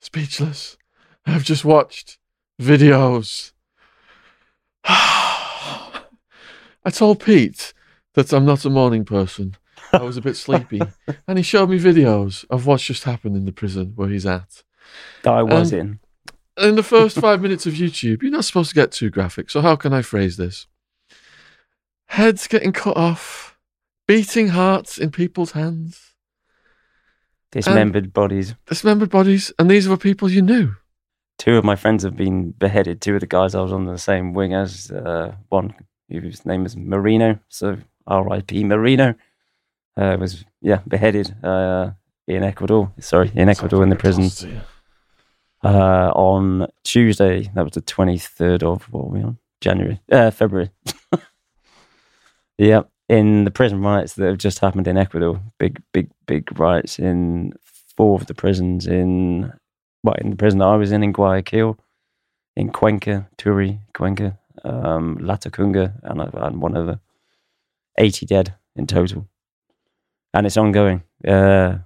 speechless. I've just watched videos. I told Pete that I'm not a morning person. I was a bit sleepy. and he showed me videos of what's just happened in the prison where he's at. That I was Um, in. In the first five minutes of YouTube, you're not supposed to get too graphic. So, how can I phrase this? Heads getting cut off, beating hearts in people's hands, Dismembered bodies. dismembered bodies, and these were people you knew. Two of my friends have been beheaded. Two of the guys I was on the same wing as. Uh, one whose name is Marino, so R.I.P. Marino, uh, was yeah beheaded uh, in Ecuador. Sorry, in Ecuador in the prison uh, on Tuesday. That was the twenty third of what were we on? January, uh, February. yeah, in the prison riots that have just happened in Ecuador. Big, big, big riots in four of the prisons in well, in the prison I was in in Guayaquil, in Cuenca, Turi, Cuenca, um, Latacunga, and, and one other. 80 dead in total. And it's ongoing. Uh,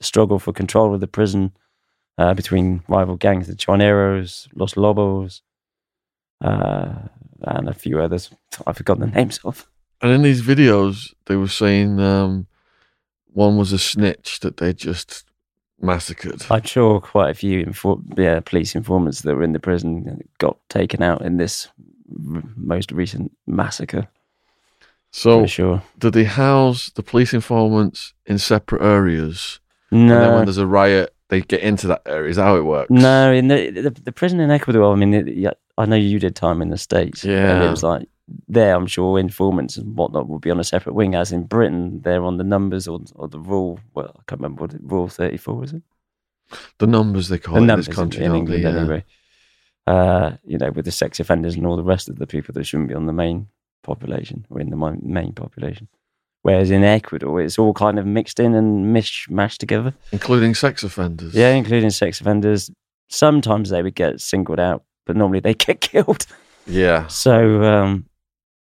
struggle for control of the prison uh, between rival gangs, the Choneros, Los Lobos, uh, and a few others I've forgotten the names of. And in these videos, they were saying um, one was a snitch that they just massacred. I'm sure quite a few infor- yeah, police informants that were in the prison got taken out in this r- most recent massacre. So, sure. did they house the police informants in separate areas? No. And then when there's a riot, they get into that area. Is that how it works? no. In the, the the prison in Ecuador, I mean, it, I know you did time in the states. and Yeah. it was like there. I'm sure informants and whatnot will be on a separate wing. As in Britain, they're on the numbers or or the rule. Well, I can't remember what it, rule 34 was it? The numbers they call the it in this country, in don't England? Yeah. anyway. Uh, you know, with the sex offenders and all the rest of the people that shouldn't be on the main population or in the main population. Whereas in Ecuador, it's all kind of mixed in and mishmashed together. Including sex offenders. Yeah, including sex offenders. Sometimes they would get singled out, but normally they get killed. Yeah. So, um,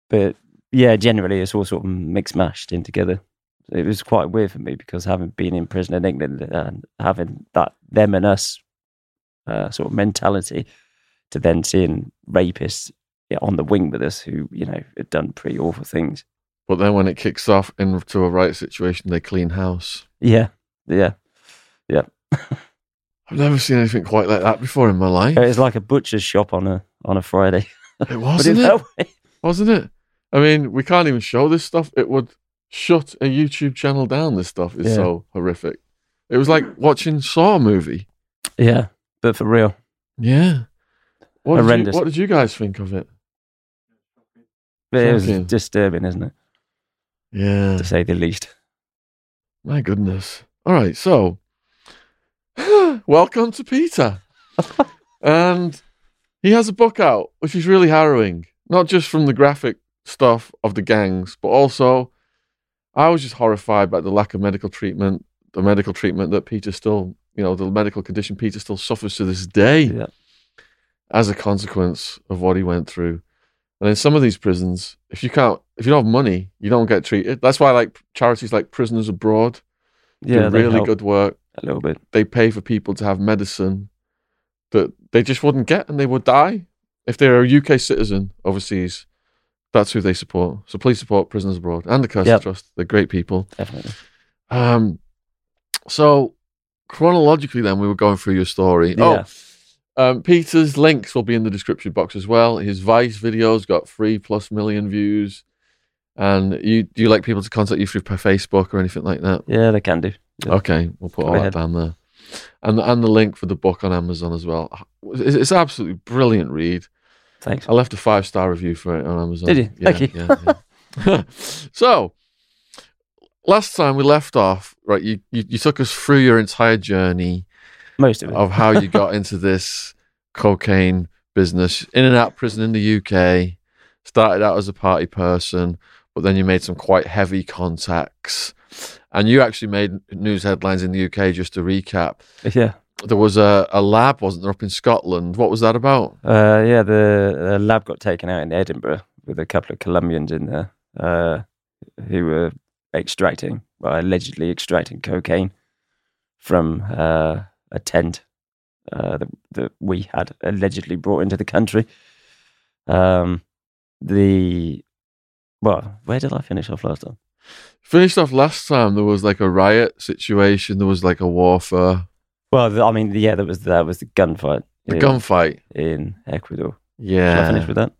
but yeah, generally it's all sort of mixed mashed in together. It was quite weird for me because having been in prison in England and having that them and us uh, sort of mentality, to then seeing rapists yeah, on the wing with us who you know had done pretty awful things. But then when it kicks off into a right situation, they clean house. Yeah, yeah, yeah. I've never seen anything quite like that before in my life. It's like a butcher's shop on a on a Friday. It it wasn't it? Wasn't it? I mean, we can't even show this stuff. It would shut a YouTube channel down. This stuff is Yeah. so horrific. It was like watching Saw movie. Yeah, but for real. Yeah. What did, you, Horrendous. what did you guys think of it? It was disturbing, isn't it? Yeah. To say the least. My goodness. All right. So, welcome to Peter. and he has a book out, which is really harrowing, not just from the graphic stuff of the gangs, but also I was just horrified by the lack of medical treatment, the medical treatment that Peter still, you know, the medical condition Peter still suffers to this day Yeah. as a consequence of what he went through. And in some of these prisons, if you can't, if you don't have money, you don't get treated. That's why, like charities like Prisoners Abroad, Yeah, do really good work. a little bit. They pay for people to have medicine that they just wouldn't get, and they would die if they're a UK citizen overseas. That's who they support. So please support Prisoners Abroad and the Cursed Yep. Trust. They're great people. Definitely. Um, so chronologically, then we were going through your story. Yeah. Oh, um, Peter's links will be in the description box as well. His Vice videos got three plus million views. And you do you like people to contact you through Facebook or anything like that? Yeah, they can do. Yeah. Okay, we'll put Go all that down there, and and the link for the book on Amazon as well. It's, it's absolutely brilliant read. Thanks. I left a five star review for it on Amazon. Did you? Yeah, Thank you. yeah, yeah. so, last time we left off, right? You, you you took us through your entire journey Most of it. of how you got into this cocaine business in and out prison in the UK. Started out as a party person, but then you made some quite heavy contacts. And you actually made news headlines in the UK, just to recap. Yeah. There was a, a lab, wasn't there, up in Scotland? What was that about? Uh, yeah, the uh, lab got taken out in Edinburgh with a couple of Colombians in there uh, who were extracting, well, allegedly extracting cocaine from uh, a tent uh, that, that we had allegedly brought into the country. Um, the well, where did I finish off last time? Finished off last time. There was like a riot situation. There was like a warfare, Well, I mean, yeah, that was that was the gunfight a in, gunfight. in Ecuador. Shall I finish Yeah, with that?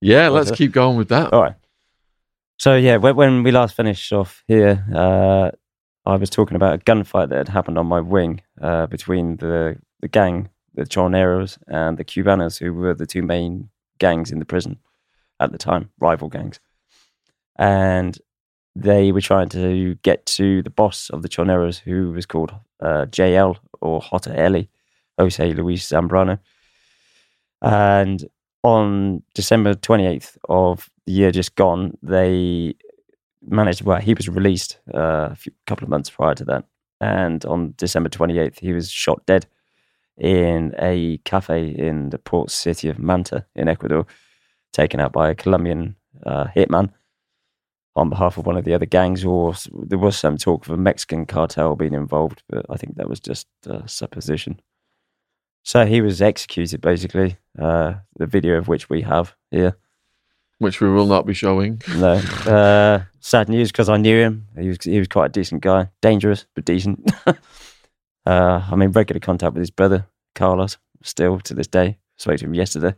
yeah. Was Let's keep going with that. All right. So yeah, when, when we last finished off here, uh, I was talking about a gunfight that had happened on my wing uh, between the the gang, the Choneros, and the Cubanos, who were the two main gangs in the prison at the time, rival gangs. And they were trying to get to the boss of the Choneros, who was called uh, JL or Jota Eli, Jose Luis Zambrano. And on December 28th of the year just gone, they managed, well, he was released uh, a few, couple of months prior to that. And on December 28th, he was shot dead in a cafe in the port city of Manta in Ecuador, taken out by a Colombian uh, hitman on behalf of one of the other gangs. Or there was some talk of a Mexican cartel being involved, but I think that was just uh, supposition. So he was executed, basically. Uh, the video of which we have here. Which we will not be showing. No, uh, sad news because I knew him. He was he was quite a decent guy, dangerous but decent. uh, I'm in regular contact with his brother Carlos still to this day. Spoke to him yesterday,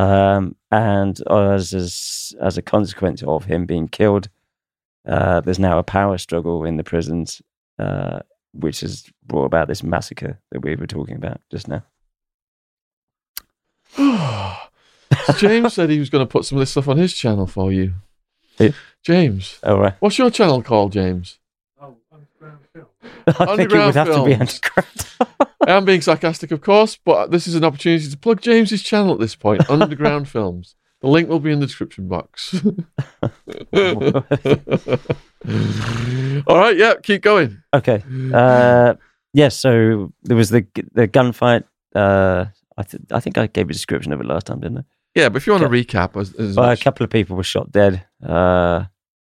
um, and as, as as a consequence of him being killed, uh, there's now a power struggle in the prisons, uh, which has brought about this massacre that we were talking about just now. James said he was going to put some of this stuff on his channel for you. Who? James, All right, what's your channel called, James? I think it Underground would have to be films. underground. I am being sarcastic, of course, but this is an opportunity to plug James's channel at this point, Underground Films. The link will be in the description box. All right, yeah, keep going. Okay. Uh, yeah. So there was the the gunfight. Uh, I th- I think I gave a description of it last time, didn't I? Yeah, but if you want to recap, as, as Well, a couple of people were shot dead. Uh,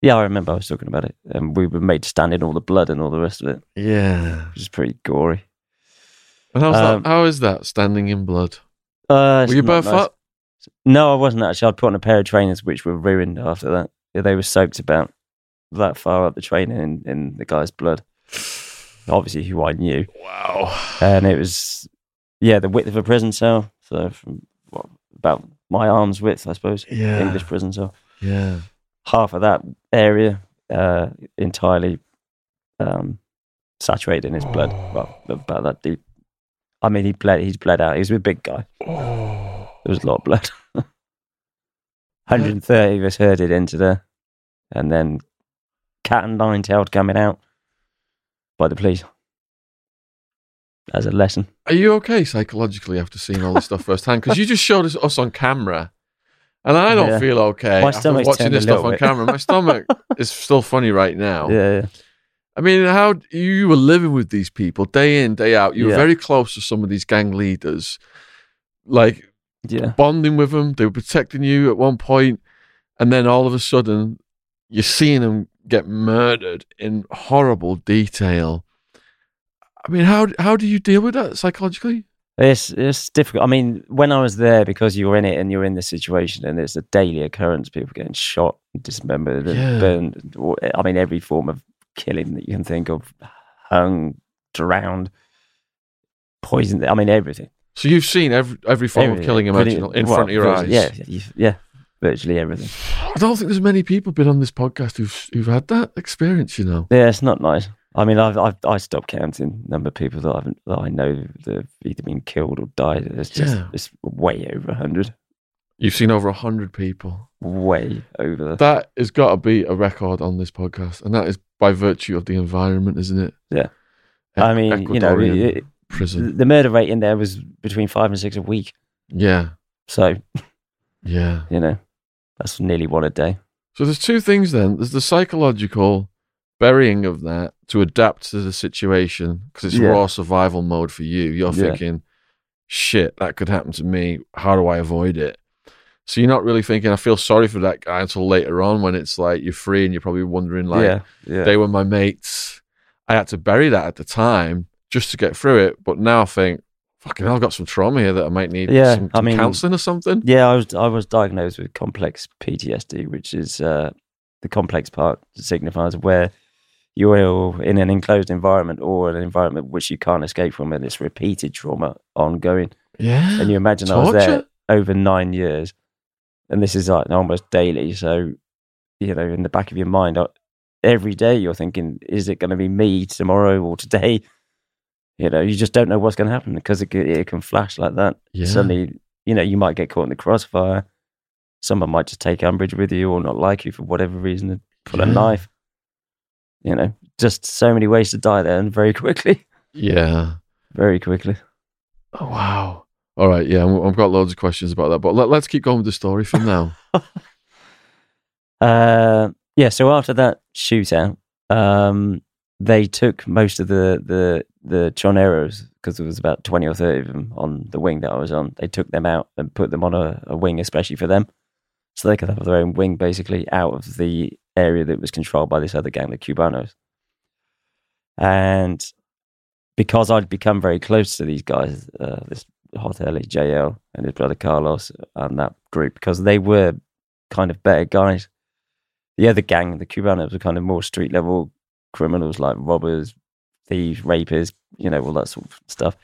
yeah, I remember I was talking about it, and we were made to stand in all the blood and all the rest of it, yeah. which is pretty gory. And how's Um, that? How is that? Standing in blood. Uh, it's Were you not barefoot? nice. No, I wasn't actually. I'd put on a pair of trainers which were ruined after that. Yeah, they were soaked about that far up the trainer in, in the guy's blood. Obviously, who I knew. Wow. and it was yeah the width of a prison cell so from what, about my arm's width i suppose Yeah. english prison cell Yeah. Half of that area uh entirely um saturated in his blood. Well about that deep. I mean he bled he's bled out. He was a big guy. Oh. there was a lot of blood. 130 of us herded into there. And then cat and nine tailed coming out by the police. As a lesson. Are you okay psychologically after seeing all this stuff firsthand? Because you just showed us, us on camera, and I don't Yeah. feel okay My after watching this stuff on bit. camera. My stomach is still funny right now. yeah, yeah. I mean, how you were living with these people day in, day out. You were very close to some of these gang leaders, like yeah bonding with them. They were protecting you at one point, and then all of a sudden, you're seeing them get murdered in horrible detail. I mean, how how do you deal with that psychologically? It's it's difficult. I mean, when I was there, because you were in it and you're in the situation, and it's a daily occurrence, people getting shot, dismembered, Yeah. burned. or- I mean, every form of killing that you can think of, hung, drowned, poisoned. I mean, everything. So you've seen every every form of killing imaginable in well, front of your eyes. Yeah, yeah, virtually everything. I don't think there's many people been on this podcast who've who've had that experience. You know. Yeah, it's not nice. I mean, I've, I've I stopped counting number of people that I've that I know that have either been killed or died. It's just Yeah. it's way over a hundred, You've seen over a hundred people. way over. That has got to be a record on this podcast, and that is by virtue of the environment, isn't it? Yeah. E- I mean, you know, Ecuadorian it- prison. the murder rate in there was between five and six a week. Yeah, So, yeah. you know, that's nearly one a day. So there's two things then. There's the psychological burying of that to adapt to the situation because it's Yeah. raw survival mode for you. You're Yeah. thinking, shit, that could happen to me. How do I avoid it? So you're not really thinking, I feel sorry for that guy until later on when it's like you're free and you're probably wondering, like, yeah, yeah. they were my mates. I had to bury that at the time just to get through it. But now I think, fucking hell, I've got some trauma here that I might need Yeah, some, I some mean- counselling or something. Yeah, I was I was diagnosed with complex PTSD, which is uh, the complex part signifies where you're in an enclosed environment or an environment which you can't escape from, and it's repeated trauma ongoing. Yeah. And you imagine I was there over nine years, and this is like almost daily. So, you know, in the back of your mind, uh, every day you're thinking, is it going to be me tomorrow or today? You know, you just don't know what's going to happen because it, can- it can flash like that. Yeah. Suddenly, you know, you might get caught in the crossfire. Someone might just take umbrage with you or not like you for whatever reason and pull a knife. You know, just so many ways to die there and very quickly. Yeah. Very quickly. Oh, wow. All right. Yeah. I've got loads of questions about that, but let, let's keep going with the story from now. Uh, yeah. So after that shootout, um, they took most of the the the choneros because there was about twenty or thirty of them on the wing that I was on. They took them out and put them on a, a wing especially for them, so they could have their own wing basically out of the area that was controlled by this other gang, the Cubanos. And because I'd become very close to these guys, uh, this hot JL, and his brother Carlos, and that group, because they were kind of better guys. The other gang, the Cubanos, were kind of more street level criminals like robbers, thieves, rapists, you know, all that sort of stuff.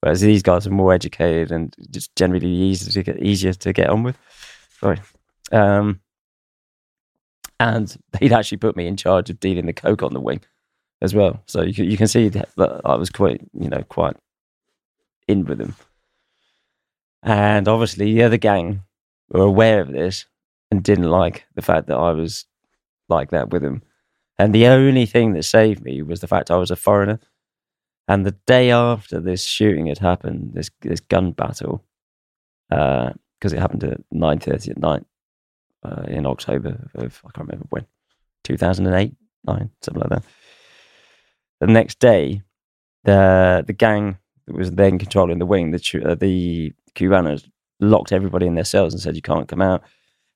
Whereas these guys are more educated and just generally to get easier to get on with. Sorry. Um, and he'd actually put me in charge of dealing the coke on the wing as well. So you you can see that I was quite, you know, quite in with him. And obviously, the other gang were aware of this and didn't like the fact that I was like that with them. And the only thing that saved me was the fact I was a foreigner. And the day after this shooting had happened, this this gun battle, because it happened at nine thirty at night uh, in October of I can't remember when, two thousand and eight, nine, something like that. The next day, the the gang that was then controlling the wing, the uh, the Cubanos, locked everybody in their cells and said you can't come out.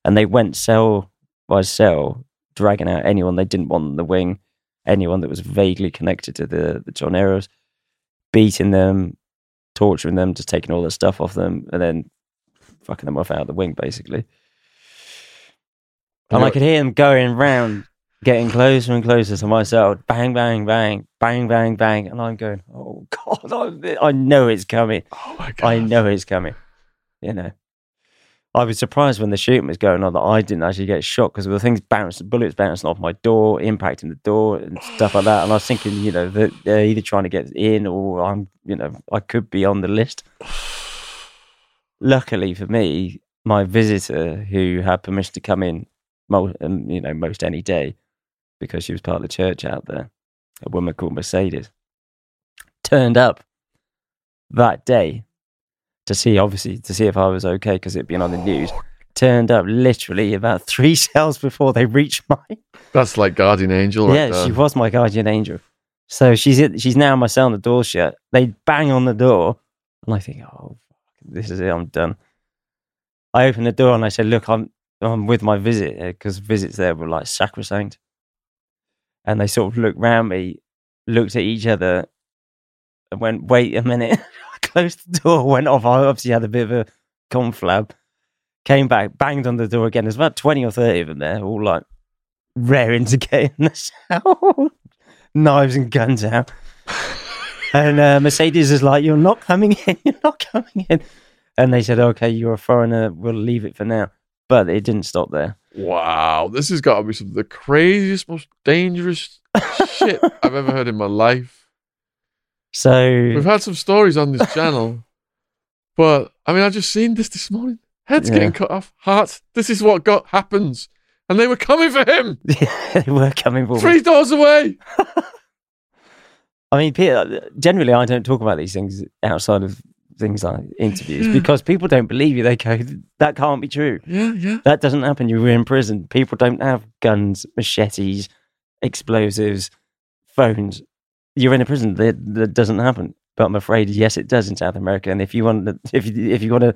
And they went cell by cell, dragging out anyone they didn't want in the wing, anyone that was vaguely connected to the the Choneros, beating them, torturing them, just taking all their stuff off them, and then fucking them off out of the wing, basically. And I could hear them going round, getting closer and closer to myself. Bang, bang, bang, bang, bang, bang. And I'm going, oh, God, I, I know it's coming. Oh my god. I know it's coming. You know, I was surprised when the shooting was going on that I didn't actually get shot because the things bouncing, bullets bouncing off my door, impacting the door and stuff like that. And I was thinking, you know, that they're either trying to get in or I'm, you know, I could be on the list. Luckily for me, my visitor who had permission to come in, mo- um, you know, most any day because she was part of the church out there, a woman called Mercedes, turned up that day to see, obviously, to see if I was okay because it'd been on the news. Turned up literally about three cells before they reached mine. That's like guardian angel. Right yeah, there. she was my guardian angel. So she's she's now in my cell and the door's shut. They bang on the door, and I think, oh, this is it. I'm done. I open the door and I said, look, I'm I'm with my visit because visits there were like sacrosanct. And they sort of looked round me, looked at each other, and went, wait a minute. Closed the door, went off. I obviously had a bit of a conflab. Came back, banged on the door again. There's about 20 or 30 of them there, all like raring to get in the cell. Knives and guns out. And uh, Mercedes is like, You're not coming in, you're not coming in. And they said, Okay, you're a foreigner, we'll leave it for now. But it didn't stop there. Wow, this has got to be some of the craziest, most dangerous shit I've ever heard in my life. So, We've had some stories on this channel, but I mean, I just seen this this morning. Heads Yeah. getting cut off, hearts. This is what got happens, and they were coming for him they were coming for me. three doors away. I mean, Peter, generally, I don't talk about these things outside of things like interviews Yeah. because people don't believe you. They go, That can't be true. Yeah, yeah. That doesn't happen. You were in prison. People don't have guns, machetes, explosives, phones. You're in a prison. That, that doesn't happen. But I'm afraid, yes, it does in South America. And if you want, to, if you, if you want to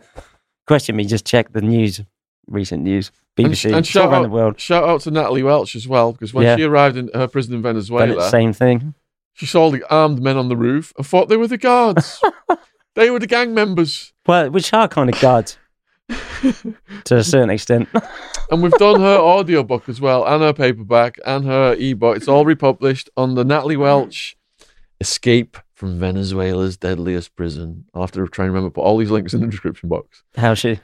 question me, just check the news, recent news, And, BBC, sh- and shout around out, the world. shout out to Natalie Welch as well, because when Yeah. she arrived in her prison in Venezuela, same thing. she saw the armed men on the roof and thought they were the guards. They were the gang members. Well, which are kind of guards to a certain extent. And we've done her audiobook as well, and her paperback, and her ebook. It's all republished on the Natalie Welch Escape from Venezuela's Deadliest Prison. I'll have to try and remember put all these links in the description box. How's she?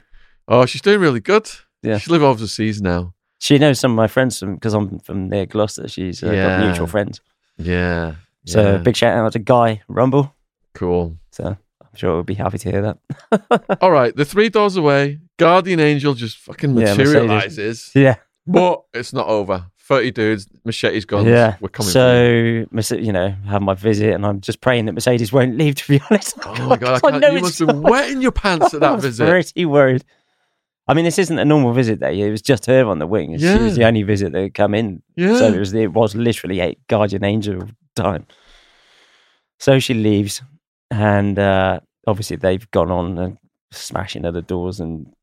Oh, she's doing really good. Yeah. She's living overseas now. She knows some of my friends from because I'm from near Gloucester. She's uh, Yeah. got mutual friends. Yeah. So yeah. big shout out to Guy Rumble. cool. So Sure we'll be happy to hear that. All right, the three doors away, Guardian Angel just fucking materializes. yeah. but it's not over. 30 dudes, machetes, guns. Yeah. We're coming you. So, Merce- you know, have my visit, and I'm just praying that Mercedes won't leave. To be honest, Oh my god, I can't, know you must have been wetting your pants at I that was visit. Pretty worried. I mean, this isn't a normal visit day. It was just her on the wing. She Yeah. was the only visit that had come in. Yeah. So it was it was literally a guardian angel time. So she leaves, and uh, obviously they've gone on and smashing other doors and.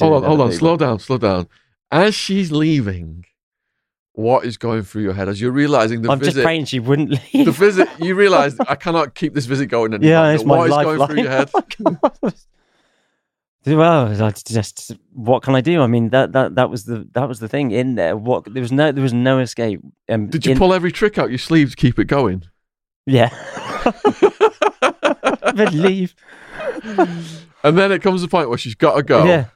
hold on, hold on, slow down, slow down. As she's leaving, what is going through your head as you're realizing the visit? I'm just praying she wouldn't leave. the visit, you realize I cannot keep this visit going anymore. yeah, it's my What is going through your head? well, I just what can I do? I mean that that that was the that was the thing in there. What there was no there was no escape. Um, Did you in- pull every trick out your sleeve to keep it going? Yeah. but leave. And then it comes to the point where she's got to go. Yeah.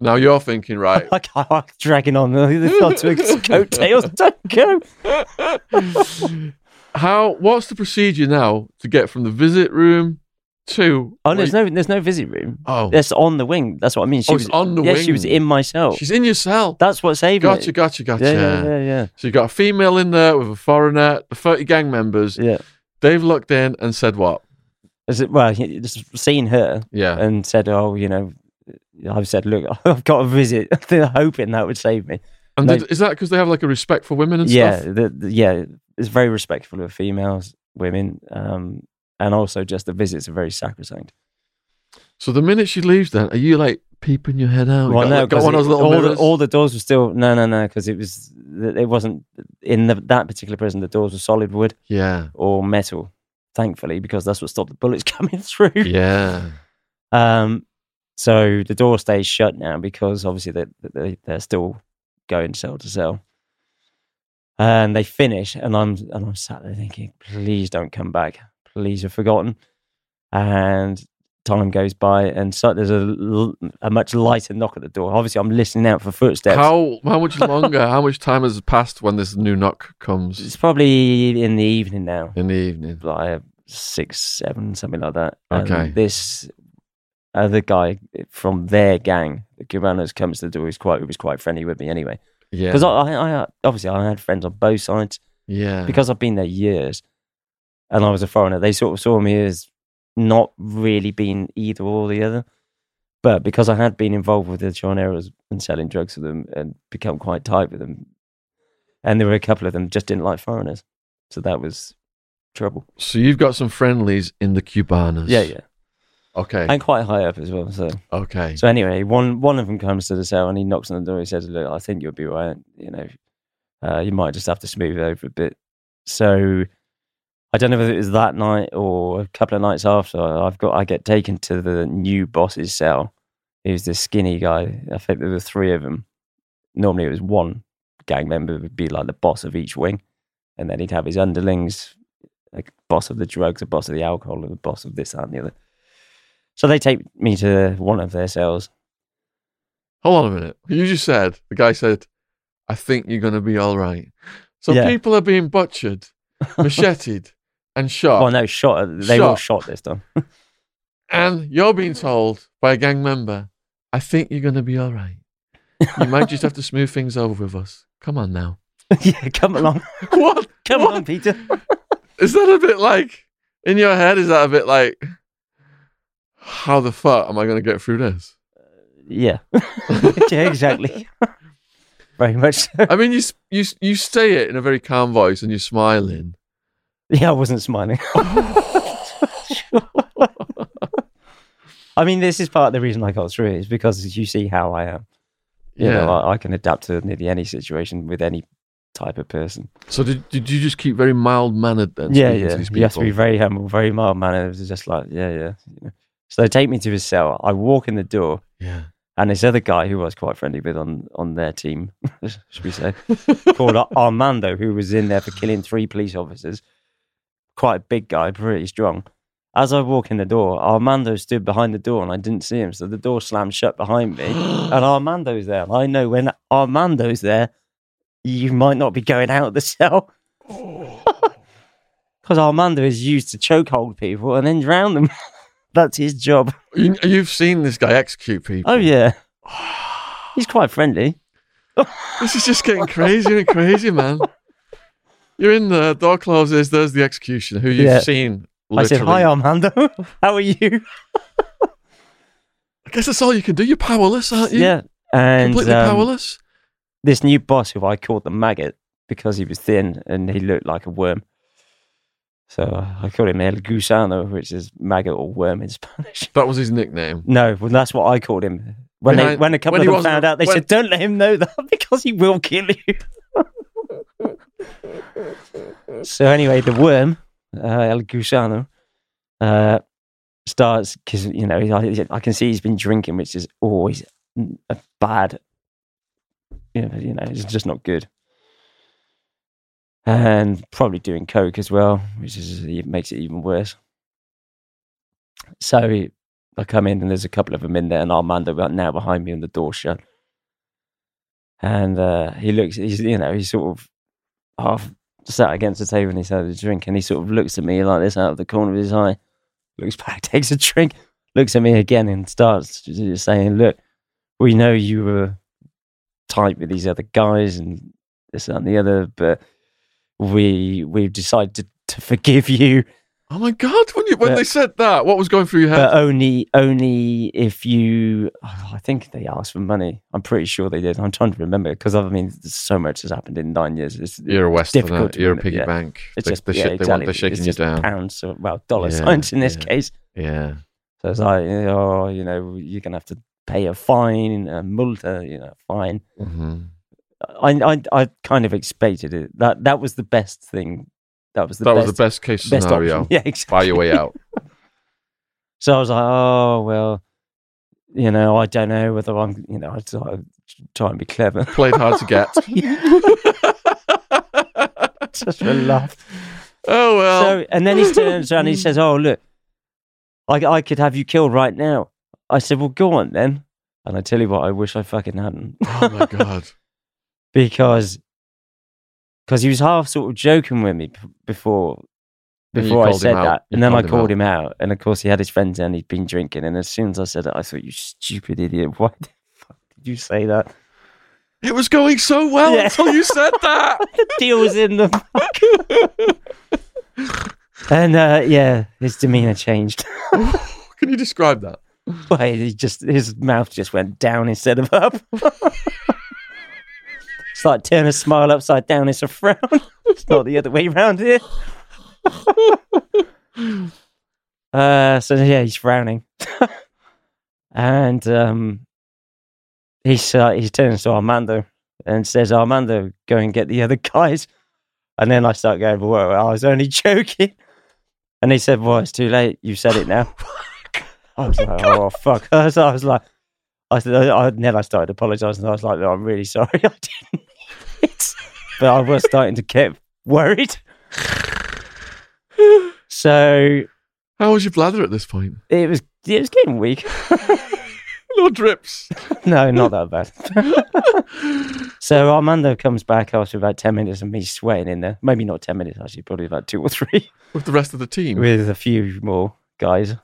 Now you're thinking, right? I can't I'm dragging on the the coattails. Don't go. How? What's the procedure now to get from the visit room to? Oh, there's no there's no visit room. Oh, That's on the wing. That's what I mean. Oh, she Oh, was on the wing. yeah, she was in my cell. she's in your cell. That's what saved Gotcha, me. gotcha, gotcha. Yeah, yeah, yeah, yeah. So you got a female in there with a foreigner, the 30 gang members. Yeah. They've looked in and said what? Is it, well, he- just seen her Yeah. and said, "Oh, you know," I've said, "Look, I've got a visit." They're hoping that would save me. And did, is that because they have like a respect for women and yeah, stuff? the, the- yeah, it's very respectful of females, women, um, and also just the visits are very sacrosanct. So the minute she leaves, then are you like peeping your head out? Got, got 'cause one of those it- little all, the, mirrors? all the doors were still no, no, no, because it was it wasn't in the, that particular prison. The doors were solid wood yeah, or metal, thankfully, because that's what stopped the bullets coming through. yeah. Um, so the door stays shut now because obviously they, they they're still going cell to cell. And they finish, and I'm and I'm sat there thinking, please don't come back, please you've forgotten. And time goes by, and so there's a, a much lighter knock at the door. Obviously, I'm listening out for footsteps. How how much longer? how much time has passed when this new knock comes It's probably in the evening now, in the evening? like six, seven, something like that. And Okay. this other guy from their gang, the Cubanos, comes to the door. He's quite, he was quite friendly with me anyway. Yeah, Because I, I, I, obviously, I had friends on both sides yeah, because I've been there years, and I was a foreigner. They sort of saw me as not really being either or the other. But because I had been involved with the John Chinaros and selling drugs to them and become quite tight with them, and there were a couple of them just didn't like foreigners, so that was trouble. So you've got some friendlies in the Cubanos. Yeah, yeah, Okay. and quite high up as well. So, okay. so anyway, one one of them comes to the cell and he knocks on the door. He says, "Look, I think you'll be right. You know, uh, you might just have to smooth it over a bit." So, I don't know if it was that night or a couple of nights after. I've got I get taken to the new boss's cell. He was this skinny guy. I think there were three of them. Normally, it was one gang member would be like the boss of each wing, and then he'd have his underlings, like boss of the drugs, a boss of the alcohol, and the boss of this, that, and the other. So they take me to one of their cells. Hold on a minute. You just said the guy said, "I think you're going to be all right." So Yeah. people are being butchered, macheted, and shot, Well, no, shot. They were all Shot. shot this time. and you're being told by a gang member, "I think you're going to be all right." You might just have to smooth things over with us. Come on now. yeah, come along, What? come What? on, Peter. Is that a bit like in your head? Is that a bit like, how the fuck am I going to get through this? Uh, yeah, yeah, exactly. Very much. So. I mean, you you you say it in a very calm voice, and you're smiling. Yeah, I wasn't smiling. I mean, this is part of the reason I got through it is because you see how I am. You Yeah. know, I, I can adapt to nearly any situation with any type of person. So did did you just keep very mild mannered then? yeah, to yeah. these You have to be very humble, very mild mannered. It was just like, yeah, yeah. You know. So they take me to his cell. I walk in the door, Yeah. and this other guy who I was quite friendly with on on their team, should we say, called Armando, who was in there for killing three police officers. Quite a big guy, pretty strong. As I walk in the door, Armando stood behind the door and I didn't see him. So the door slammed shut behind me and Armando's there. And I know when Armando's there, you might not be going out of the cell. Oh. Because Armando is used to chokehold people and then drown them. That's his job. You, you've seen this guy execute people. Oh, yeah. He's quite friendly. This is just getting crazier and crazier, man. You're in the door closes. There's the executioner who you've Yeah. seen. I said, literally- Hi, Armando. How are you? I guess that's all you can do. You're powerless, aren't you? Yeah. And Completely um, powerless. this new boss who I called the maggot because he was thin and he looked like a worm. So I called him El Gusano, which is maggot or worm in Spanish. That was his nickname. No, well, that's what I called him. When they, Behind- when a couple when he of them wasn't- found out, they when- said, "Don't let him know that because he will kill you." So anyway, the worm, uh, El Gusano, uh, starts because you know I, I can see he's been drinking, which is always a bad. You know, you know, it's just not good. And probably doing coke as well, which is it makes it even worse. So I come in and there's a couple of them in there, and Armando right now behind me and the door shut. And uh, he looks, he's you know, he's sort of half sat against the table and he's had a drink, and he sort of looks at me like this out of the corner of his eye, looks back, takes a drink, looks at me again, and starts saying, "Look, we know you were tight with these other guys and this and the other, but we we've decided to, to forgive you." Oh my god! When you when Yeah. they said that, what was going through your head? but only only if you oh, i think they asked for money i'm pretty sure they did i'm trying to remember because i mean so much has happened in nine years it's, You're a Westerner. You're a piggy yeah. bank. it's They- just they yeah, shit- they exactly. want, they're shaking you down. pounds or well dollar Yeah, signs in this case Yeah. so it's like oh you know you're gonna have to pay a fine a multa you know fine hmm I, I i kind of expected it that that was the best thing that was the That best, was the best case best scenario. option. yeah exactly Buy your way out. So I was like, oh well, you know, I don't know whether I'm, you know, I try, and be clever. Played hard to get. Just for a laugh. Oh well. So, and then he turns around and he says, "Oh look, I, I could have you killed right now." I said, "Well, go on then." And I tell you what, I wish I fucking hadn't oh my god. because because he was half sort of joking with me p- before And you before I called him said out. that, You and then I called him called out. him out, and of course he had his friends and he'd been drinking, and as soon as I said it, I thought, "You stupid idiot! Why the fuck did you say that?" It was going so well Yeah. until you said that. the deal was in the and uh, yeah, his demeanor changed. Can you describe that? Wait, he just his mouth just went down instead of up. It's like turn a smile upside down, it's a frown. it's not the other way around here. uh, so yeah, he's frowning, and um, he's uh, he turns to Armando and says, "Armando, go and get the other guys." And then I start going, "Well, I was only joking." And he said, "Well, it's too late. You said it now." I was like, "Oh fuck!" I was, I was like, I said, I, then I started apologising. I was like, no, "I'm really sorry, I didn't." Mean it." but I was starting to get worried. So How was your bladder at this point? it was it was getting weak. No drips. no, not that bad. so Armando comes back after about ten minutes of me sweating in there. Maybe not ten minutes actually, probably about two or three With the rest of the team. with a few more guys.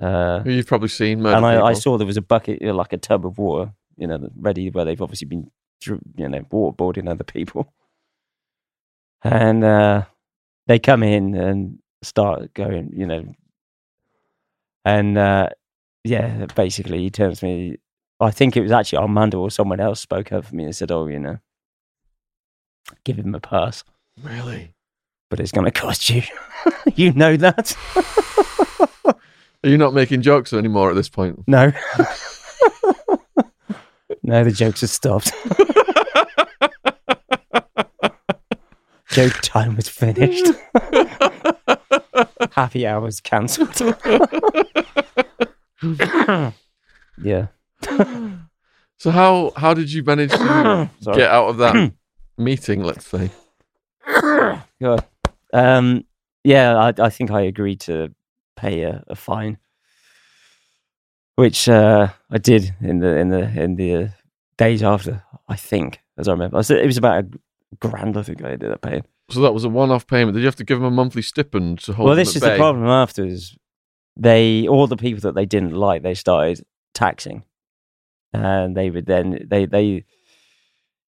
Uh, who you've probably seen. murder and I, I people. saw there was a bucket, you know, like a tub of water, you know, ready where they've obviously been, dr- you know, waterboarding other people. And uh, they come in and start going, you know, and uh, yeah, basically he turns to me. I think it was actually Armando or someone else spoke up for me and said, "Oh, you know, give him a pass, Really? but it's going to cost you. you know that." Are you not making jokes anymore at this point? No. no, the jokes have stopped. Joke time was finished. Happy hours cancelled. yeah. So how how did you manage to Sorry. get out of that meeting? Let's say. God. Um, yeah, I, I think I agreed to pay a, a fine, which uh, I did in the in the in the uh, days after. I think, as I remember, I said it was about a grand. I think I ended up paying. So that was a one-off payment. Did you have to give them a monthly stipend to hold well, this is bay? the problem. After is they all the people that they didn't like, they started taxing, and they would then they they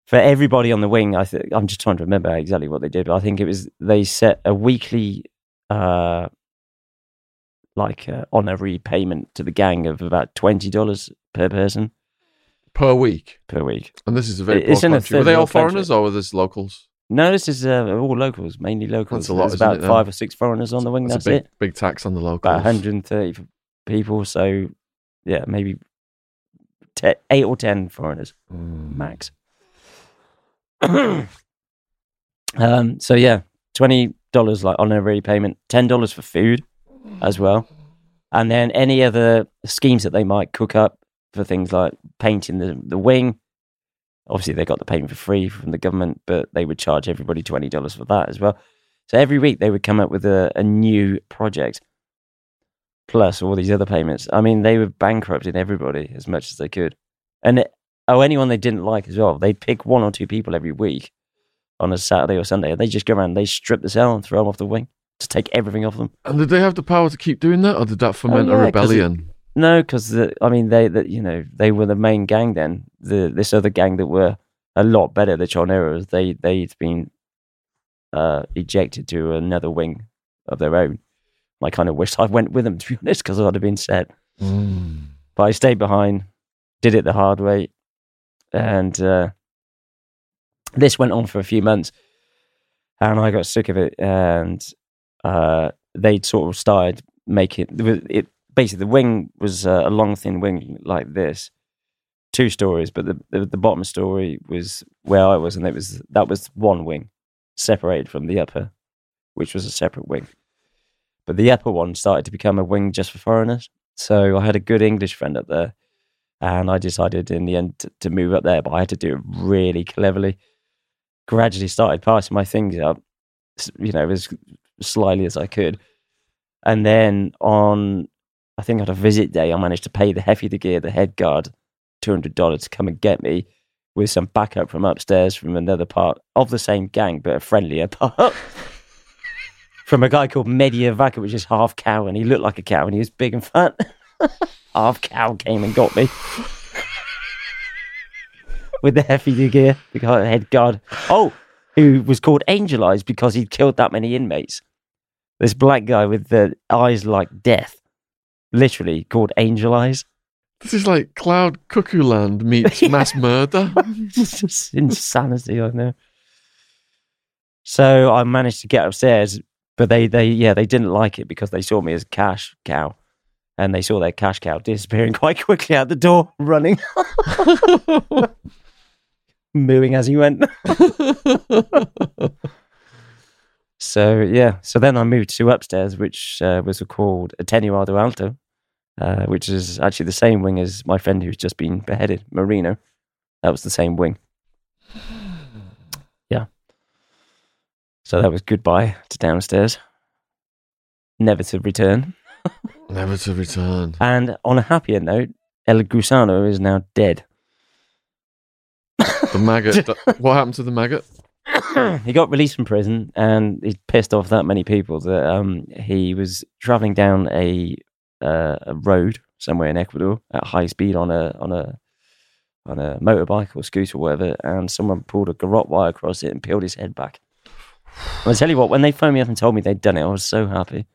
for everybody on the wing. I think I'm just trying to remember exactly what they did, but I think it was they set a weekly uh like uh, honorary payment to the gang of about twenty dollars per person per week. per week. And this is a very poor country. Were they all world country. foreigners or were this locals? No, this is uh, all locals, mainly locals. That's a lot, There's about it, five or six foreigners on the wing. That's That's, a big it. big tax on the locals. about 130 people. So, yeah, maybe te- eight or 10 foreigners Mm. max. um, so, yeah, $20 like honorary payment, $10 for food as well. And then any other schemes that they might cook up for things like painting the, the wing. Obviously, they got the payment for free from the government, but they would charge everybody $20 for that as well. So every week they would come up with a, a new project plus all these other payments. I mean, they were bankrupting everybody as much as they could. And it, oh, anyone they didn't like as well, they'd pick one or two people every week on a Saturday or Sunday, and they just go around, they strip the cell and throw them off the wing, to take everything off them. And did they have the power to keep doing that, or did that foment Oh, yeah, a rebellion? No, because I mean, they, that you know, they were the main gang then. The this other gang that were a lot better, the Choneros, they they'd been uh, ejected to another wing of their own. I kind of wished I went with them to be honest, because I'd have been set. Mm. But I stayed behind, did it the hard way, and uh, this went on for a few months, and I got sick of it. And uh, they sort of started making it, it. Basically, the wing was uh, a long, thin wing like this, two stories. But the, the the bottom story was where I was, and it was that was one wing, separated from the upper, which was a separate wing. But the upper one started to become a wing just for foreigners. So I had a good English friend up there, and I decided in the end to, to move up there. But I had to do it really cleverly. Gradually started passing my things up, you know, as slyly as I could. And then on, I think on a visit day, I managed to pay the Jefe de Guía, the head guard, $200 to come and get me with some backup from upstairs from another part of the same gang, but a friendlier part. from a guy called Media Vaca, which is half cow, and he looked like a cow, and he was big and fat. half cow came and got me with the the gear, the head guard. Oh, who was called Angel Eyes because he'd killed that many inmates. This black guy with the eyes like death, literally called Angel Eyes. This is like Cloud Cuckoo Land meets mass murder. it's just insanity, I know. So I managed to get upstairs, but they, they, yeah, they didn't like it because they saw me as cash cow, and they saw their cash cow disappearing quite quickly out the door, running, mooing as he went. So yeah, so then I moved to upstairs, which uh, was called Atenuado Alto, uh, which is actually the same wing as my friend who's just been beheaded, Marino. That was the same wing. Yeah. So that was goodbye to downstairs, never to return. Never to return. And on a happier note, El Gusano is now dead. The maggot. what happened to the maggot? he got released from prison and he pissed off that many people that um, he was traveling down a uh, a road somewhere in Ecuador at high speed on a on a on a motorbike or scooter or whatever, and someone pulled a garrote wire across it and peeled his head back. I tell you what, when they phoned me up and told me they'd done it, I was so happy.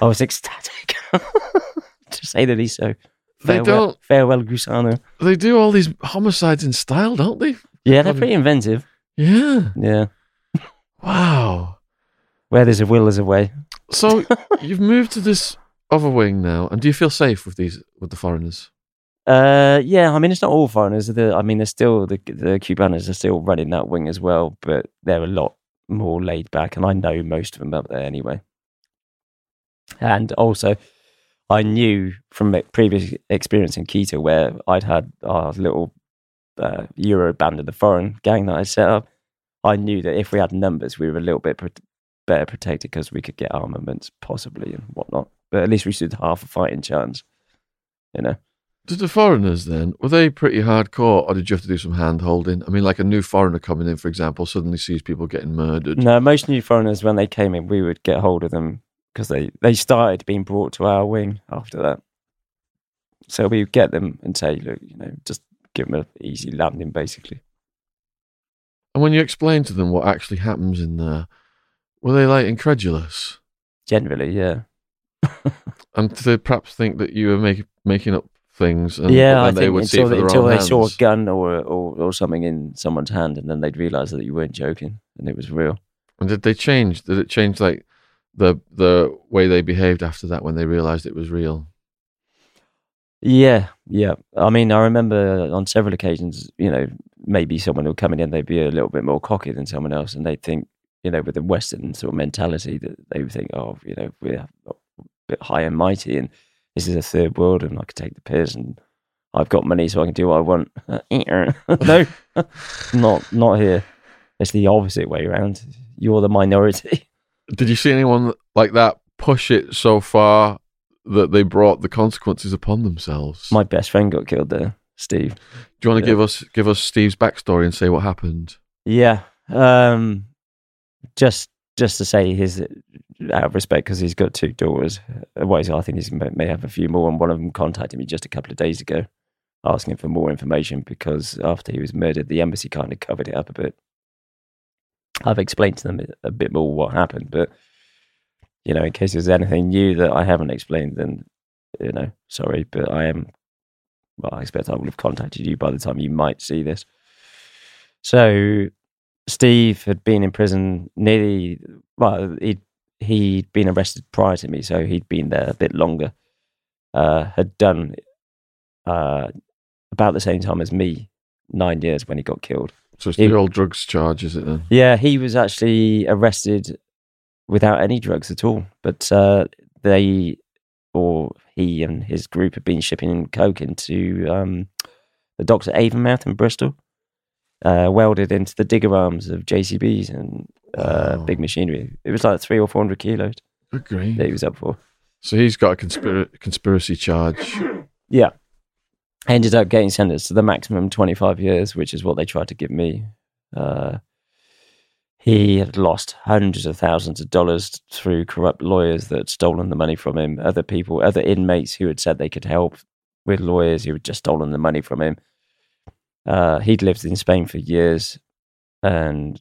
I was ecstatic to say the least. So They farewell, don't- farewell, Gusano. They do all these homicides in style, don't they? Yeah, they're pretty inventive. Yeah. Yeah, Wow. where there's a will, there's a way. So you've moved to this other wing now, and do you feel safe with these with the foreigners? Uh, yeah, I mean, it's not all foreigners. The, I mean, there's still the the are still running that wing as well, but they're a lot more laid back, and I know most of them up there anyway. And also, I knew from previous experience in Quito where I'd had our little uh, Euro band of the foreign gang that I set up. I knew that if we had numbers, we were a little bit pro- better protected because we could get armaments possibly and whatnot. But at least we stood half a fighting chance, you know. Did the foreigners then were they pretty hardcore, or did you have to do some hand holding? I mean, like a new foreigner coming in, for example, suddenly sees people getting murdered. No, most new foreigners when they came in, we would get hold of them because they they started being brought to our wing after that. So we would get them and say, look, you know, just give them an easy landing, basically. And when you explain to them what actually happens in there, were they like incredulous? Generally, yeah. And they perhaps think that you were make, making up things? And yeah, I they think would see it until, they, their until they saw a gun or, or or something in someone's hand, and then they'd realise that you weren't joking and it was real. And did they change? Did it change like the the way they behaved after that when they realised it was real? Yeah, yeah. I mean, I remember on several occasions, you know, maybe someone will come in and they'd be a little bit more cocky than someone else, and they'd think, you know, with the Western sort of mentality that they would think, oh, you know, we're bit high and mighty, and this is a third world, and I could take the piss, and I've got money, so I can do what I want. no, not not here. It's the opposite way around. You're the minority. Did you see anyone like that push it so far that they brought the consequences upon themselves? My best friend got killed there, Steve. Do you want to Yeah. give us give us Steve's backstory and say what happened? Yeah. Um, just just to say his out of respect because he's got two daughters. Uh, Otherwise, I think he may have a few more. And one of them contacted me just a couple of days ago, asking for more information because after he was murdered, the embassy kind of covered it up a bit. I've explained to them a bit more what happened, but you know, in case there's anything new that I haven't explained, then you know, sorry, but I am. Well, I expect I will have contacted you by the time you might see this. So Steve had been in prison nearly well, he'd he'd been arrested prior to me, so he'd been there a bit longer. Uh, had done uh, about the same time as me, nine years when he got killed. So it's He- the old drugs charge, is it then? Yeah, he was actually arrested without any drugs at all, but uh, they or he and his group had been shipping coke into um, the docks at Avonmouth in Bristol, uh, welded into the digger arms of JCBs and uh, Wow. big machinery. It was like three or four hundred kilos that he was up for. So he's got a conspira- conspiracy charge. Yeah. Ended up getting sentenced to the maximum 25 years, which is what they tried to give me. Uh, he had lost hundreds of thousands of dollars through corrupt lawyers that had stolen the money from him, other people, other inmates who had said they could help with lawyers who had just stolen the money from him. Uh, he'd lived in Spain for years. And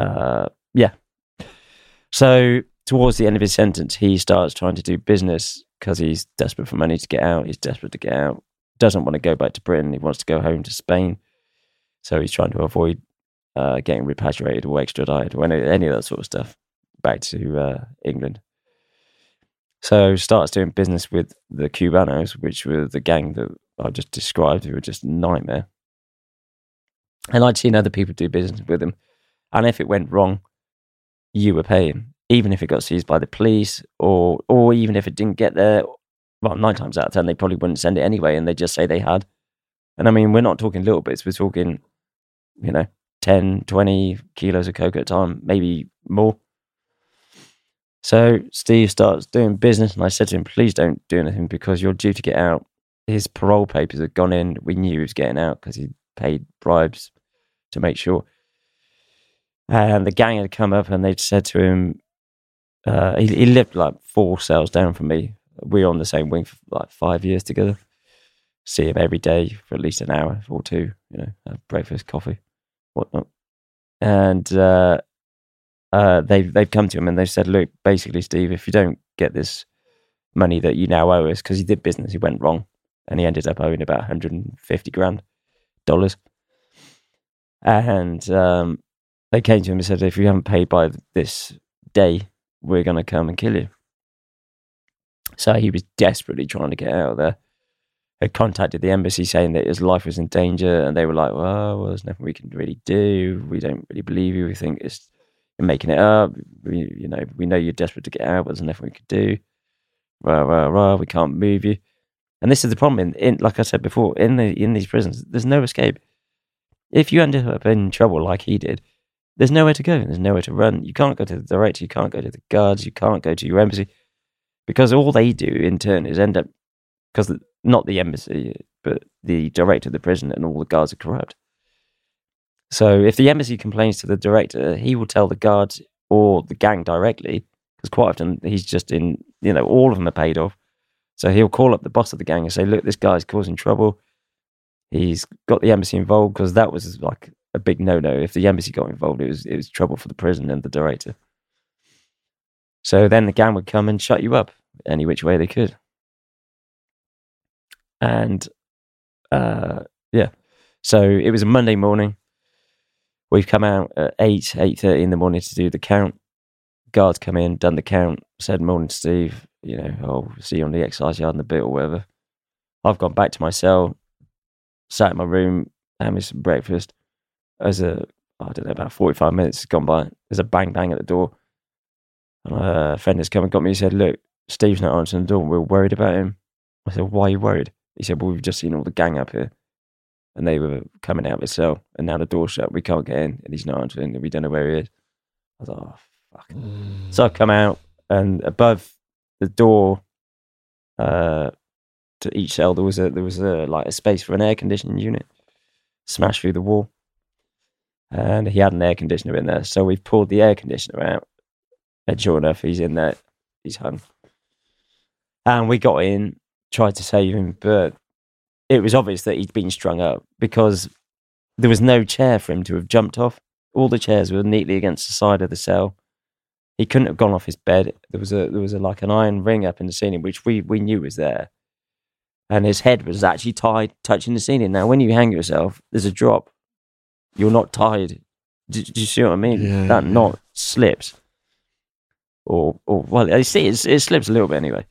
uh, yeah. So towards the end of his sentence, he starts trying to do business because he's desperate for money to get out. He's desperate to get out. Doesn't want to go back to Britain. He wants to go home to Spain. So he's trying to avoid uh, getting repatriated or extradited or any, any of that sort of stuff back to uh, England. So starts doing business with the Cubanos, which were the gang that I just described, who were just nightmare. And I'd seen other people do business with him. And if it went wrong, you were paying, even if it got seized by the police, or or even if it didn't get there. Well, nine times out of ten, they probably wouldn't send it anyway, and they just say they had. And I mean, we're not talking little bits; we're talking, you know, 10, 20 kilos of coke at a time, maybe more. So Steve starts doing business, and I said to him, "Please don't do anything because you're due to get out." His parole papers had gone in. We knew he was getting out because he paid bribes to make sure. And the gang had come up and they'd said to him, uh, he, he lived like four cells down from me. We were on the same wing for like five years together. See him every day for at least an hour or two, you know, have breakfast, coffee, whatnot. And uh, uh, they've, they've come to him and they've said, look, basically, Steve, if you don't get this money that you now owe us, because he did business, he went wrong and he ended up owing about 150 grand dollars. And um, they came to him and said, if you haven't paid by this day, we're going to come and kill you. So he was desperately trying to get out of there. Had contacted the embassy saying that his life was in danger, and they were like, "Well, well there's nothing we can really do. We don't really believe you. We think it's you're making it up. We, you know, we know you're desperate to get out, but there's nothing we could do." rah rah rah. We can't move you. And this is the problem. In, in like I said before, in the in these prisons, there's no escape. If you end up in trouble like he did, there's nowhere to go. There's nowhere to run. You can't go to the director. You can't go to the guards. You can't go to your embassy because all they do in turn is end up because not the embassy, but the director of the prison and all the guards are corrupt. So if the embassy complains to the director, he will tell the guards or the gang directly because quite often he's just in, you know, all of them are paid off. So he'll call up the boss of the gang and say, "Look, this guy's causing trouble. He's got the embassy involved because that was like a big no-no. If the embassy got involved, it was it was trouble for the prison and the director. So then the gang would come and shut you up any which way they could. And uh, yeah, so it was a Monday morning. We've come out at eight, eight thirty in the morning to do the count. Guards come in, done the count, said morning, Steve. You know, I'll see you on the exercise yard in a bit or whatever. I've gone back to my cell, sat in my room, had me some breakfast. As a, I don't know, about forty five minutes has gone by. There's a bang bang at the door. And a friend has come and got me. He said, "Look, Steve's not answering the door. We're worried about him." I said, "Why are you worried?" He said, "Well, we've just seen all the gang up here." and they were coming out of his cell, and now the door's shut. We can't get in, and he's not answering, and we don't know where he is. I was like, oh, fuck. Mm. So I come out, and above the door uh, to each cell, there was a there was a like a space for an air conditioning unit, smashed through the wall, and he had an air conditioner in there. So we've pulled the air conditioner out, and sure enough, he's in there. He's hung, and we got in, tried to save him, but it was obvious that he'd been strung up because there was no chair for him to have jumped off. All the chairs were neatly against the side of the cell. He couldn't have gone off his bed. There was a there was a, like an iron ring up in the ceiling, which we, we knew was there. And his head was actually tied, touching the ceiling. Now, when you hang yourself, there's a drop. You're not tied. Do, do you see what I mean? Yeah, that yeah. knot slips. Or, or well, you see, it's, it slips a little bit anyway.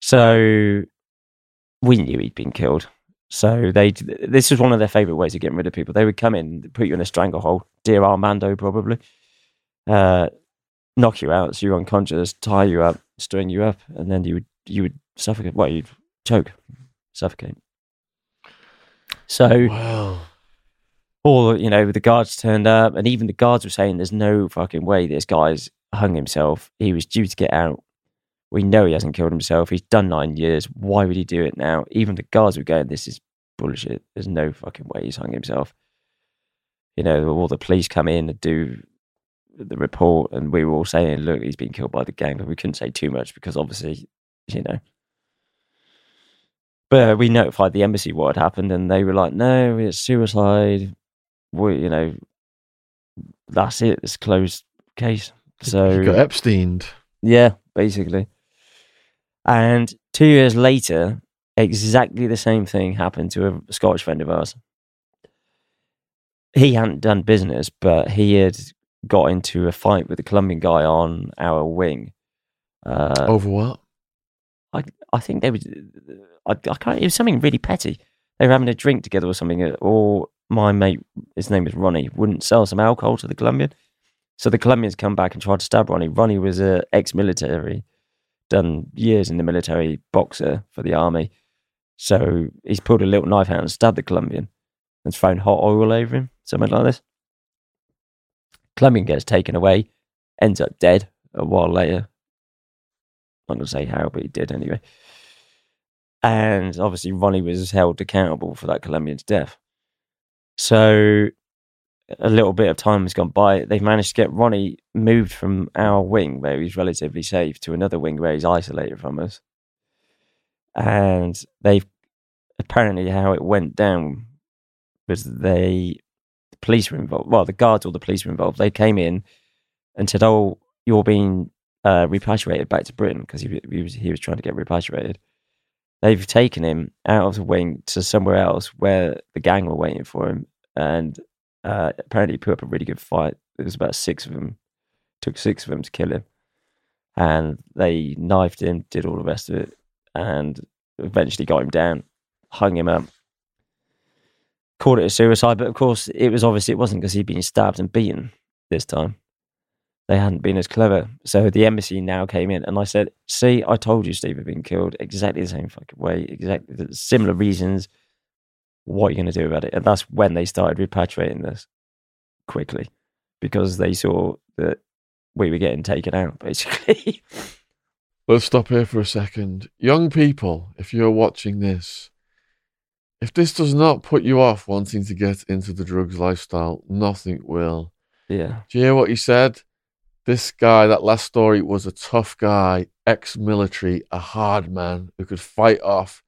So we knew he'd been killed. So they this was one of their favourite ways of getting rid of people. They would come in, put you in a stranglehold, dear Armando probably, uh, knock you out so you're unconscious, tie you up, string you up, and then you would you would suffocate. Well, you'd choke, suffocate. So Wow. All you know, the guards turned up, and even the guards were saying, "There's no fucking way this guy's hung himself. He was due to get out. We know he hasn't killed himself. He's done nine years. Why would he do it now?" Even the guards were going, "This is bullshit. There's no fucking way he's hung himself." You know, all the police come in and do the report, and we were all saying, "Look, he's been killed by the gang," but we couldn't say too much because obviously, you know. But we notified the embassy what had happened, and they were like, "No, it's suicide. We, you know, that's it. It's a closed case." So he got Epsteined. yeah, basically. And two years later, exactly the same thing happened to a Scottish friend of ours. He hadn't done business, but he had got into a fight with a Colombian guy on our wing. Uh, Over what? I I think they was I, I can't. It was something really petty. They were having a drink together or something, uh, or my mate, his name was Ronnie, wouldn't sell some alcohol to the Colombian. So the Colombians come back and tried to stab Ronnie. Ronnie was a ex-military, done years in the military, boxer for the army. So he's pulled a little knife out and stabbed the Colombian and thrown hot oil over him, something like this. Colombian gets taken away, ends up dead a while later. I'm not going to say how, but he did anyway. And obviously, Ronnie was held accountable for that Colombian's death. So a little bit of time has gone by. They've managed to get Ronnie moved from our wing, where he's relatively safe, to another wing where he's isolated from us. And they've apparently how it went down was they the police were involved. Well, the guards or the police were involved. They came in and said, "Oh, you're being uh, repatriated back to Britain because he, he was he was trying to get repatriated." They've taken him out of the wing to somewhere else where the gang were waiting for him, and uh, apparently he put up a really good fight. There was about six of them. Took six of them to kill him, and they knifed him, did all the rest of it, and eventually got him down, hung him up, called it a suicide. But of course, it was obvious it wasn't because he'd been stabbed and beaten this time. They hadn't been as clever. So the embassy now came in, and I said, "See, I told you Steve had been killed exactly the same fucking way, exactly the similar reasons. What are you going to do about it?" And that's when they started repatriating this quickly because they saw that we were getting taken out, basically. Let's stop here for a second. Young people, if you're watching this, if this does not put you off wanting to get into the drugs lifestyle, nothing will. yeah, Do you hear what he said? This guy, that last story, was a tough guy, ex military, a hard man who could fight off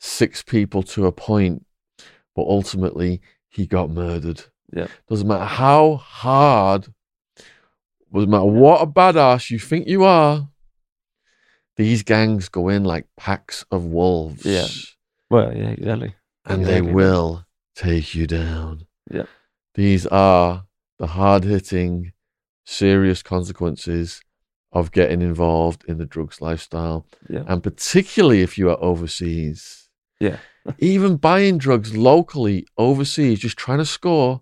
six people to a point, but ultimately he got murdered. Yeah. Doesn't matter how hard, doesn't matter what a badass you think you are, these gangs go in like packs of wolves. Yeah. well, yeah, exactly. And they Exactly. will take you down. Yeah. These are the hard hitting, serious consequences of getting involved in the drugs lifestyle. Yeah. And particularly if you are overseas. Yeah. Even buying drugs locally overseas, just trying to score,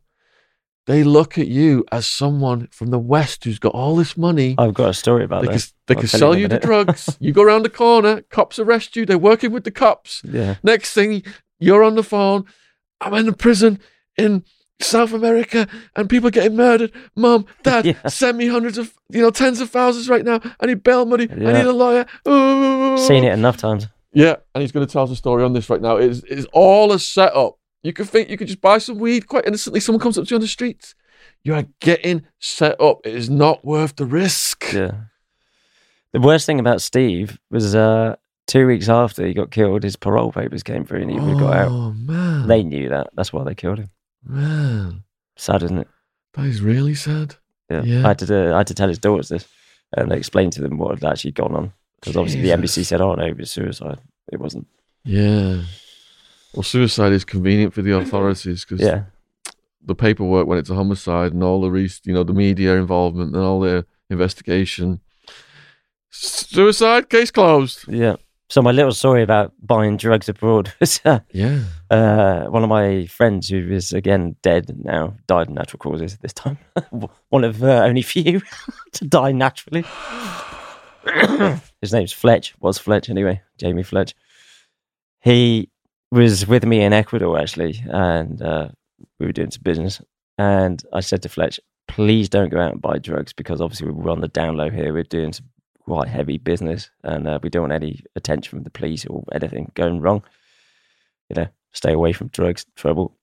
they look at you as someone from the West who's got all this money. I've got a story about They can, this. they I'll can sell a you the drugs. you go around the corner, cops arrest you, they're working with the cops. Yeah, Next thing, you're on the phone. I'm in a prison in South America, and people getting murdered. Mom, Dad, Yeah. send me hundreds of, you know, tens of thousands right now. I need bail money. I need a lawyer. Ooh. seen it enough times. Yeah, and he's going to tell us a story on this right now. It's, it's all a setup. You could think you could just buy some weed quite innocently. Someone comes up to you on the streets. You are getting set up. It is not worth the risk. Yeah. The worst thing about Steve was uh, two weeks after he got killed, his parole papers came through and he have got out. Oh man, They knew that. That's why they killed him. Man, Sad, isn't it? that is really sad. Yeah. Yeah. I had to uh, I had to tell his daughters this and explain to them what had actually gone on because obviously the embassy said, "Oh no, it was suicide." It wasn't. Yeah. Well, suicide is convenient for the authorities because Yeah. the paperwork when it's a homicide and all the re- you know the media involvement and all the investigation. Suicide case closed. Yeah. So my little story about buying drugs abroad was uh, Yeah. Uh, one of my friends who is again dead now, died of natural causes this time. one of uh, only few to die naturally. His name's Fletch, was Fletch anyway, Jamie Fletch. He was with me in Ecuador actually, and uh, we were doing some business. And I said to Fletch, please don't go out and buy drugs because obviously we're on the down low here. We're doing some quite heavy business and uh, we don't want any attention from the police or anything going wrong. You know, stay away from drugs, trouble.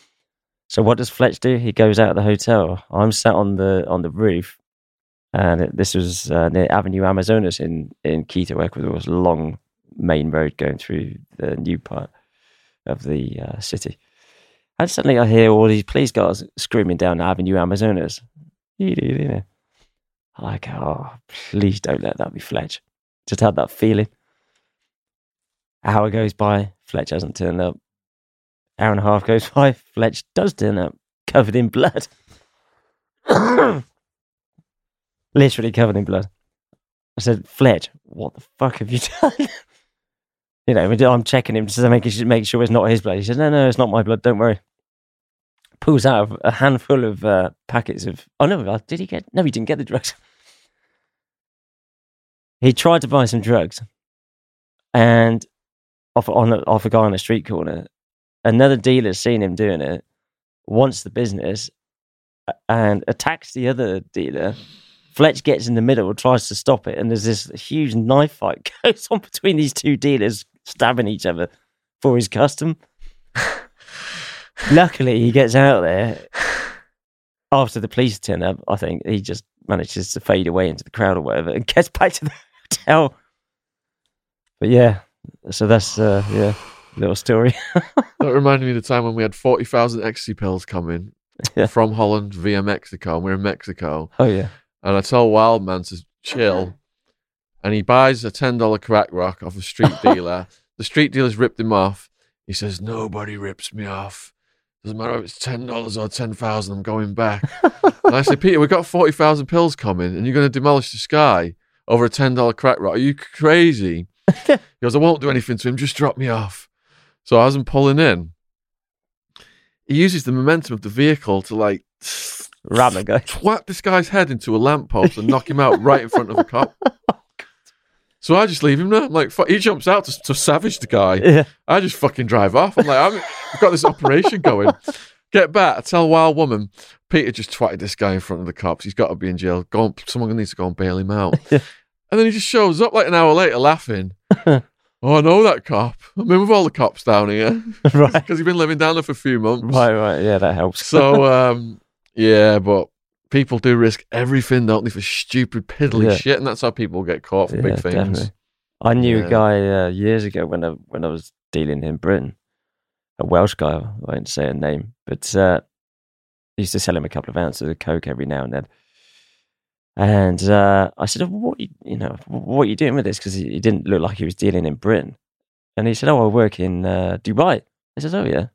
so what does Fletch do? He goes out of the hotel. I'm sat on the on the roof, and it, this was uh, near Avenue Amazonas in in Quito, Ecuador. It was a long main road going through the new part of the uh, city. And suddenly I hear all these police cars screaming down Avenue Amazonas. I'm like, oh, please don't let that be Fletch. Just had that feeling. Hour goes by, Fletch hasn't turned up. Hour and a half goes by, Fletch does turn up, covered in blood. Literally covered in blood. I said, Fletch, what the fuck have you done? you know, I'm checking him to make, sure- make sure it's not his blood. He says, no, no, it's not my blood, don't worry. Pulls out a handful of uh, packets of. Oh, no, did he get. No, he didn't get the drugs. He tried to buy some drugs and off, on off a guy on a street corner. Another dealer's seen him doing it, wants the business, and attacks the other dealer. Fletch gets in the middle, tries to stop it, and there's this huge knife fight goes on between these two dealers, stabbing each other for his custom. Luckily, he gets out there after the police turn up. I think he just manages to fade away into the crowd or whatever, and gets back to the hotel. But yeah, so that's uh, yeah, little story. That reminded me of the time when we had 40,000 ecstasy pills coming Yeah. from Holland via Mexico. And we're in Mexico. Oh yeah, And I tell Wildman to chill. And he buys a $10 crack rock off a street dealer. the street dealer's ripped him off. He says, Nobody rips me off. Doesn't matter if it's $10 or 10000 I'm going back. and I say, Peter, we've got 40,000 pills coming and you're going to demolish the sky over a $10 crack rock. Are you crazy? he goes, I won't do anything to him. Just drop me off. So as I'm pulling in, he uses the momentum of the vehicle to like ram the guy. twat this guy's head into a lamppost and knock him out right in front of a cop. So I just leave him there. I'm like, fu- he jumps out to, to savage the guy. Yeah. I just fucking drive off. I'm like, I'm, I've got this operation going. Get back. I tell Wild Woman, Peter just twatted this guy in front of the cops. He's got to be in jail. Go on, someone needs to go and bail him out. Yeah. And then he just shows up like an hour later laughing. oh, I know that cop. I'm in with all the cops down here right. because he's been living down there for a few months. Right, right. Yeah, that helps. So, um, yeah, but people do risk everything, don't they, for stupid, piddly Yeah. shit. And that's how people get caught for Yeah, big things. definitely. I knew Yeah. a guy uh, years ago when I when I was dealing in Britain, a Welsh guy. I won't say a name, but uh, used to sell him a couple of ounces of coke every now and then. And uh, I said, oh, "What you, you know? What are you doing with this?" Because he, he didn't look like he was dealing in Britain. And he said, "Oh, I work in uh, Dubai." I said, "Oh yeah."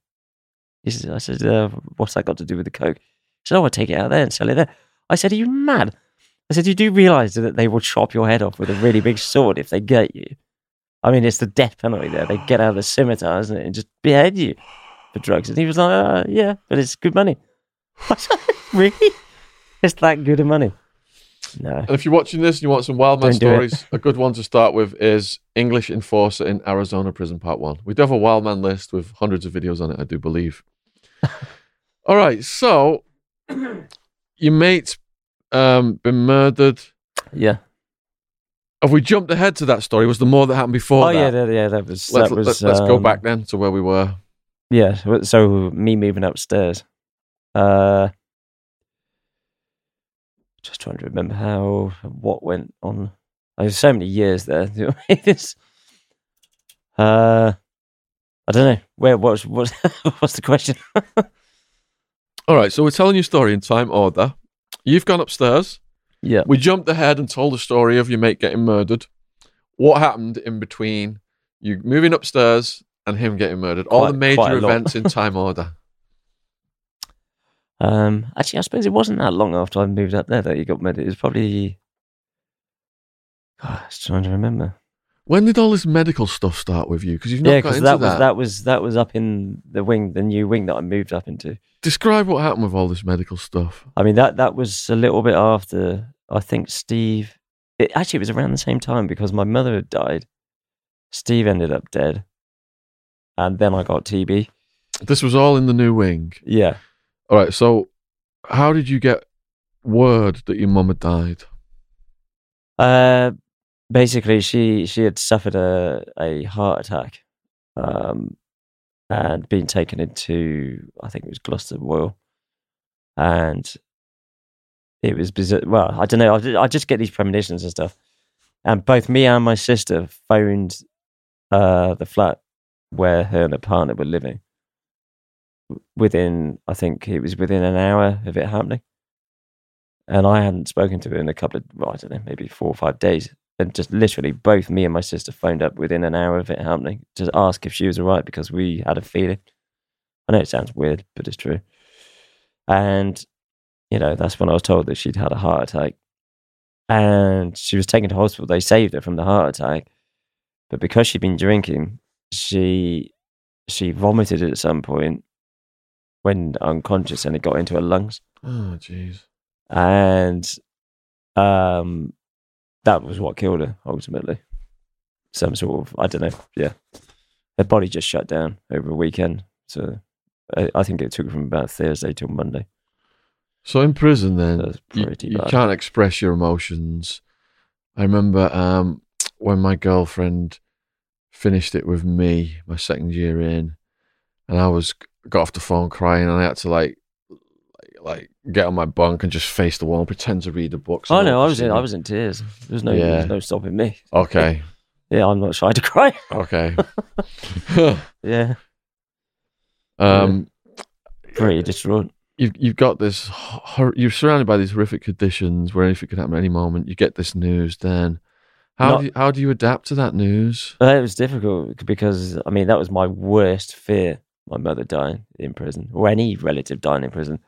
He said, "I said, uh, what's that got to do with the coke?" He said, "Oh, I take it out there and sell it there." I said, "Are you mad?" I said, "You do realise that they will chop your head off with a really big sword if they get you." I mean, it's the death penalty there. They get out of the scimitar, isn't it, and just behead you for drugs. And he was like, uh, "Yeah, but it's good money." I said, "Really? It's that good of money?" No. And if you're watching this and you want some wild man Don't stories, a good one to start with is English Enforcer in Arizona Prison Part 1. We do have a wild man list with hundreds of videos on it, I do believe. All right, so your mate's um, been murdered. Yeah. Have we jumped ahead to that story? Was there more that happened before Oh that? yeah, yeah. That was. Let's, that was. let's, let's go um, back then to where we were. Yeah. so- So me moving upstairs. Uh, just trying to remember how what went on. There's so many years there. It's, uh, I don't know. Where what's what's what's the question? All right, so we're telling your story in time order. You've gone upstairs. yeah. We jumped ahead and told the story of your mate getting murdered. What happened in between you moving upstairs and him getting murdered? All the Quite- quite major events in time order. Um, actually, I suppose it wasn't that long after I moved up there that he got murdered. It was probably. God, I was trying to remember. When did all this medical stuff start with you? Because you've not yeah, got into that that. was that was that was up in the wing, the new wing that I moved up into. Describe what happened with all this medical stuff. I mean that that was a little bit after I think Steve. It actually it was around the same time because my mother had died. Steve ended up dead, and then I got TB. This was all in the new wing. Yeah, All right, so how did you get word that your mum had died? uh, basically she she had suffered a a heart attack, um, and been taken into I think it was Gloucester Royal, and it was bizarre. Well, I don't know. I I just get these premonitions and stuff, and both me and my sister phoned uh, the flat where her and her partner were living. Within, I think it was within an hour of it happening, and I hadn't spoken to her in a couple of, well, I don't know, maybe four or five days. And just literally, both me and my sister phoned up within an hour of it happening to ask if she was all right because we had a feeling. I know it sounds weird, but it's true. And you know, that's when I was told that she'd had a heart attack. And she was taken to hospital. They saved her from the heart attack. But because she'd been drinking, she she vomited at some point when unconscious and it got into her lungs. Oh, jeez. And um that was what killed her ultimately. Some sort of I don't know, yeah. Her body just shut down over a weekend. So I, I think it took from about Thursday till Monday. So in prison, then you, you can't express your emotions. I remember um, when my girlfriend finished it with me, my second year in, and I was got off the phone crying, and I had to like, like, like get on my bunk and just face the wall, and pretend to read a book. so Oh no no, I was in, I was in tears. There was no, Yeah. no stopping me. Okay, Yeah, I'm not shy to cry. okay. yeah, um, pretty distraught. you've you've got this. Hor- you're surrounded by these horrific conditions where anything could happen at any moment. You get this news, then how Not- do you, how do you adapt to that news? But it was difficult because I mean that was my worst fear. My mother dying in prison, or any relative dying in prison.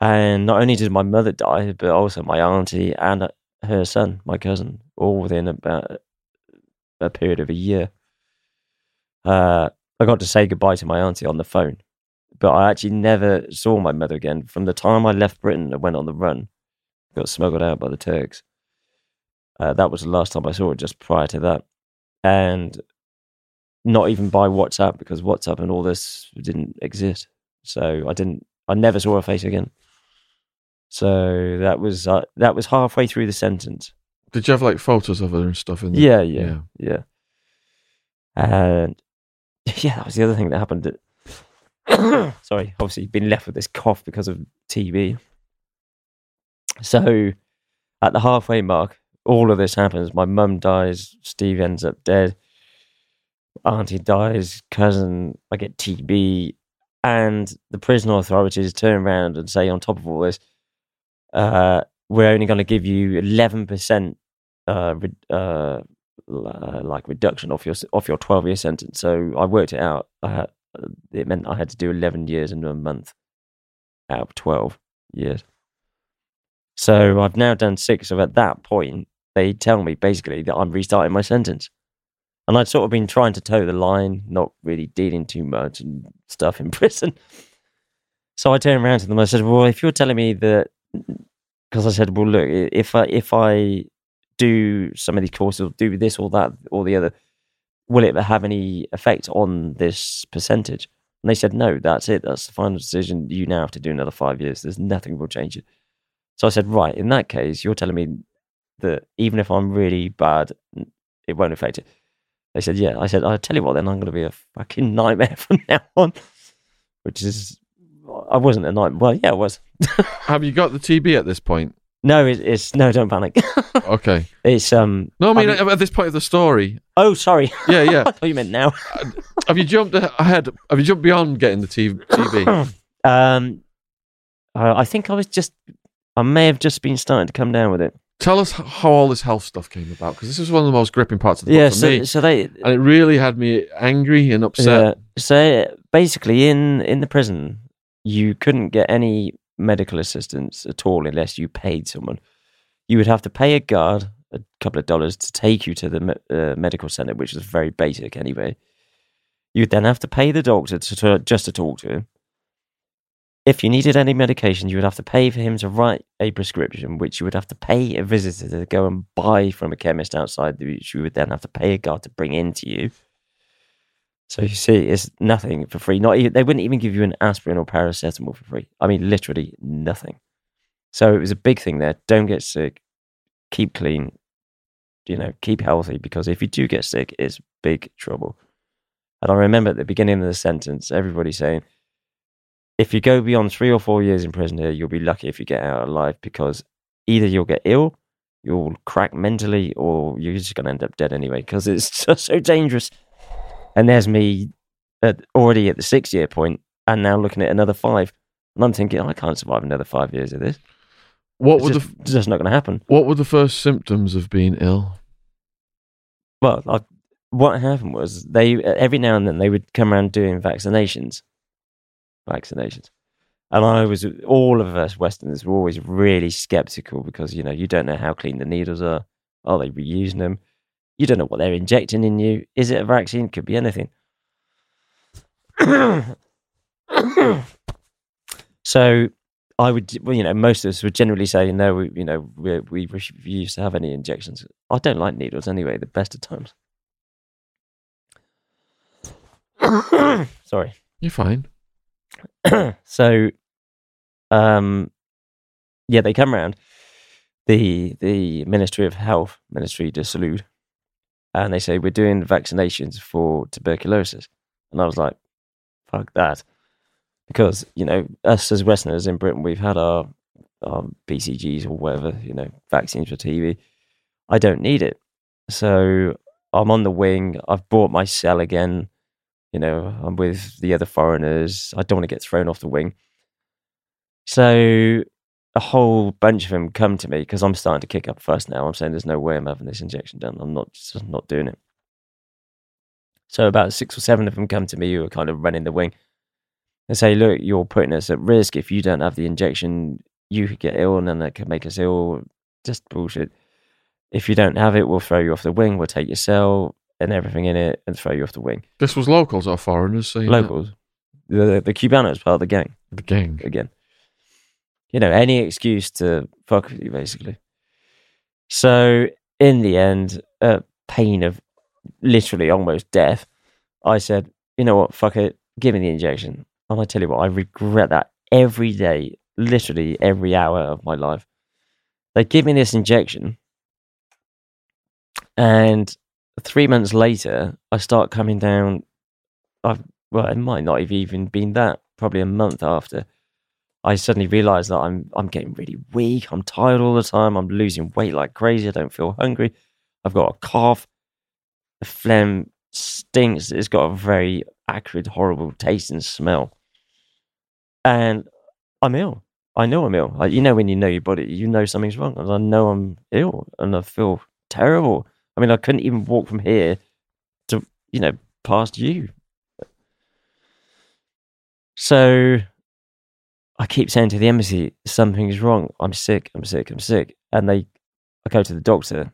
And not only did my mother die, but also my auntie and her son, my cousin, all within about a period of a year. Uh, I got to say goodbye to my auntie on the phone but I actually never saw my mother again. From the time I left Britain and went on the run, got smuggled out by the Turks. Uh, that was the last time I saw her, just prior to that. And not even by WhatsApp because WhatsApp and all this didn't exist. So I didn't, I never saw her face again. So that was uh, that was halfway through the sentence. Did you have like photos of her and stuff in there? Yeah, yeah, yeah. And yeah, that was the other thing that happened. Sorry, obviously been left with this cough because of TB. So at the halfway mark, all of this happens. My mum dies. Steve ends up dead. Auntie dies. Cousin, I get TB. And the prison authorities turn around and say, on top of all this, uh, we're only going to give you 11% uh, re- uh, uh, like reduction off your off your 12 year sentence. So I worked it out. Had, it meant I had to do 11 years in a month out of 12 years. So I've now done six. So at that point, they tell me basically that I'm restarting my sentence. And I'd sort of been trying to toe the line, not really dealing too much and stuff in prison. So I turned around to them. I said, "Well, if you're telling me that, because I said, well, look, if I if I do some of these courses, do this or that or the other, will it have any effect on this percentage?" And they said, "No, that's it. That's the final decision. You now have to do another five years. There's nothing will change it." So I said, "Right. In that case, you're telling me that even if I'm really bad, it won't affect it." They said, "Yeah." I said, "I tell you what, then I'm going to be a fucking nightmare from now on," which is, I wasn't a nightmare. Well, yeah, I was. Have you got the TB at this point? No, it, it's no. Don't panic. Okay. it's um. No, I mean, I mean- at this point of the story. Oh, sorry. Yeah, yeah. I thought you meant now. Have you jumped ahead? Have you jumped beyond getting the TB? um, uh, I think I was just. I may have just been starting to come down with it. Tell us how all this health stuff came about because this is one of the most gripping parts of the Yeah. book for So, me, so they. and it really had me angry and upset. Yeah. So basically, in in the prison, you couldn't get any medical assistance at all unless you paid someone. You would have to pay a guard a couple of dollars to take you to the me- uh, medical center, which was very basic anyway. You'd then have to pay the doctor to, to just to talk to him. If you needed any medication, you would have to pay for him to write a prescription, which you would have to pay a visitor to go and buy from a chemist outside, which you would then have to pay a guard to bring into you. So you see, it's nothing for free. Not even, they wouldn't even give you an aspirin or paracetamol for free. I mean, literally nothing. So it was a big thing there. Don't get sick. Keep clean. You know, keep healthy because if you do get sick, it's big trouble. And I remember at the beginning of the sentence, everybody saying, if you go beyond three or four years in prison here, you'll be lucky if you get out alive because either you'll get ill, you'll crack mentally, or you're just going to end up dead anyway because it's just so dangerous. And there's me at, already at the six year point and now looking at another five. And I'm thinking, I can't survive another five years of this. What It's were just, the it's just not going to happen. What were the first symptoms of being ill? Well, I, what happened was they every now and then they would come around doing vaccinations, vaccinations, and I was all of us Westerners were always really skeptical because you know you don't know how clean the needles are. Are they reusing them? You don't know what they're injecting in you. Is it a vaccine? Could be anything. so I would, well, you know, most of us would generally say, no, we, you know, we, we refuse to have any injections. I don't like needles anyway, the best of times. Sorry. You're fine. so, um, yeah, they come around the the Ministry of Health, Ministry de Salud, and they say we're doing vaccinations for tuberculosis, and I was like, fuck that, because you know us as Westerners in Britain, we've had our our BCGs or whatever, you know, vaccines for TB. I don't need it, so I'm on the wing. I've bought my cell again. You know, I'm with the other foreigners. I don't want to get thrown off the wing. So a whole bunch of them come to me because I'm starting to kick up fuss now. I'm saying there's no way I'm having this injection done. I'm not just not doing it. So about six or seven of them come to me who are kind of running the wing and say, "Look, you're putting us at risk. If you don't have the injection, you could get ill, and then that could make us ill. Just bullshit. If you don't have it, we'll throw you off the wing. We'll take your cell and everything in it and throw you off the wing. This was locals or foreigners saying that? Locals, the the Cubano is part of the gang The gang. again. You know, any excuse to fuck with you, basically. So, in the end, uh, pain of literally almost death, I said, you know what, fuck it, give me the injection. And I tell you what, I regret that every day, literally every hour of my life. They give me this injection, and three months later, I start coming down. I've, well, it might not have even been that, probably a month after. I suddenly realized that I'm I'm getting really weak. I'm tired all the time. I'm losing weight like crazy. I don't feel hungry. I've got a cough. The phlegm stinks. It's got a very acrid, horrible taste and smell. And I'm ill. I know I'm ill. Like, you know when you know your body, you know something's wrong. I know I'm ill, and I feel terrible. I mean, I couldn't even walk from here to you know past you. So I keep saying to the embassy, something's wrong. I'm sick. I'm sick. I'm sick. And they, I go to the doctor.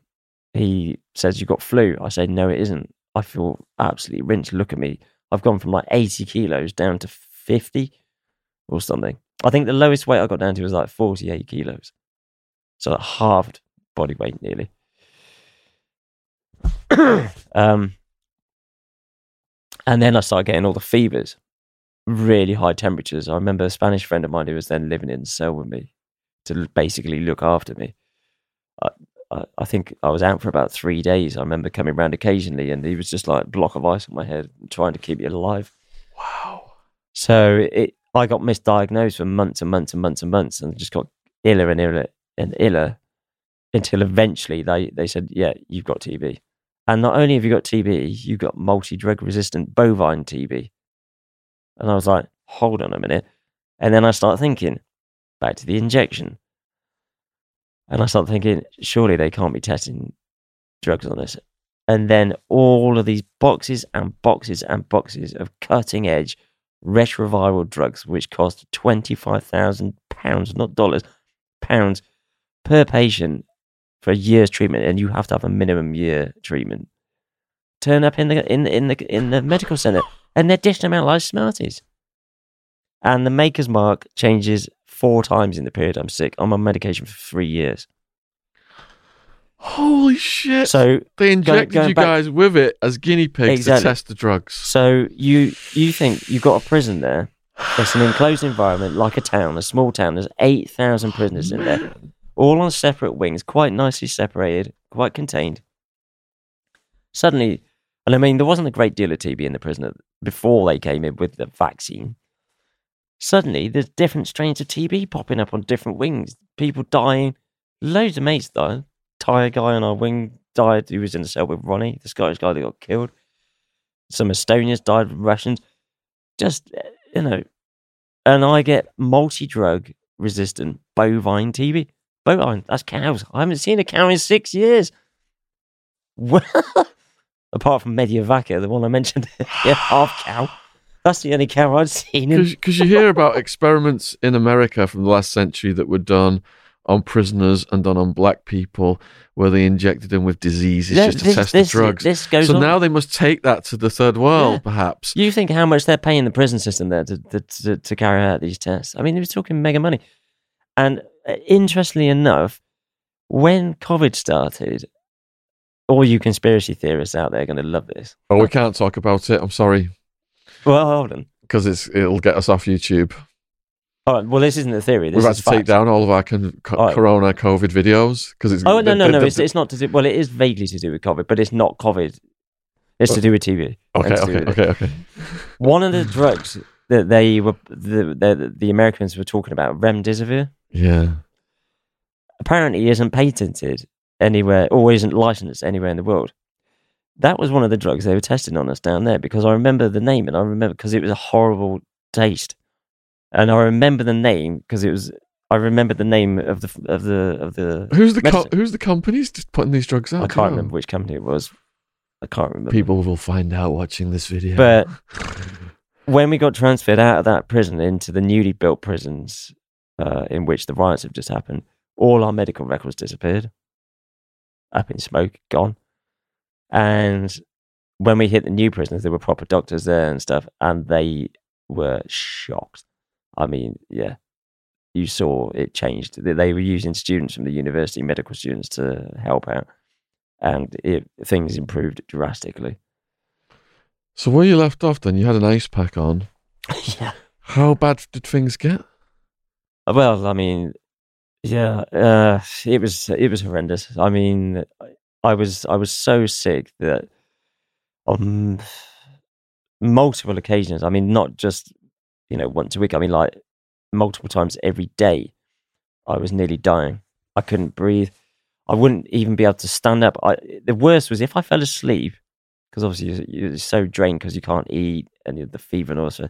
He says, You've got flu. I say, No, it isn't. I feel absolutely rinsed. Look at me. I've gone from like 80 kilos down to 50 or something. I think the lowest weight I got down to was like 48 kilos. So like halved body weight nearly. um, and then I started getting all the fevers really high temperatures. I remember a Spanish friend of mine who was then living in the cell with me to basically look after me. I, I, I think I was out for about three days. I remember coming round occasionally, and he was just like a block of ice on my head, trying to keep me alive. Wow. So it, I got misdiagnosed for months and months and months and months, and just got iller and iller and iller until eventually they, they said, "Yeah, you've got TB." And not only have you got TB, you've got multi-drug resistant bovine TB. And I was like, hold on a minute. And then I start thinking, back to the injection. And I start thinking, surely they can't be testing drugs on this. And then all of these boxes and boxes and boxes of cutting edge retroviral drugs, which cost £25,000, not dollars, pounds per patient for a year's treatment. And you have to have a minimum year treatment. Turn up in the, in, in the, in the medical center and they're dishing them out like Smarties. And the maker's mark changes four times in the period I'm sick. I'm on medication for three years. Holy shit. So, they injected going you back- guys with it as guinea pigs Exactly. to test the drugs. so you you think you've got a prison there? It's an enclosed environment, like a town, a small town. There's eight thousand prisoners in there, all on separate wings, quite nicely separated, quite contained. Suddenly, and I mean, there wasn't a great deal of TB in the prison before they came in with the vaccine. Suddenly, there's different strains of TB popping up on different wings. People dying. Loads of mates died. Thai guy on our wing died. He was in the cell with Ronnie, the Scottish guy that got killed. Some Estonians died, Russians. Just, uh, you know. And I get multi drug resistant bovine TB. Bovine, that's cows. I haven't seen a cow in six years. Well, apart from Media Vaca, the one I mentioned, yeah, half cow. That's the only cow I've seen. Because you hear about experiments in America from the last century that were done on prisoners and done on black people where they injected them with diseases Yeah, just to this- test this- the drugs. This goes so on. now they must take that to the third world, Yeah. perhaps. You think how much they're paying the prison system there to, to, to, to carry out these tests? I mean, they were talking mega money. And Uh, interestingly enough, when COVID started, all you conspiracy theorists out there are going to love this. Oh, we can't talk about it. I'm sorry Well, hold on. because it's it'll get us off YouTube. All right, well, this isn't a theory. This We've had is to take down all of our con- co- right. Corona COVID videos because it's. Oh no, no, no! the- It's, it's not to do. Well, it is vaguely to do with COVID, but it's not COVID. It's to do with TB. okay, It's okay, okay, okay. One of the drugs that they were the, the the Americans were talking about, remdesivir, Yeah. apparently isn't patented anywhere or isn't licensed anywhere in the world. That was one of the drugs they were testing on us down there because I remember the name and I remember because it was a horrible taste, and I remember the name because it was. I remember the name of the of the of the. Who's the co- who's the companies just putting these drugs out? I can't know? remember which company it was. I can't remember. People will find out watching this video. But when we got transferred out of that prison into the newly built prisons uh, in which the riots have just happened, all our medical records disappeared. Up in smoke, gone. And when we hit the new prisons, there were proper doctors there and stuff, and they were shocked. I mean, yeah, you saw it changed. They they were using students from the university, medical students, to help out, and it, things improved drastically. So where you left off, then you had an ice pack on. yeah. How bad did things get? Well, I mean, yeah, uh, it was it was horrendous. I mean, I was I was so sick that on multiple occasions. I mean, not just you know once a week. I mean, like multiple times every day. I was nearly dying. I couldn't breathe. I wouldn't even be able to stand up. I, the worst was if I fell asleep, because obviously you're, you're so drained because you can't eat and the fever and also.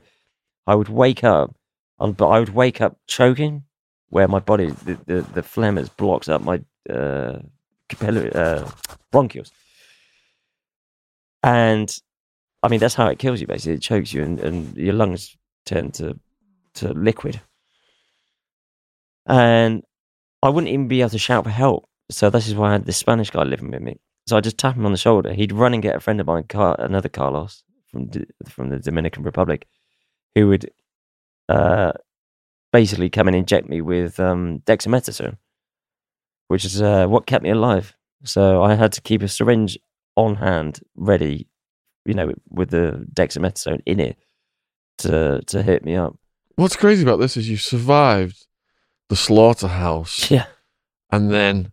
I would wake up, but I would wake up choking, where my body, the, the, the phlegm has blocked up my uh, capillary uh, bronchioles. And I mean, that's how it kills you. Basically, it chokes you, and, and your lungs turn to to liquid. And I wouldn't even be able to shout for help. So this is why I had this Spanish guy living with me. So I just tap him on the shoulder. He'd run and get a friend of mine, Car- another Carlos from from the Dominican Republic, who would uh, basically come and inject me with um, dexamethasone, which is uh, what kept me alive. So I had to keep a syringe on hand, ready, you know, with the dexamethasone in it to to hit me up. What's crazy about this is you survived the slaughterhouse, Yeah, and then,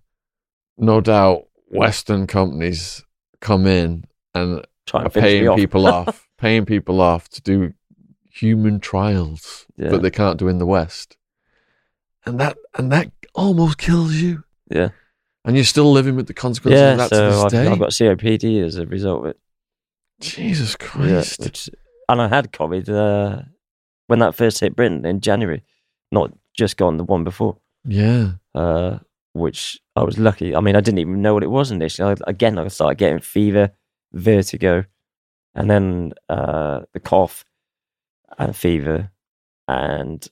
no doubt, Western companies come in and trying are to finish me paying off. people off, paying people off to do human trials Yeah. that they can't do in the West, and that and that almost kills you. Yeah. and you're still living with the consequences yeah, of that so to this I've, day. I've got COPD as a result of it. Jesus Yeah, Christ! which, and I had COVID uh, when that first hit Britain in January, not just gone the one before. Yeah, uh, which I was lucky. I mean, I didn't even know what it was initially. I, again, I started getting fever, vertigo, and then uh, the cough and fever, and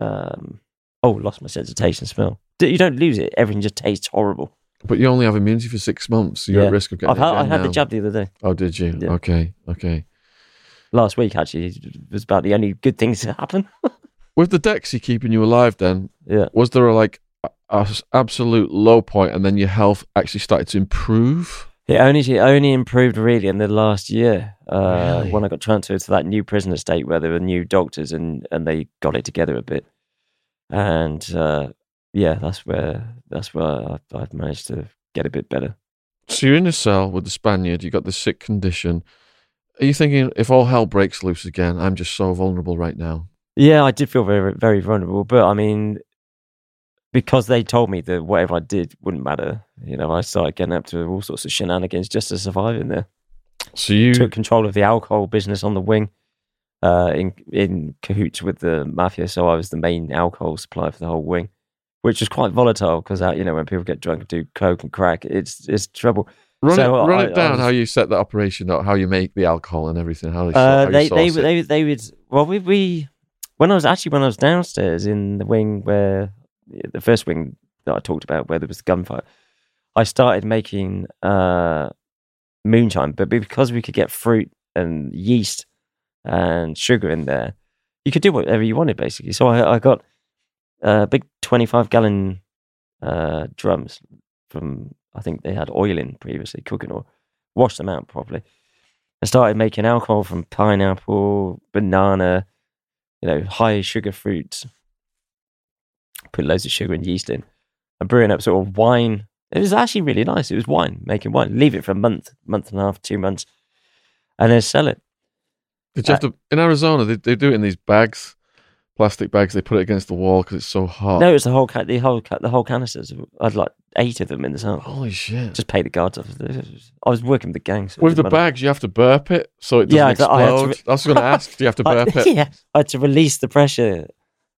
um, oh, lost my sense of taste and smell. You don't lose it; everything just tastes horrible. but you only have immunity for six months, so you're Yeah. at risk of getting I've it had, I had the jab the other day, Oh, did you? Yeah. Okay, okay. last week. Actually, it was about the only good things to happen. With the Dexy keeping you alive, then yeah, was there a, like a, a absolute low point, and then your health actually started to improve? It only it only improved really in the last year uh, Really? when I got transferred to that new prison estate where there were new doctors and and they got it together a bit, and uh, yeah, that's where that's where I, I've managed to get a bit better. So you're in a cell with the Spaniard. You got this sick condition. Are you thinking, if all hell breaks loose again, I'm just so vulnerable right now? Yeah, I did feel very very vulnerable, but I mean, because they told me that whatever I did wouldn't matter, you know, I started getting up to all sorts of shenanigans just to survive in there. So you, took control of the alcohol business on the wing, uh, in in cahoots with the mafia. So I was the main alcohol supplier for the whole wing, which was quite volatile because you know when people get drunk and do coke and crack, it's it's trouble. run, so it, run I- it down. was- how you set that operation up, how you make the alcohol and everything. How, they, Uh, how they they they they would well we we when I was actually when I was downstairs in the wing where the first wing that I talked about where there was gunfire, I started making uh, moonshine, but because we could get fruit and yeast and sugar in there, you could do whatever you wanted basically. So I, I got uh, big twenty five gallon uh, drums from I think they had oil in previously, cooking oil. Washed them out properly. I started making alcohol from pineapple, banana, you know, high sugar fruits. Put loads of sugar and yeast in, and brewing up sort of wine. It was actually really nice. It was wine, making wine. Leave it for a month, month and a half, two months, and then sell it. Did you uh, have to in Arizona? They, they do it in these bags, plastic bags. They put it against the wall because it's so hot. No, it was the whole ca- the whole ca- the whole canisters. I had like eight of them in the cell. Holy shit! Just pay the guards off. I was working with the gang. so it With the bags, you have to burp it so it doesn't Yeah, I d- I explode. re- I was going to ask, do you have to burp I, it? yeah, I had to release the pressure,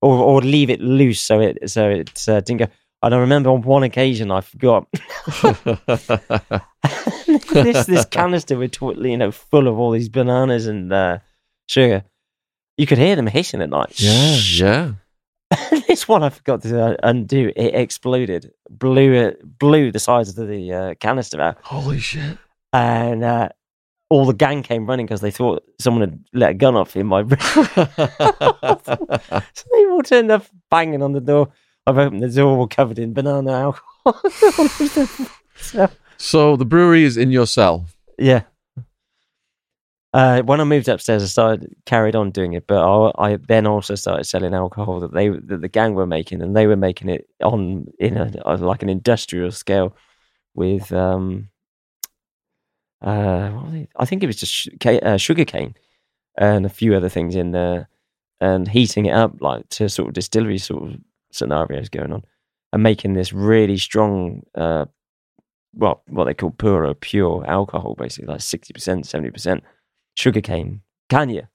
or or leave it loose so it so it uh, didn't go. And I remember on one occasion I forgot this this canister with you know full of all these bananas and uh, sugar. You could hear them hissing at night. yeah, yeah. this one I forgot to uh, undo. It exploded, blew it, blew the size of the uh, canister out, Holy shit! and uh, all the gang came running because they thought someone had let a gun off in my room. so they all turned up banging on the door. I've opened the door all covered in banana alcohol. so, so the brewery is in your cell. yeah. Uh, when I moved upstairs, I started carried on doing it, but I, I then also started selling alcohol that they that the gang were making, and they were making it on in a like an industrial scale with um uh what was it? I think it was just sh- uh, sugar cane and a few other things in there, and heating it up like to sort of distillery sort of scenarios going on, and making this really strong uh well what they call puro pure alcohol basically like sixty percent seventy percent sugar cane. Can you?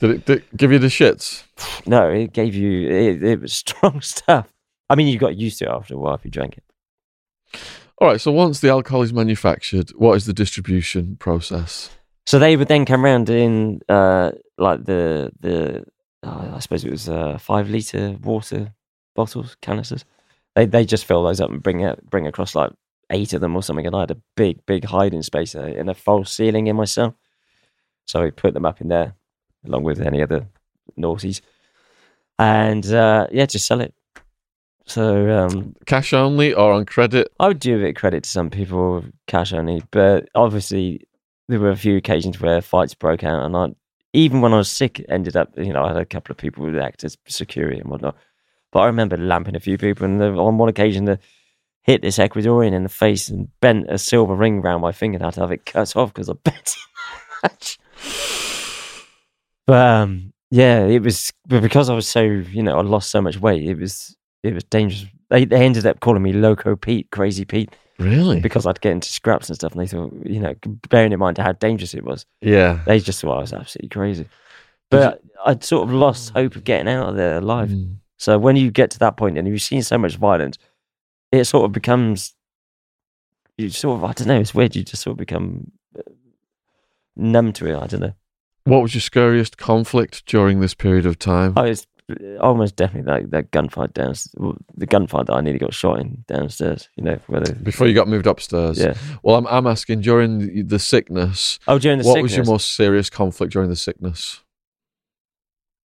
Did it, did it give you the shits? No, it gave you. It, it was strong stuff. I mean, you got used to it after a while if you drank it. All right. So once the alcohol is manufactured, what is the distribution process? So they would then come round in uh, like the the uh, I suppose it was uh, five liter water bottles canisters. They they just fill those up and bring it bring across like eight of them or something. And I had a big big hiding space uh, in a false ceiling in my cell, so we put them up in there along with any other naughties, and uh, yeah, just sell it. So um, Cash only or on credit? I would do a bit of credit to some people, cash only, but obviously there were a few occasions where fights broke out, and I, even when I was sick, ended up, you know, I had a couple of people who act as security and whatnot. But I remember lamping a few people, and on one occasion, they hit this Ecuadorian in the face and bent a silver ring round my finger, and I had to have it cut off because I bent it. But um, yeah, it was but because I was so, you know, I lost so much weight. It was it was dangerous. They they ended up calling me Loco Pete, Crazy Pete Really? because I'd get into scraps and stuff, and they thought, you know, bearing in mind how dangerous it was, Yeah. they just thought I was absolutely crazy. But I'd sort of lost hope of getting out of there alive. Mm. So when you get to that point and you've seen so much violence, it sort of becomes, you sort of, I don't know, it's weird. You just sort of become uh, numb to it. I don't know. What was your scariest conflict during this period of time? I was almost definitely that, that gunfight downstairs, the gunfight that I nearly got shot in downstairs, you know, whether, Before you got moved upstairs? yeah. Well, I'm, I'm asking during the, the sickness, Oh, during the what sickness, was your most serious conflict during the sickness?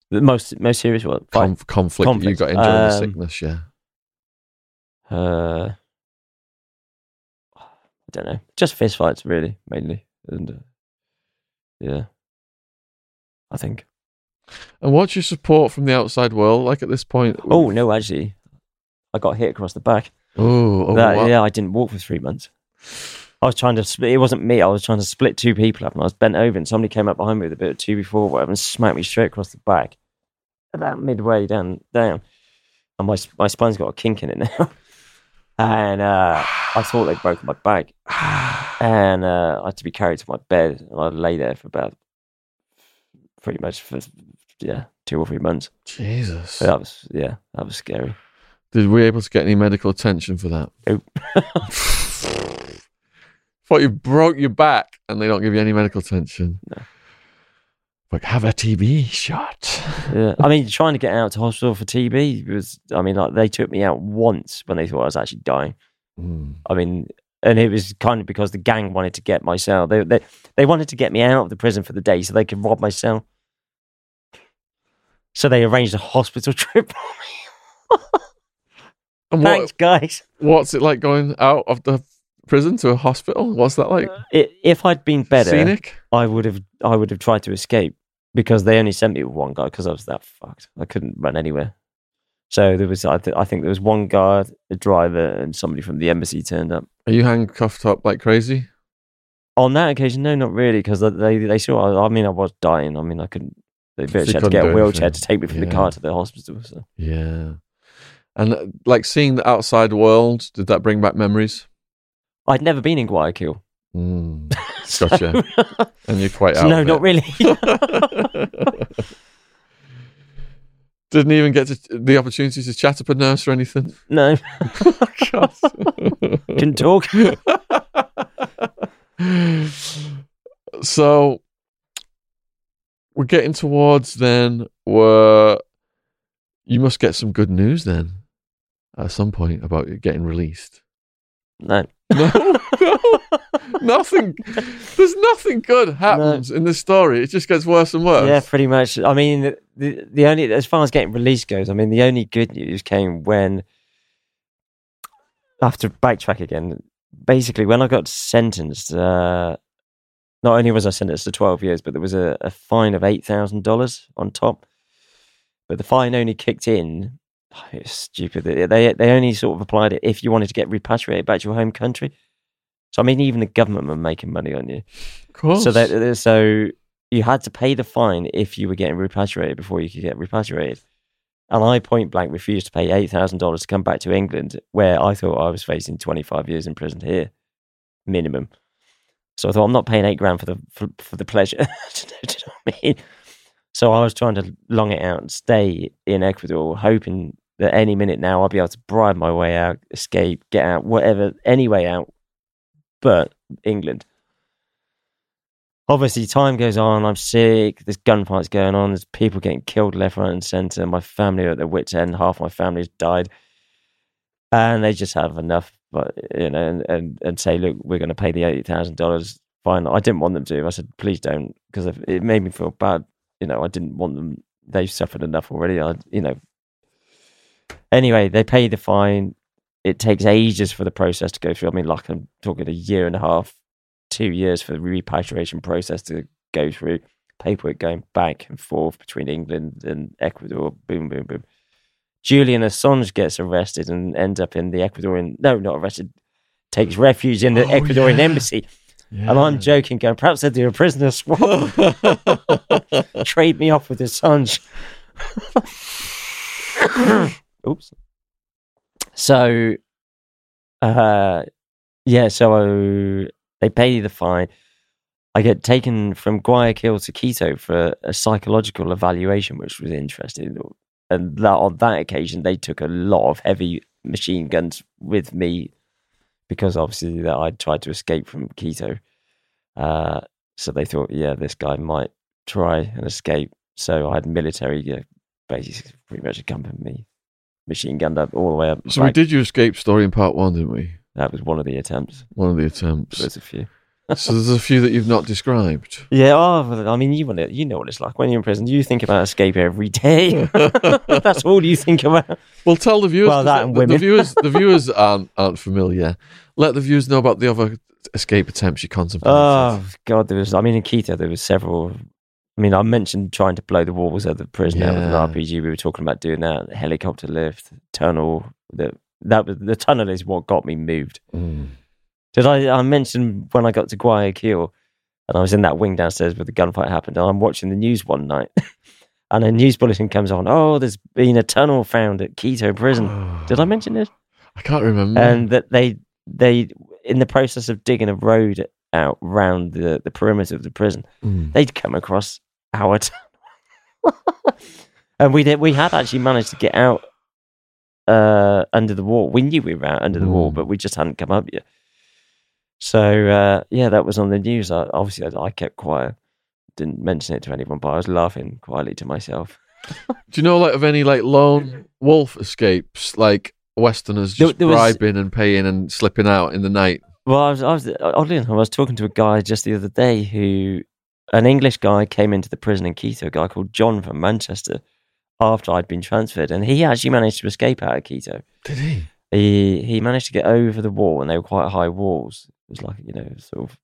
the most, most serious? Fight? Conf- conflict, that you Conflict. got in during the Um, sickness, yeah. Uh, I don't know. Just fist fights, really, mainly, and uh, yeah, I think. And what's your support from the outside world like at this point? Oh no, actually, I got hit across the back. Oh, oh That- yeah, I didn't walk for three months. I was trying to split. It wasn't me. I was trying to split two people up, and I was bent over, and somebody came up behind me with a bit of two before whatever, and smacked me straight across the back, about midway down, down, and my my spine's got a kink in it now, and uh, I thought they'd broken my back, and uh, I had to be carried to my bed, and I lay there for about pretty much for yeah two or three months. Jesus. So that was yeah, that was scary. Did we able to get any medical attention for that? Nope. Thought you broke your back and they don't give you any medical attention. No. Like, have a TB shot. Yeah, I mean, trying to get out to hospital for TB was. I mean, like they took me out once when they thought I was actually dying. Mm. I mean, and it was kind of because the gang wanted to get my cell. They they they wanted to get me out of the prison for the day so they could rob my cell. So they arranged a hospital trip. And Thanks, what, guys. what's it like going out of the prison to a hospital? What's that like? I if I'd been better, Scenic? I would have I would have tried to escape because they only sent me with one guy because I was that fucked. I couldn't run anywhere. So there was I, th- I think there was one guard, a driver, and somebody from the embassy turned up. Are you handcuffed up like crazy? On that occasion, no, not really, because they they saw. I mean, I was dying. I mean, I couldn't. They virtually had to get a wheelchair anything. to take me from the car to the hospital. So Yeah. And uh, like seeing the outside world, did that bring back memories? I'd never been in Guayaquil. Mm. So- Gotcha. And you're quite out. no, not really. Didn't even get to, the opportunity to chat up a nurse or anything. no, couldn't talk. so we're getting towards then where you must get some good news then at some point about it getting released. No. No, no, nothing. There's nothing good happens in this story. It just gets worse and worse. Yeah, pretty much. I mean, the the only as far as getting released goes, I mean, the only good news came when I have to backtrack again. Basically, when I got sentenced, uh, not only was I sentenced to twelve years, but there was a, a fine of eight thousand dollars on top. But the fine only kicked in. It's stupid. They they only sort of applied it if you wanted to get repatriated back to your home country. So I mean, even the government were making money on you. of course. So that so you had to pay the fine if you were getting repatriated before you could get repatriated. And I point blank refused to pay eight thousand dollars to come back to England, where I thought I was facing twenty five years in prison here, minimum. So I thought I'm not paying eight grand for the for, for the pleasure. Do you know what I mean? So I was trying to long it out and stay in Ecuador, hoping that any minute now I'll be able to bribe my way out, escape, get out, whatever, any way out, but England obviously time goes on i'm sick there's gunfights going on there's people getting killed left right and center my family are at the wits end half my family's died and they just have enough but you know and and, and say look we're going to pay the $80000 fine. I didn't want them to. I said please don't because it made me feel bad. You know i didn't want them they've suffered enough already. I you know. Anyway they pay the fine. It takes ages for the process to go through. I mean like i'm talking a year and a half two years for the repatriation process to go through, paperwork going back and forth between England and Ecuador. Boom, boom, boom. Julian Assange gets arrested and ends up in the Ecuadorian, no, not arrested, takes refuge in the Oh, Ecuadorian yeah. embassy. And I'm joking, going, perhaps they'll do a prisoner swap, trade me off with Assange. Oops. So, uh, yeah, so they pay you the fine. I get taken from Guayaquil to Quito for a psychological evaluation, which was interesting. And that on that occasion, they took a lot of heavy machine guns with me because obviously that I tried to escape from Quito. Uh, so they thought, yeah, this guy might try and escape. So I had military, yeah, basically pretty much accompanied me, machine gunned up all the way up. So we did your escape story in part one, didn't we? That was one of the attempts. One of the attempts. There's a few. So there's a few that you've not described. Yeah, oh, I mean, you want it. You know what it's like when you're in prison. You think about escape every day. That's all you think about. Well, tell the viewers. Well, that the, and the women. viewers, the viewers aren't aren't familiar. Let the viewers know about the other escape attempts you contemplated. Oh God, there was. I mean, in Quito, there was several. I mean, I mentioned trying to blow the walls of the prison out with an RPG. We were talking about doing that. Helicopter lift, tunnel. The that was the tunnel is what got me moved. Mm. Did I? I mentioned when I got to Guayaquil, and I was in that wing downstairs where the gunfight happened, and I'm watching the news one night, and a news bulletin comes on. Oh, there's been a tunnel found at Quito prison. Did I mention this? I can't remember. and that they they in the process of digging a road out round the, the perimeter of the prison, Mm. they'd come across our tunnel. and we did we had actually managed to get out uh under the wall. We knew we were out under the wall, Mm. but we just hadn't come up yet. So uh yeah, that was on the news. I, obviously I, I kept quiet. Didn't mention it to anyone, but I was laughing quietly to myself. Do you know like of any like lone wolf escapes, like Westerners just there was- bribing and paying and slipping out in the night? Well, I was, I was oddly enough, I was talking to a guy just the other day who, an English guy, came into the prison in Quito, a guy called John from Manchester, after I'd been transferred, and he actually managed to escape out of Quito. Did he? He he managed to get over the wall, and they were quite high walls. It was like you know, sort of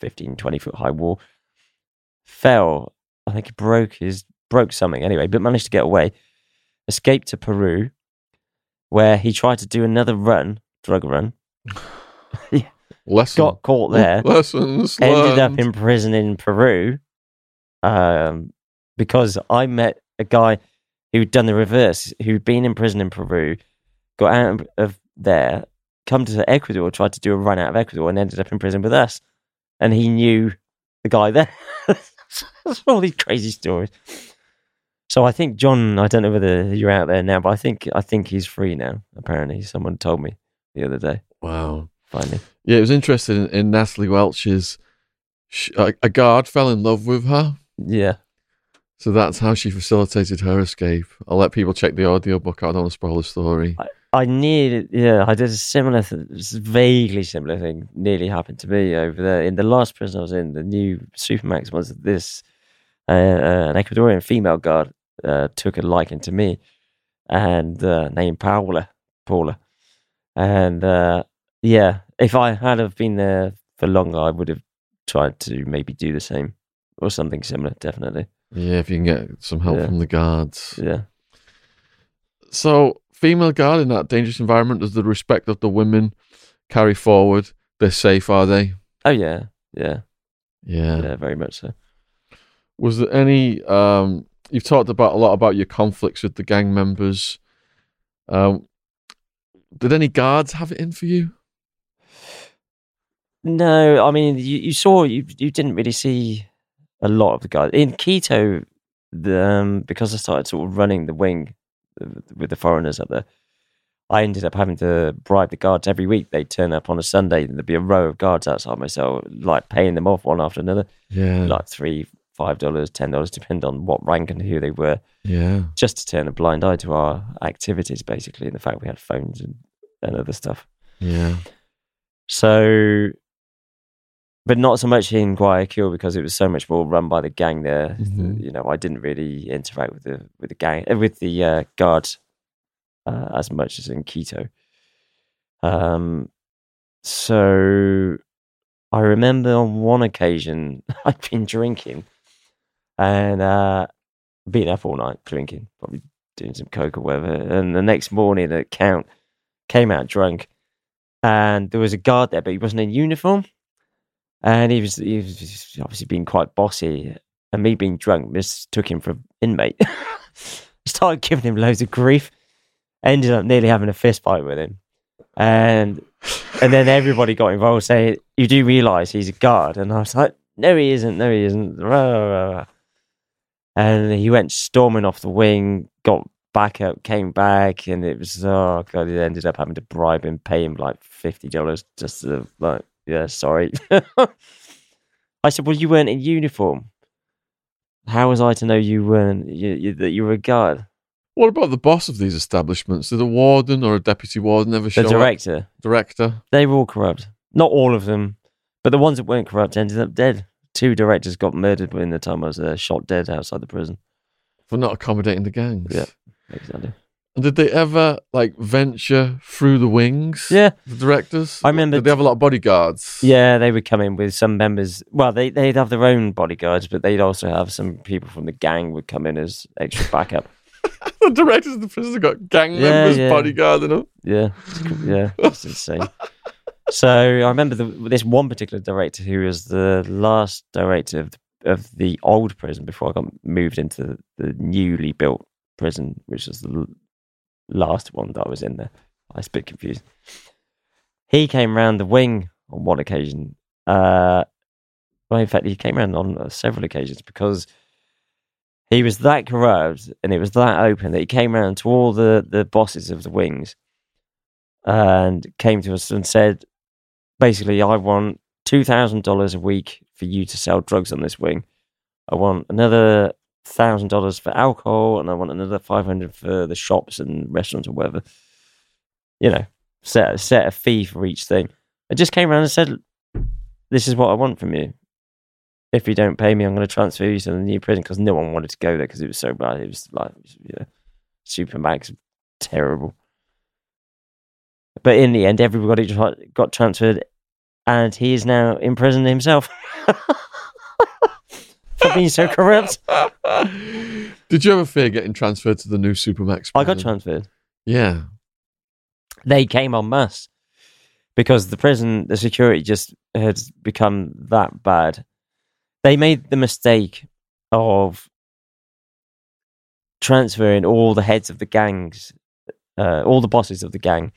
15, 20 foot high wall. Fell, I think he broke his broke something anyway, but managed to get away. Escaped to Peru, where he tried to do another run, drug run. Lesson. got caught there, Lessons ended up in prison in Peru, um, because I met a guy who'd done the reverse, who'd been in prison in Peru, got out of there, come to Ecuador, tried to do a run out of Ecuador, and ended up in prison with us, and he knew the guy there. That's all these crazy stories. So I think John, I don't know whether you're out there now, but I think I think he's free now. Apparently, someone told me the other day. Wow. Finally, Yeah, it was interesting in, Natalie Welch's. Sh a, a guard fell in love with her, yeah. so that's how she facilitated her escape. I'll let people check the audio book. I don't want to spoil the story. I nearly, yeah, I did a similar, th- vaguely similar thing. Nearly happened to me over there in the last prison I was in. The new Supermax was this uh, uh, an Ecuadorian female guard uh, took a liking to me, and uh, named Paula, Paula, and uh, yeah, if I had have been there for longer, I would have tried to maybe do the same or something similar. Definitely, Yeah, if you can get some help Yeah. from the guards. yeah. So, female guard in that dangerous environment, does the respect of the women carry forward? They're safe, are they? Oh yeah, yeah, Yeah. yeah, very much so. Was there any? Um, you've talked about a lot about your conflicts with the gang members. Um, did any guards have it in for you? No, I mean you, you saw you you didn't really see a lot of the guys in Quito. The, um, because I started sort of running the wing with the foreigners up there, I ended up having to bribe the guards every week. They'd turn up on a Sunday, and there'd be a row of guards outside my cell, like paying them off one after another, Yeah. like three, five dollars, ten dollars, depending on what rank and who they were, yeah. just to turn a blind eye to our activities, basically, and the fact we had phones and, and other stuff. Yeah. So, but not so much in Guayaquil because it was so much more run by the gang there. Mhm. You know, I didn't really interact with the with the gang uh, with the uh, guards uh, as much as in Quito. Um, so I remember on one occasion I'd been drinking and uh, been up all night drinking, probably doing some coke or whatever. And the next morning, the count came out drunk, and there was a guard there, but he wasn't in uniform, and he was he was obviously being quite bossy. And me being drunk mistook him for an inmate. Started giving him loads of grief. Ended up nearly having a fist fight with him, and and then everybody got involved, saying, "You do realise he's a guard?" And I was like, "No, he isn't. No, he isn't." And he went storming off the wing, got back up, came back, and it was oh god. He ended up having to bribe him, pay him like fifty dollars just to like, yeah, sorry. I said, "Well, you weren't in uniform. How was I to know you weren't you, you, that you were a guard?" What about the boss of these establishments? Did a warden or a deputy warden ever show The up? director. Director. They were all corrupt. Not all of them, but the ones that weren't corrupt ended up dead. Two directors got murdered in the time I was there, shot dead outside the prison. for not accommodating the gangs. Yeah. Exactly. Did they ever like venture through the wings? Yeah, The directors. I remember- Did they have a lot of bodyguards? yeah, they would come in with some members. Well, they they'd have their own bodyguards, but they'd also have some people from the gang would come in as extra backup. the directors of the prison have got gang Yeah, members yeah. bodyguarding them. Yeah, yeah, it's insane. So I remember the, this one particular director who was the last director of the, of the old prison before I got moved into the newly built prison, which was the last one that I was in there. I was a bit confused. He came round the wing on one occasion. Uh, well, in fact, he came around on uh, several occasions because he was that corrupt and it was that open that he came around to all the, the bosses of the wings and came to us and said, basically, I want $2,000 a week for you to sell drugs on this wing. I want another thousand dollars for alcohol, and I want another five hundred for the shops and restaurants or whatever. You know, set set a fee for each thing. I just came around and said, "This is what I want from you. If you don't pay me, I'm going to transfer you to the new prison." Because no one wanted to go there because it was so bad. It was like, you know, Supermax, terrible. But in the end, everybody got transferred, and he is now in prison himself for being so corrupt. Did you ever fear getting transferred to the new Supermax? I got transferred. Yeah. They came en masse because the prison, the security just had become that bad. They made the mistake of transferring all the heads of the gangs, uh, all the bosses of the gang,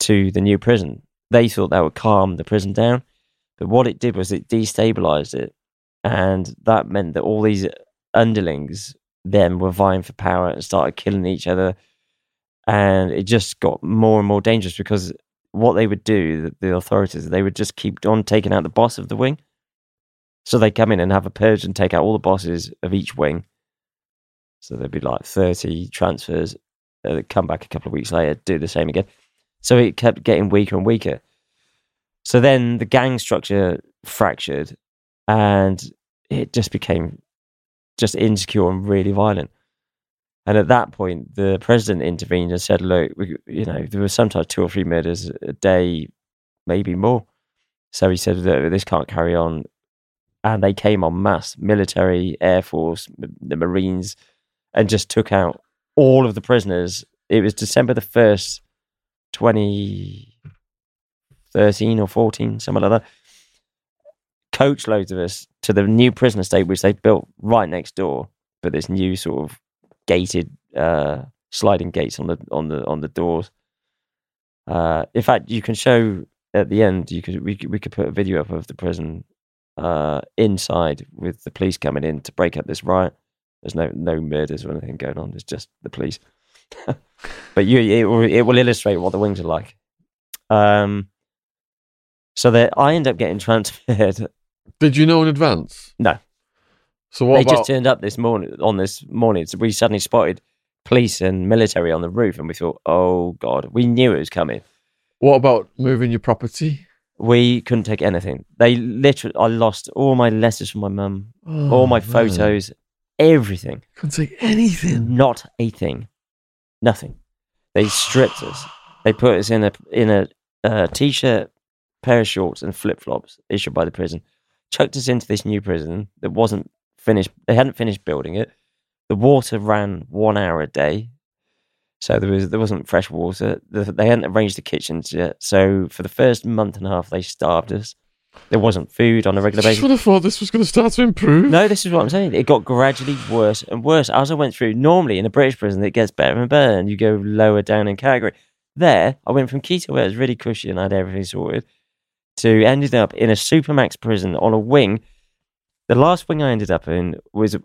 to the new prison. They thought that would calm the prison down, but what it did was it destabilized it, and that meant that all these underlings then were vying for power and started killing each other, and it just got more and more dangerous because what they would do, the, the authorities, they would just keep on taking out the boss of the wing. So they come in and have a purge and take out all the bosses of each wing. So there'd be like 30 transfers. uh, come back a couple of weeks later, do the same again. So it kept getting weaker and weaker. So then the gang structure fractured, and it just became just insecure and really violent. And at that point, the president intervened and said, "Look, we, you know, there were sometimes two or three murders a day, maybe more." So he said this can't carry on, and they came on mass, military, air force, the Marines, and just took out all of the prisoners. It was December the first, twenty thirteen or fourteen, something like that. Coach loads of us to the new prison estate, which they built right next door, but this new sort of gated uh, sliding gates on the on the on the doors. Uh, in fact, you can show at the end. You could we we could put a video up of the prison uh, inside with the police coming in to break up this riot. There's no no murders or anything going on. It's just the police. but you it will, it will illustrate what the wings are like. Um, so that I end up getting transferred. Did you know in advance? No. So what they about just turned up this morning on this morning. So we suddenly spotted police and military on the roof, and we thought, "Oh God!" We knew it was coming. what about moving your property? We couldn't take anything. They literally, I lost all my letters from my mum, all Oh, my man. photos, everything. Couldn't take anything. Not a thing, nothing. They stripped us. They put us in a in a uh, t-shirt, pair of shorts, and flip flops issued by the prison. Chucked us into this new prison that wasn't finished. They hadn't finished building it. The water ran one hour a day, so there was there wasn't fresh water. They hadn't arranged the kitchens yet. So for the first month and a half, they starved us. There wasn't food on a regular I basis. would have thought this was going to start to improve. No, this is what I'm saying. It got gradually worse and worse as I went through. Normally, in a British prison, it gets better and better, and you go lower down in category. There, I went from Quito, where it was really cushy and I had everything sorted, to ending up in a supermax prison on a wing. The last wing I ended up in was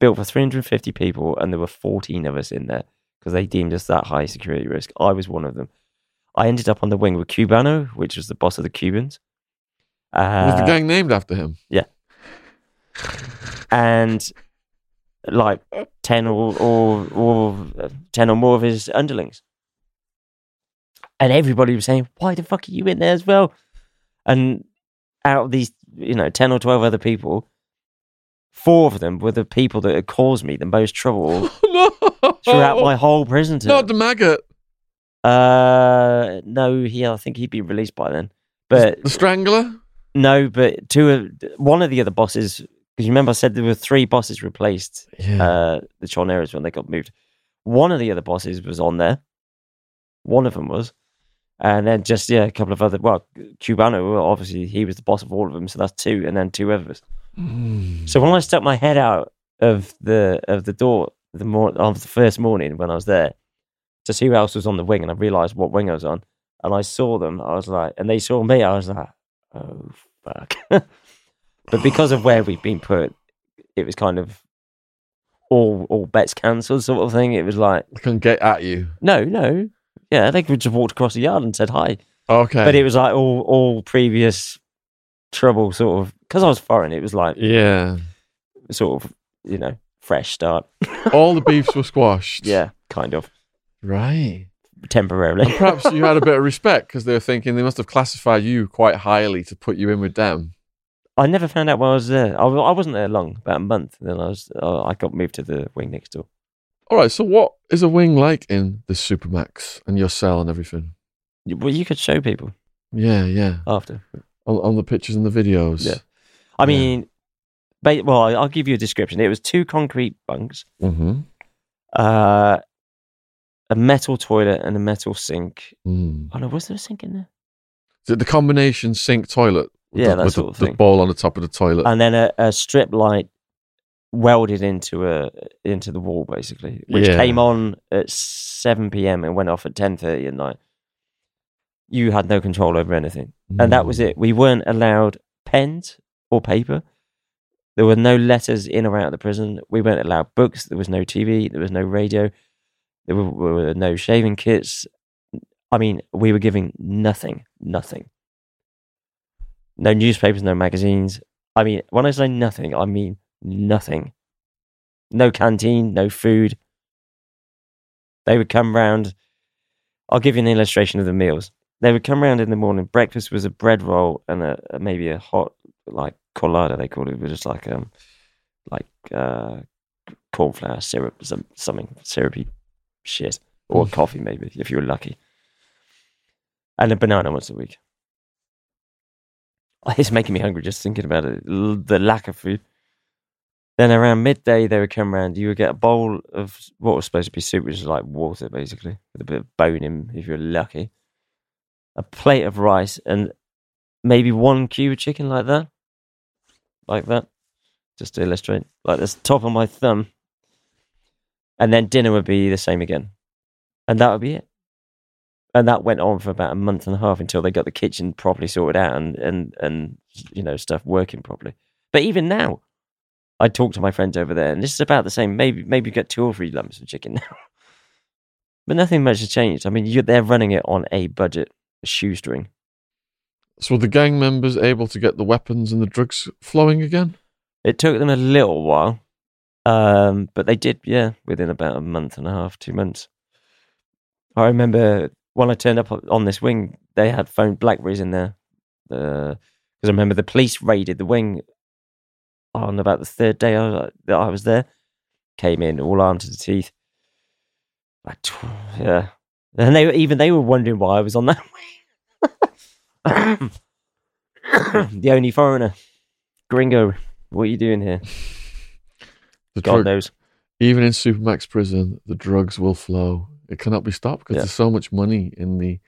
built for 350 people, and there were 14 of us in there because they deemed us that high security risk. I was one of them. I ended up on the wing with Cubano, which was the boss of the Cubans. Was the Uh, gang named after him? Yeah. and like 10 or, or, or uh, 10 or more of his underlings. And everybody was saying, why the fuck are you in there as well? And out of these, you know, 10 or 12 other people, four of them were the people that had caused me the most trouble no. throughout my whole prison term. Not the maggot. Uh, no, he, I think he'd be released by then. But The strangler. no, but two of, one of the other bosses, because you remember I said there were three bosses replaced Yeah. uh, the Choneros when they got moved. One of the other bosses was on there. One of them was. And then just, yeah, a couple of other, well, Cubano, obviously, he was the boss of all of them. So that's two. And then two others. Mm. So when I stuck my head out of the of the door the mor- of the first morning when I was there to see who else was on the wing, and I realised what wing I was on, and I saw them, I was like, and they saw me, I was like, oh fuck. but because of where we'd been put, it was kind of all all bets cancelled sort of thing. It was like, I can get at you. no, no, yeah, they could just walked across the yard and said hi, Okay. but it was like all all previous trouble sort of because I was foreign. It was like yeah. sort of you know fresh start. All the beefs were squashed. Yeah, kind of Right. temporarily. And perhaps you had a bit of respect because they were thinking they must have classified you quite highly to put you in with them. I never found out why I was there. I, I wasn't there long, about a month. Then I was uh, I got moved to the wing next door. All right. So, what is a wing like in the Supermax and your cell and everything? Well, you could show people Yeah, yeah. after. On, on the pictures and the videos. Yeah. I Yeah. mean, ba- well, I'll give you a description. It was two concrete bunks, Mm-hmm. uh, a metal toilet, and a metal sink. Mm. Oh no, was there a sink in there? it the combination sink toilet? With Yeah, the, that sort the, of the thing. ball on the top of the toilet. And then a, a strip light welded into a into the wall, basically, which Yeah. came on at seven p.m. and went off at ten thirty at night. You had no control over anything. and that was Mm. it. We weren't allowed pens or paper. There were no letters in or out of the prison. We weren't allowed books. There was no TV. There was no radio. There were, were no shaving kits. I mean, we were giving nothing, nothing. No newspapers, no magazines. I mean, when I say nothing, I mean nothing. No canteen, no food. They would come round. I'll give you an illustration of the meals. They would come round in the morning. Breakfast was a bread roll and a, a- maybe a hot like colada they called it. It was just like um like uh cornflour syrup, some something syrupy shit, or Mm. coffee maybe if you were lucky, and a banana once a week. It's making me hungry just thinking about it. L- The lack of food. Then around midday, they would come round. You would get a bowl of what was supposed to be soup, which is like water, basically, with a bit of bone in, if you're lucky. A plate of rice and maybe one cube of chicken, like that, like that, just to illustrate. Like this top of my thumb. And then dinner would be the same again, and that would be it. And that went on for about a month and a half until they got the kitchen properly sorted out and and and you know stuff working properly. But even now, I talk to my friends over there, and this is about the same. Maybe maybe you get two or three lumps of chicken now, but nothing much has changed. I mean, you, they're running it on a budget, a shoestring. So were the gang members able to get the weapons and the drugs flowing again? It took them a little while, um, but they did. Yeah, within about a month and a half, two months. I remember when I turned up on this wing, they had phoned Blackberries in there because I remember the police raided the wing on about the third day I, that I was there. Came in all armed to the teeth. Like, yeah, and they were, even they were wondering why I was on that wing. the only foreigner, gringo. What are you doing here? The God drug, knows. even in Supermax prison, the drugs will flow. It cannot be stopped because Yeah. there's so much money in the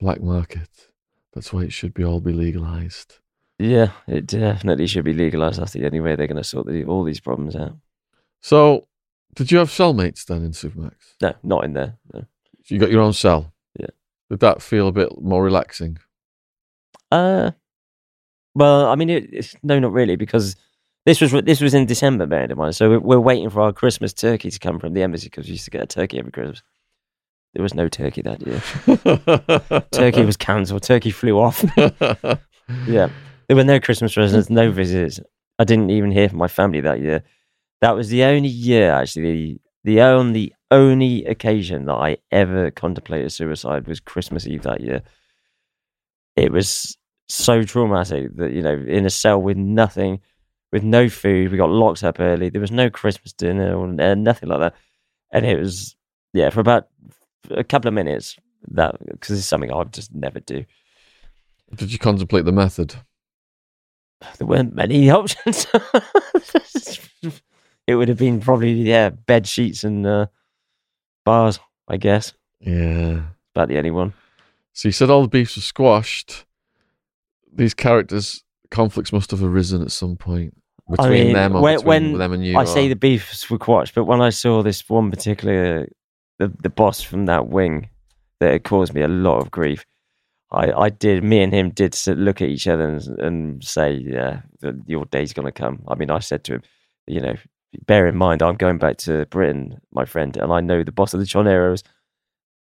black market. That's why it should be all be legalized. Yeah, it definitely should be legalized. That's the only way they're going to sort the, all these problems out. So, did you have cellmates then in Supermax? No, not in there. No. You got your own cell. Yeah. Did that feel a bit more relaxing? Uh, well, I mean, it, it's, no, not really, because this was this was in December, bearing in mind. So we're, we're waiting for our Christmas turkey to come from the embassy because we used to get a turkey every Christmas. There was no turkey that year. Turkey was cancelled. Turkey flew off. Yeah. There were no Christmas presents, no visits. I didn't even hear from my family that year. That was the only year, actually, the only only occasion that I ever contemplated suicide was Christmas Eve that year. It was so traumatic that you know, in a cell with nothing, with no food, we got locked up early. There was no Christmas dinner or uh, nothing like that, and it was yeah for about a couple of minutes that because it's something I would just never do. Did you contemplate the method? There weren't many options. it would have been probably yeah, bed sheets and uh, bars, I guess. Yeah. About the only one. So you said all the beefs were squashed. These characters' conflicts must have arisen at some point between mean, them or when- between when them and you. I say the beefs were quashed, but when I saw this one particular the the boss from that wing, that it caused me a lot of grief. I, I did. Me and him did look at each other and, and say, "Yeah, your day's gonna come." I mean, I said to him, "You know, bear in mind, I'm going back to Britain, my friend, and I know the boss of the Choneros,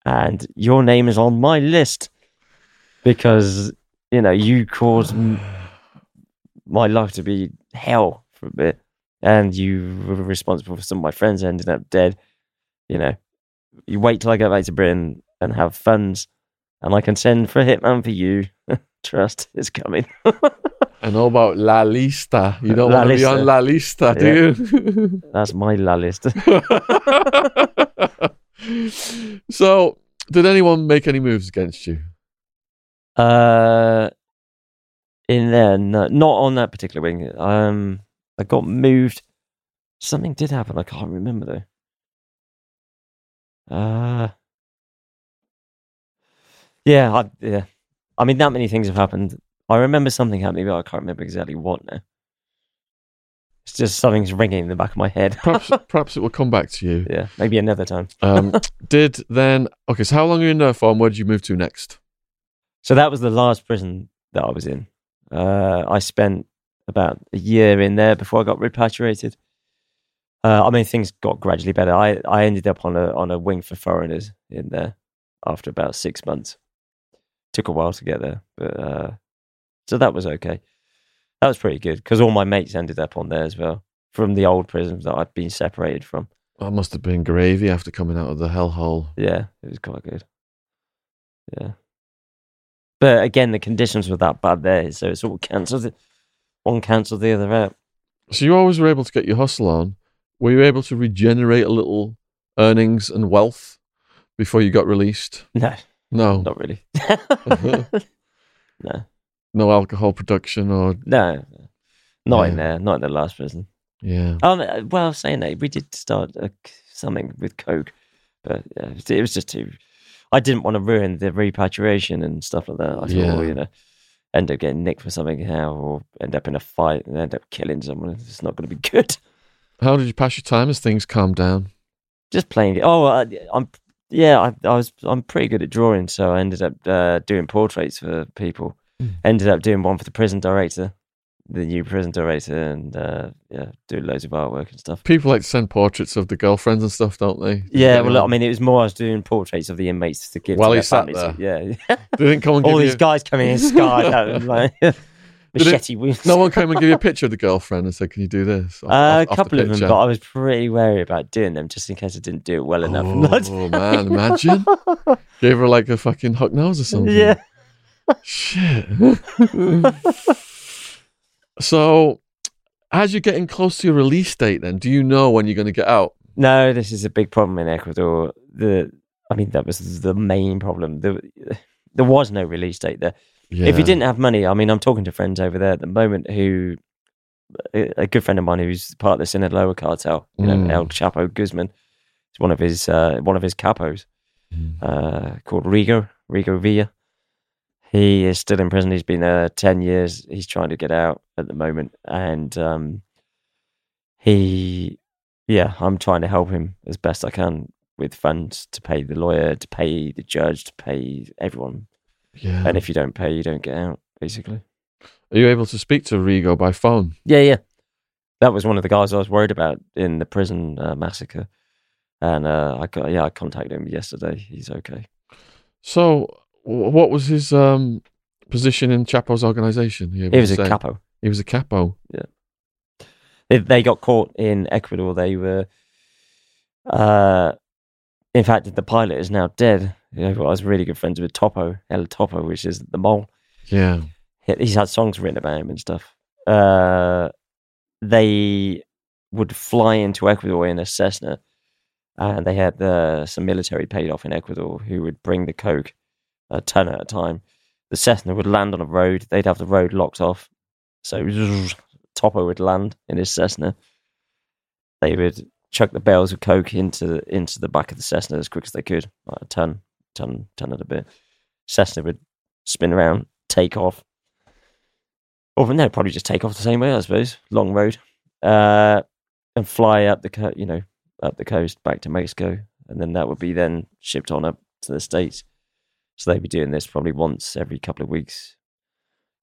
and your name is on my list because you know you caused my life to be hell for a bit, and you were responsible for some of my friends ending up dead. You know, you wait till I get back to Britain and have funds, and I can send for a hitman for you. Trust, is coming. I know about La Lista. You don't La want to be Lista. on La Lista, do you? That's my la Lista. so, did anyone make any moves against you? Uh, in there, no, not on that particular wing. Um, I got moved. Something did happen. I can't remember though. Uh, yeah, I, yeah. I mean, that many things have happened. I remember something happening, but I can't remember exactly what now. It's just something's ringing in the back of my head. Perhaps, perhaps it will come back to you. yeah, maybe another time. Um, did then? Okay, so how long are you in there for, and where did you move to next? So that was the last prison that I was in. Uh, I spent about a year in there before I got repatriated. Uh, I mean, things got gradually better. I, I ended up on a on a wing for foreigners in there after about six months. Took a while to get there, but uh, so that was okay. That was pretty good because all my mates ended up on there as well from the old prisons that I'd been separated from. That must have been gravy after coming out of the hellhole. Yeah, it was quite good. Yeah. But again, the conditions were that bad there, so it's all cancelled. it- One cancelled the other out. So you always were able to get your hustle on. Were you able to regenerate a little earnings and wealth before you got released? No, No, not really. no, no alcohol production or no, not in there. Not in the last prison. yeah. Um, well, saying that, we did start uh, something with coke, but yeah, it was- just too. I didn't want to ruin the repatriation and stuff like that. I thought, Yeah. well, you know, end up getting nicked for something how, or end up in a fight and end up killing someone. It's not going to be good. How did you pass your time as things calmed down? Just playing it. Oh, I, I'm. Yeah, I, I was. I'm pretty good at drawing, so I ended up uh, doing portraits for people. Mm. Ended up doing one for the prison director, the new prison director, and uh, yeah, doing loads of artwork and stuff. People like to send portraits of the girlfriends and stuff, don't they? Yeah, well, I mean, it was more I was doing portraits of the inmates to give While to he sat families. Yeah, they didn't come and all these you. guys coming in scarred like machete wounds. No one came and gave you a picture of the girlfriend and said, "Can you do this?" Off- Uh, off- a off the couple of them, but I was pretty wary about doing them just in case I didn't do it well enough. Oh man, imagine gave her like a fucking hook nose or something. yeah. Shit. so, as you're getting close to your release date, then do you know when you're going to get out? No, this is a big problem in Ecuador. The, I mean, that was the main problem. There, there was no release date there. Yeah. If you didn't have money, I mean, I'm talking to friends over there at the moment who, a good friend of mine who's part of the Sinaloa cartel, you know, Mm. El Chapo Guzman, is one of his uh, one of his capos Mm. uh, called Rigo Rigo Villa. He is still in prison. He's been there ten years. He's trying to get out at the moment, and um, he, yeah, I'm trying to help him as best I can with funds to pay the lawyer, to pay the judge, to pay everyone Yeah. and if you don't pay, you don't get out, basically. Are you able to speak to Rigo by phone? Yeah, yeah. That was one of the guys I was worried about in the prison uh, massacre. And uh, I got, yeah, I contacted him yesterday. He's okay. So, what was his um, position in Chapo's organization? He was a say? capo. He was a capo. They, they got caught in Ecuador. They were, uh, in fact, the pilot is now dead. You know, I was really good friends with Topo, El Topo, which is the mole. Yeah. he- he's had songs written about him and stuff. Uh, they would fly into Ecuador in a Cessna, and they had uh, some military paid off in Ecuador who would bring the coke a ton at a time. The Cessna would land on a road; they'd have the road locked off, so Topo would land in his Cessna. They would chuck the bales of coke into into the back of the Cessna as quick as they could, like a ton, ton, ton at a bit. Cessna would spin around, take off, or no, probably just take off the same way, I suppose. Long road, uh, and fly up the co- you know up the coast back to Mexico, and then that would be then shipped on up to the states. So they'd be doing this probably once every couple of weeks.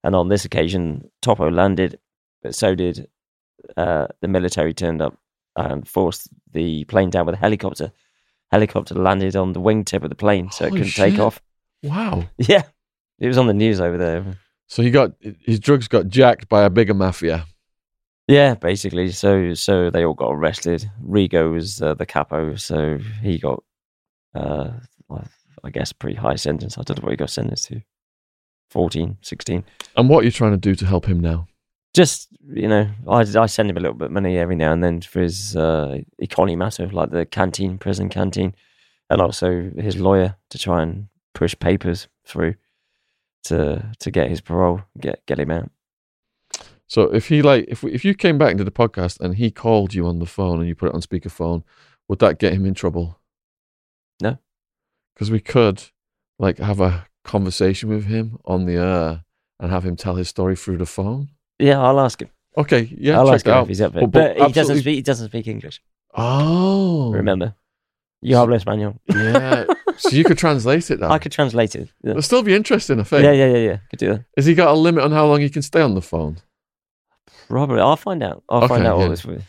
And on this occasion, Topo landed, but so did uh, the military. Turned up and forced the plane down with a helicopter. Helicopter landed on the wingtip of the plane, so it couldn't take off. Wow. Yeah, it was on the news over there. So he got his drugs got jacked by a bigger mafia. Yeah, basically. So so they all got arrested. Rigo was uh, the capo, so he got, uh, I- I guess, pretty high sentence. I don't know what he got sentenced to. 14, 16. And what are you trying to do to help him now? Just, you know, I, I send him a little bit of money every now and then for his uh, economy matter, like the canteen, prison canteen, and also his lawyer to try and push papers through to to get his parole, get get him out. So if he like if if you came back into the podcast and he called you on the phone and you put it on speakerphone, would that get him in trouble? No. Because we could like have a conversation with him on the air and have him tell his story through the phone. Yeah, I'll ask him. Okay, yeah, I'll check ask it him out. if he's up for But- it. but But, he doesn't absolutely- speak. He doesn't speak English. Oh, Remember, you habla español. Yeah, so you could translate it. Then. I could translate it. Yeah. It'll still be interesting, I think. yeah, yeah, yeah, yeah. Could do that. Has he got a limit on how long he can stay on the phone? Probably. I'll find out. I'll find Okay, out all yeah. this for you.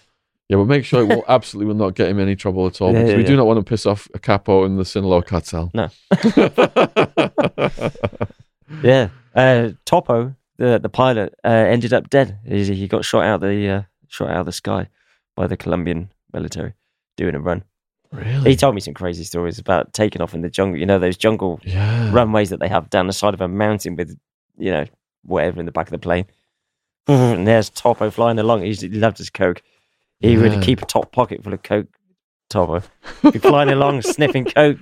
Yeah, but make sure it will absolutely will not get him any trouble at all Yeah, because yeah, we do yeah. not want to piss off a capo in the Sinaloa cartel. No. Yeah. Uh, Topo, the the pilot, uh, ended up dead. He, he got shot out the uh, shot out of the sky by the Colombian military. doing a run. Really? He told me some crazy stories about taking off in the jungle. You know those jungle yeah. runways that they have down the side of a mountain with, you know, whatever in the back of the plane. And there's Topo flying along. He's, he loved his coke. He Yeah. would keep a top pocket full of coke. Topo, be flying along, sniffing coke,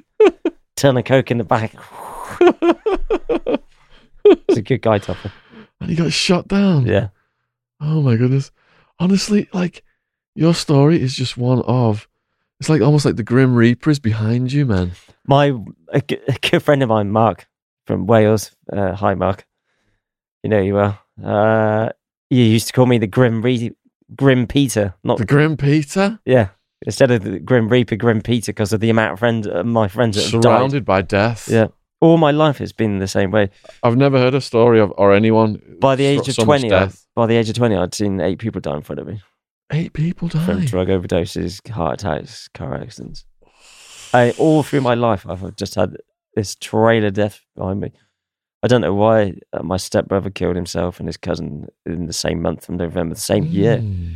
turn a coke in the back. He's a good guy, Topo. And he got shot down. Yeah. Oh my goodness. Honestly, like your story is just one of. It's like almost like the Grim Reaper is behind you, man. My a good friend of mine, Mark from Wales. Uh, hi, Mark. You know you are. Uh, you used to call me the Grim Re- Grim Peter, not The Grim Peter, yeah. Instead of the Grim Reaper, Grim Peter, because of the amount of friends, uh, my friends that have died. surrounded by death. Yeah. All my life it's been the same way. I've never heard a story of or anyone By the age of so twenty, I, by the age of twenty, I'd seen eight people die in front of me Eight people die from drug overdoses, heart attacks, car accidents. I all through my life, I've just had this trail of death behind me. I don't know why uh, my stepbrother killed himself and his cousin in the same month of November, the same year. Mm.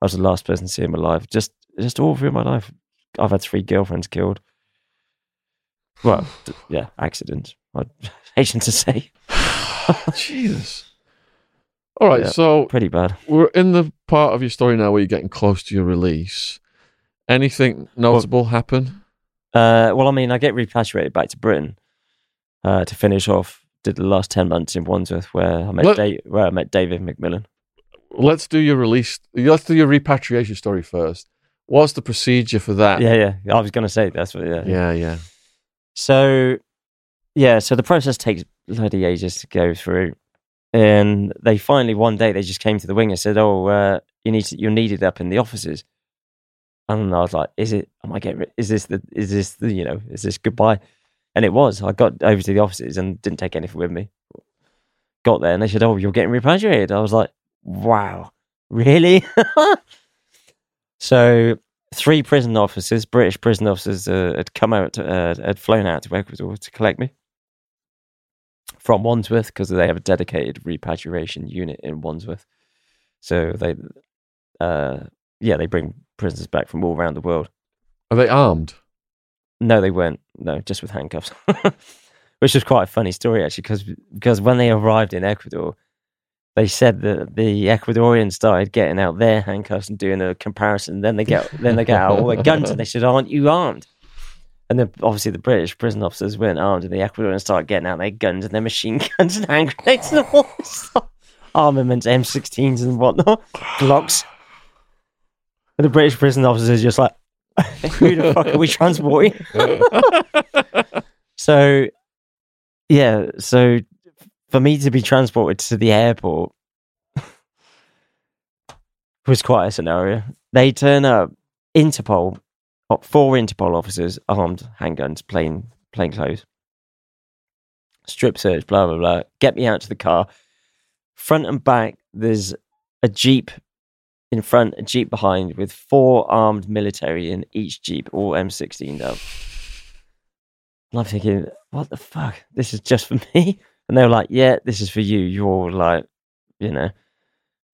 I was the last person to see him alive. Just, just all through my life, I've had three girlfriends killed. Well, d- yeah, accidents. I hate to say, Jesus. All right, Yeah. so pretty bad. we're in the part of your story now where you're getting close to your release. Anything notable happen? Uh, well, I mean, I get repatriated back to Britain uh, to finish off. Did the last ten months in Wandsworth, where I met Let- Da- where I met David McMillan. Let's do your release. Let's do your repatriation story first. What's the procedure for that? Yeah, yeah. I was going to say that's what. Yeah, yeah, yeah. So, yeah, so the process takes bloody ages to go through, and they finally one day they just came to the wing and said, "Oh, uh, you need to, you're needed up in the offices." And I was like, "Is it? Am I getting? Is this the? Is this the? You know? Is this goodbye?" And it was. I got over to the offices and didn't take anything with me. Got there and they said, "Oh, you're getting repatriated." I was like, "Wow, really?" so three prison officers, British prison officers, uh, had come out, to, uh, had flown out to Ecuador to collect me from Wandsworth because they have a dedicated repatriation unit in Wandsworth. So they, uh, yeah, they bring prisoners back from all around the world. Are they armed? No, they weren't. No, just with handcuffs, which was quite a funny story actually, because because when they arrived in Ecuador, they said that the Ecuadorians started getting out their handcuffs and doing a comparison. Then they get then they get out all their guns and they said, "Aren't you armed?" And then obviously the British prison officers weren't armed, and the Ecuadorians started getting out their guns and their machine guns and hand grenades and all this armaments, M16s and whatnot, Glocks. And the British prison officers just like, who the fuck are we transporting? So, yeah, so for me to be transported to the airport was quite a scenario. They turn up, Interpol, four Interpol officers, armed, handguns, plain, plain clothes, strip search, blah, blah, blah, get me out to the car. Front and back, there's a Jeep in front, a Jeep behind, with four armed military in each Jeep, all M16 up. And I'm thinking, what the fuck? This is just for me? And they were like, yeah, this is for you. You're like, you know.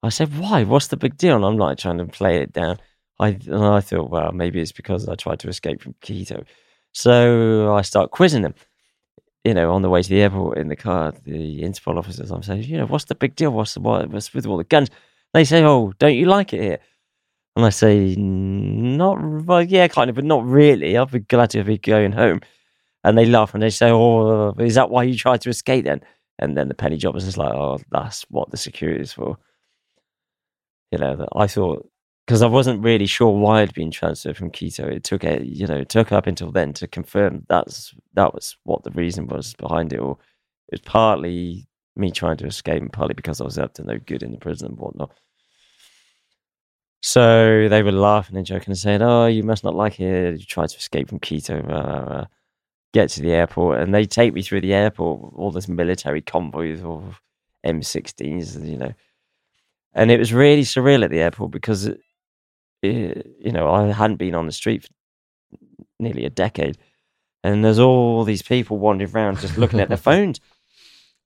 I said, why? What's the big deal? And I'm like trying to play it down. I and I thought, well, maybe it's because I tried to escape from Quito. So I start quizzing them. You know, on the way to the airport in the car, the Interpol officers, I'm saying, you know, what's the big deal? What's the what, what's with all the guns? They say, oh, don't you like it here? And I say, not, well, yeah, kind of, but not really. I'll be glad to be going home. And they laugh and they say, oh, uh, is that why you tried to escape then? And then the penny jobbers is just like, oh, that's what the security is for. You know, I thought because I wasn't really sure why I'd been transferred from Quito. It took a, you know, it took up until then to confirm that's that was what the reason was behind it. Or it was partly me trying to escape, and partly because I was up to no good in the prison and whatnot. So they were laughing and joking and saying, "Oh, you must not like it. You tried to escape from Quito." Blah, blah, blah. Get to the airport, and they take me through the airport. All this military convoys of M16s, you know, and it was really surreal at the airport because it, it, you know, I hadn't been on the street for nearly a decade. And there's all these people wandering around just looking at their phones,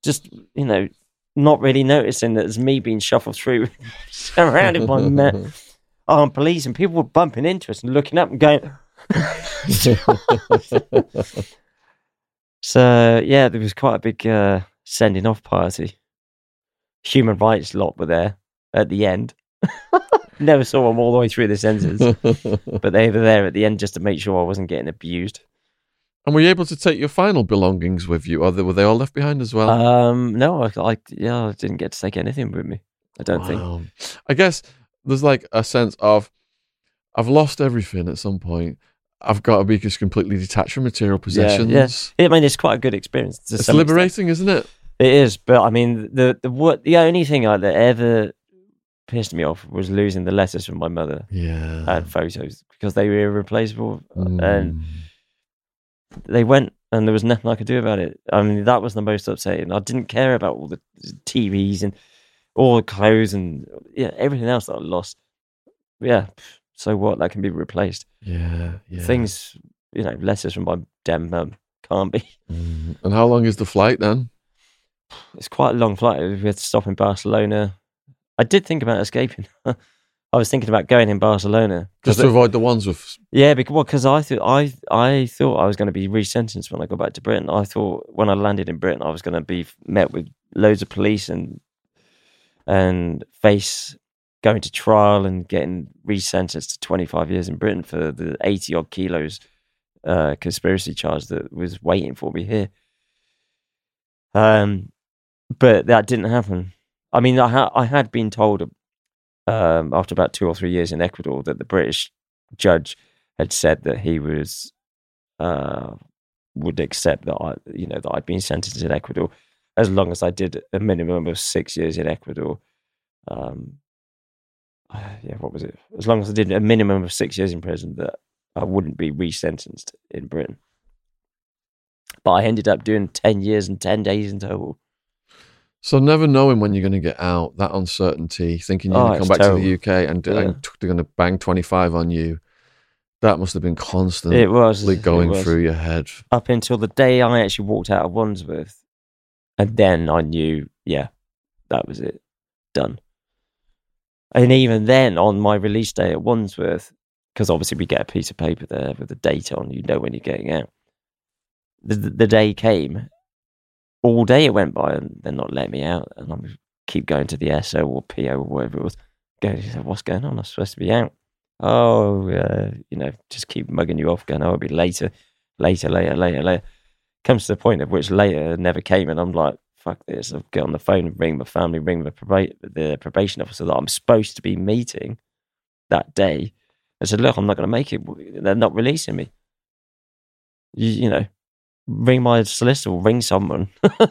just, you know, not really noticing that it's me being shuffled through, surrounded by men. armed police, and people were bumping into us and looking up and going. so yeah, there was quite a big uh, sending off party. Human rights lot were there at the end. Never saw them all the way through the sentence, but they were there at the end just to make sure I wasn't getting abused. and were you able to take your final belongings with you, or were they all left behind as well? Um, no, I, I yeah, I didn't get to take anything with me. I don't think. I guess there's like a sense of I've lost everything at some point. I've got to be just completely detached from material possessions. yeah. I mean, it's quite a good experience. It's some extent. liberating, isn't it? It is, but I mean, the the what the only thing I, that ever pissed me off was losing the letters from my mother Yeah. and photos because they were irreplaceable, and Mm. they went, and there was nothing I could do about it. I mean, that was the most upsetting. I didn't care about all the TVs and all the clothes and yeah, everything else that I lost. Yeah, so what? That can be replaced. yeah, yeah. Things, you know, letters from my damn mum can't be. Mm. And how long is the flight then? It's quite a long flight. We had to stop in Barcelona. I did think about escaping. I was thinking about going in Barcelona Just to avoid the ones with. yeah, because well, 'cause I thought I I thought I was going to be resentenced when I got back to Britain. I thought when I landed in Britain, I was going to be met with loads of police and and face going to trial and getting resentenced to 25 years in Britain for the 80 odd kilos uh, conspiracy charge that was waiting for me here. Um, but that didn't happen. I mean, I, ha- I had been told um, after about two or three years in Ecuador that the British judge had said that he was uh, would accept that I, you know, that I'd been sentenced in Ecuador as long as I did a minimum of six years in Ecuador. Um, Uh, yeah, what was it? As long as I did a minimum of six years in prison, that I wouldn't be resentenced in Britain. But I ended up doing ten years and ten days in total. So never knowing when you're going to get out, that uncertainty, thinking you're Oh, going to come back to the UK and, Yeah. and they're going to bang 25 on you, that must have been constantly It was going it was. through your head. up until the day I actually walked out of Wandsworth, and then I knew, yeah, that was it, done. And even then, on my release day at Wandsworth, because obviously we get a piece of paper there with the date on, you know when you're getting out. The, the, day came, all day it went by, and they're not letting me out, and I keep going to the SO or PO or whatever it was. Going, what's going on? I'm supposed to be out. Oh, uh, you know, just keep mugging you off, going, oh, it'll be later, later, later, later, later. Comes to the point of which later never came, and I'm like, fuck this. I'll get on the phone and ring my family, ring the, the probation officer that I'm supposed to be meeting that day. I said, look, I'm not going to make it. They're not releasing me. You, you know, ring my solicitor or ring someone.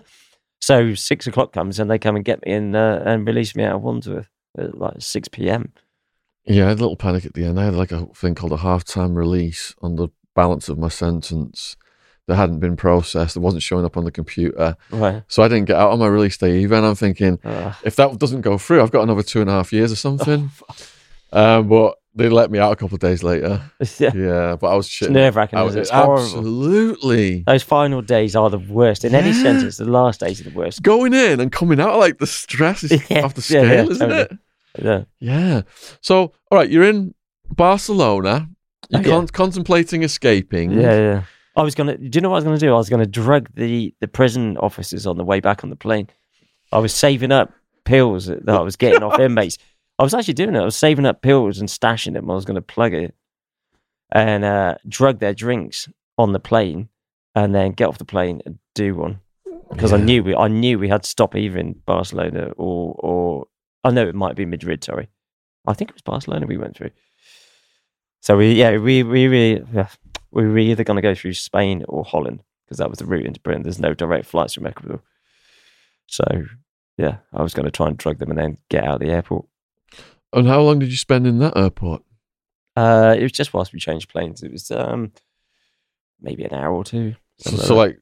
so six o'clock comes and they come and get me and uh, and release me out of Wandsworth at like 6 p.m. Yeah, I had a little panic at the end. I had like a thing called a half-time release on the balance of my sentence that hadn't been processed. that wasn't showing up on the computer. Right. So I didn't get out on my release day even. I'm thinking, Uh, if that doesn't go through, I've got another two and a half years or something. Oh, um, but they let me out a couple of days later. yeah. Yeah, but I was shit. nerve wracking. I was, It's horrible. absolutely. Those final days are the worst. In any sense. It's the last days are the worst. Going in and coming out, like the stress is Yeah, off the scale, yeah, isn't totally. it? Yeah. Yeah. So, all right, you're in Barcelona. You're Oh, yeah. con- contemplating escaping. Yeah, yeah. I was gonna. Do you know what I was gonna do? I was gonna drug the the prison officers on the way back on the plane. I was saving up pills that I was getting off inmates. I was actually doing it. I was saving up pills and stashing them. I was gonna plug it and uh, drug their drinks on the plane, and then get off the plane and do one because I knew we I knew we had to stop either in Barcelona or or I know it might be Madrid. Sorry, I think it was Barcelona we went through. So we yeah we we we yeah, we were either going to go through Spain or Holland because that was the route into Britain. There's no direct flights from Ecuador. So yeah, I was going to try and drug them and then get out of the airport. And how long did you spend in that airport? Uh, it was just whilst we changed planes. It was um maybe an hour or two. So, so like like,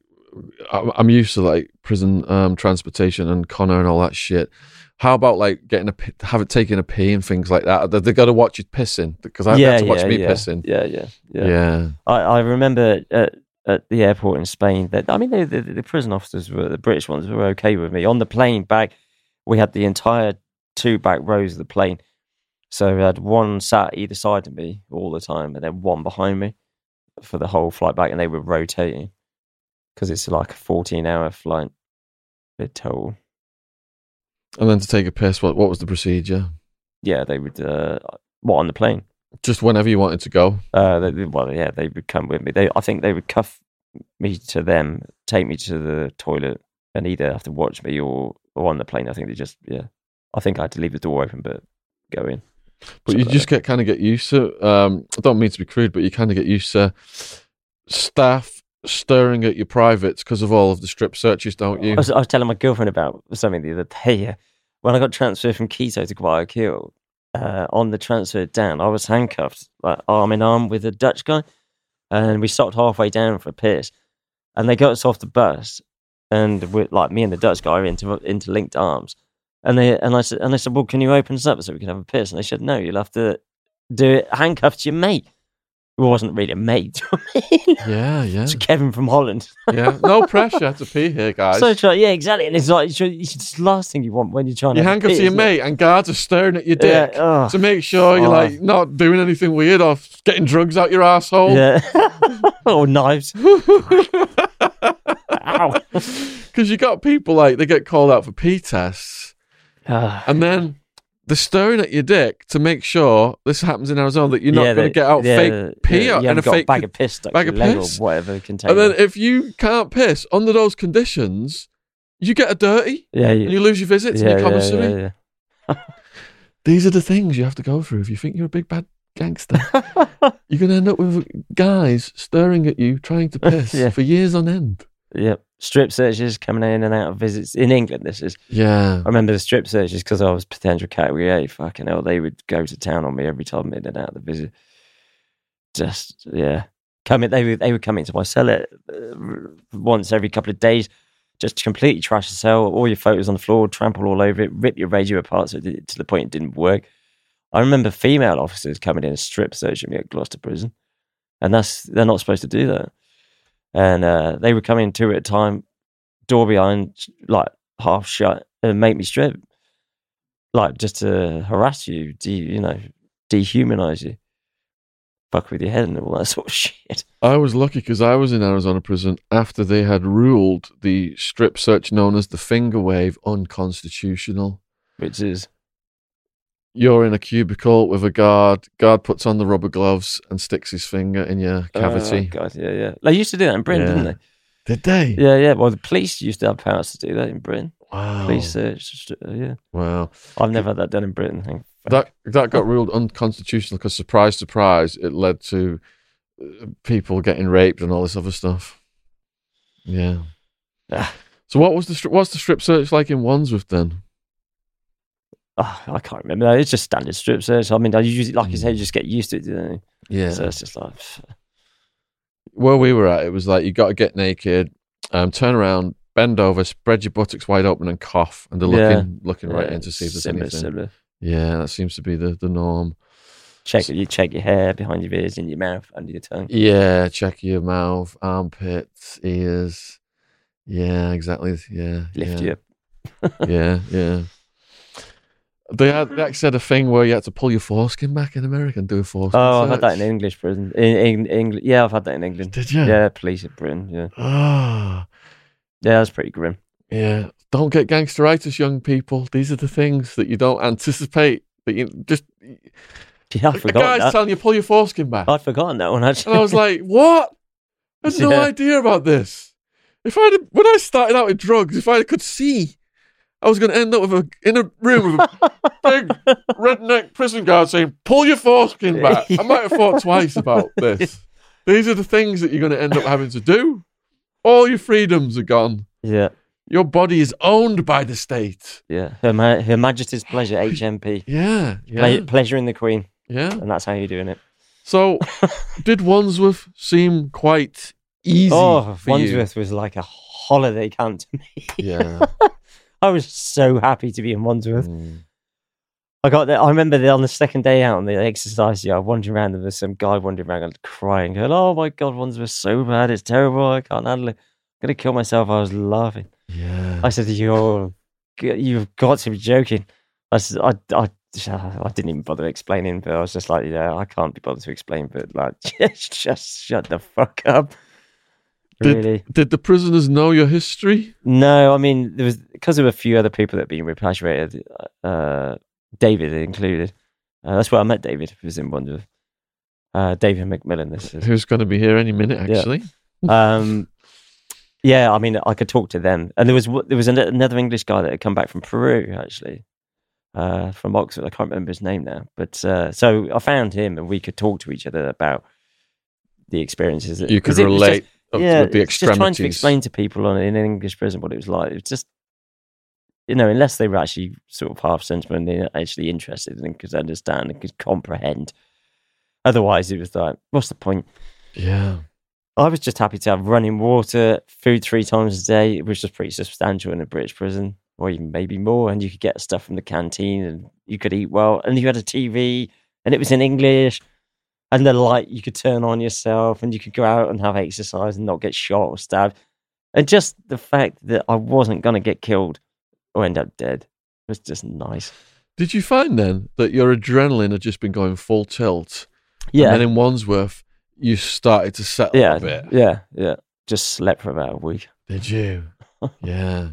I'm used to like prison um, transportation and Con Air and all that shit. How about like getting a have it taking a pee and things like that? They, they got to watch you pissing because I that. had to watch me yeah, pissing. Yeah, yeah, Yeah. yeah. I, I remember at, at the airport in Spain that I mean the, the, the prison officers were the British ones were okay with me on the plane back. We had the entire two back rows of the plane So I had one sat either side of me all the time, and then one behind me for the whole flight back, and they were rotating because it's like a 14 hour flight. Bit total. And then to take a piss, what what was the procedure? Yeah, they would. Uh, what on the plane? Just whenever you wanted to go. Uh, they, well, yeah, they would come with me. They, I think they would cuff me to them, take me to the toilet, and either have to watch me or, or on the plane. I think they just, yeah. I think I had to leave the door open, but go in. But you like just get kind of get used to. Um, I don't mean to be crude, but you kind of get used to staff staring at your privates because of all of the strip searches, don't you? I was, I was telling my girlfriend about something the other day. When I got transferred from Quito to Guayaquil, uh, on the transfer down, I was handcuffed, like arm in arm with a Dutch guy, and we stopped halfway down for a piss, and they got us off the bus, and we like me and the Dutch guy into interlinked arms, and they and I said and I said, well, can you open us up so we can have a piss? And they said, no, you'll have to do it handcuffed to your mate. Wasn't really a mate. do you know what I mean? yeah, yeah, It's Kevin from Holland. yeah. No pressure to pee here, guys. So try, yeah, exactly. And it's like it's, it's the last thing you want when you're trying to you to handcuff to your mate, and guards are staring at your dick Yeah, to make sure you're Oh. like not doing anything weird or getting drugs out your asshole. yeah. or knives. Ow. Because you got people like they get called out for pee tests, Ah, and then they're staring at your dick to make sure this happens in Arizona that you're not yeah, going to get out yeah, fake pee yeah, and a fake. bag of piss stuck bag of piss. or whatever container. and then if you can't piss under those conditions, you get a dirty yeah, and you lose your visits and your yeah, commissary. yeah, These are the things you have to go through if you think you're a big bad gangster. you're going to end up with guys staring at you trying to piss for years on end. Yep. Strip searches coming in and out of visits in England. This is. Yeah. I remember the strip searches because I was potential category A. Fucking hell, they would go to town on me every time in and out of the visit. Just yeah, come in. They would they would come into my cell uh, once every couple of days, just completely trash the cell, all your photos on the floor, trample all over it, rip your radio apart so it, to the point it didn't work. I remember female officers coming in and strip searching me at Gloucester Prison, and that's they're not supposed to do that. And uh, they would come in two at a time, door behind, like half shut, and make me strip, like just to harass you, de- you know, dehumanize you, fuck with your head and all that sort of shit. I was lucky because I was in Arizona prison after they had ruled the strip search known as the finger wave unconstitutional. Which is You're in a cubicle with a guard. Guard puts on the rubber gloves and sticks his finger in your cavity. Oh, God, yeah, yeah. They used to do that in Britain, Yeah. didn't they? Did they? they? Yeah, yeah. Well, the police used to have powers to do that in Britain. Wow. Police search. uh, yeah, Wow. I've never had that done in Britain. Thank That that got ruled unconstitutional because surprise, surprise, it led to uh, people getting raped and all this other stuff. Yeah. Ah. So what was the what's the strip search like in Wandsworth then? Oh, I can't remember. It's just standard strip search. I mean, I usually, like you Mm. say, you just get used to it. You know? Yeah. So it's just like, Where we were at, it was like you got to get naked, um, turn around, bend over, spread your buttocks wide open, and cough, and they're Yeah. looking looking right yeah, in to see if there's similar, anything. Similar. Yeah, that seems to be the the norm. Check you check your hair behind your ears, in your mouth, under your tongue. Yeah, check your mouth, armpits, ears. Yeah, exactly. Yeah, Lift yeah. you up. yeah, yeah. They had they actually had a thing where you had to pull your foreskin back in America and do a foreskin. Oh, I've had that in. English prison. In, in England, yeah, I've had that in England. Did you? Yeah, police in Britain. Yeah, Ah, yeah, that's pretty grim. yeah. Don't get gangsteritis, young people. These are the things that you don't anticipate. That you just Yeah, I'd the guy's that. telling you pull your foreskin back, I'd forgotten that one actually. and I was like, "What? I had no Yeah. idea about this." If I when I started out with drugs, if I could see, I was going to end up with a in a room with a big redneck prison guard saying, "Pull your foreskin back." I might have thought twice about this. These are the things that you're going to end up having to do. All your freedoms are gone. yeah, Your body is owned by the state. yeah. Her, Ma- Her Majesty's pleasure, HMP. Yeah, yeah, Ple- pleasure in the Queen, yeah. and that's how you're doing it. So, did Wandsworth seem quite easy oh, for you? Wandsworth was like a holiday camp to me. Yeah. I was so happy to be in Wandsworth. Mm. I got there. I remember that on the second day out on the exercise yard, wandering around, and there's some guy wandering around and crying, going, "Oh my god, Wandsworth's so bad. It's terrible. I can't handle it. I'm gonna kill myself." I was laughing. Yeah. I said, "You're, you've got to be joking." I said, "I, I I didn't even bother explaining, but I was just like, yeah, I can't be bothered to explain, but like, just, just shut the fuck up. Did- Really? Did the prisoners know your history? No, I mean, there was because there were a few other people that had been repatriated, uh, David included. Uh, that's where I met David, who was in Wandsworth. Uh, David McMillan, this is. Who's going to be here any minute? Yeah. Actually, Um, yeah, I mean, I could talk to them, and there was there was another English guy that had come back from Peru, actually, uh, from Oxford. I can't remember his name now, but uh, so I found him, and we could talk to each other about the experiences. that- you could relate. just- yeah, with the it's just trying to explain to people on, in an English prison what it was like. It was just, you know, unless they were actually sort of half they're actually interested and could understand and could comprehend. Otherwise, it was like, what's the point? Yeah, I was just happy to have running water, food three times a day, which was pretty substantial in a British prison, or even maybe more. And you could get stuff from the canteen and you could eat well. And you had a TV and it was in English. And the light you could turn on yourself and you could go out and have exercise and not get shot or stabbed. And just the fact that I wasn't going to get killed or end up dead was just nice. Did you find then that your adrenaline had just been going full tilt? Yeah. And then in Wandsworth, you started to settle yeah. a bit. Yeah. Yeah. Just slept for about a week. Did you? yeah.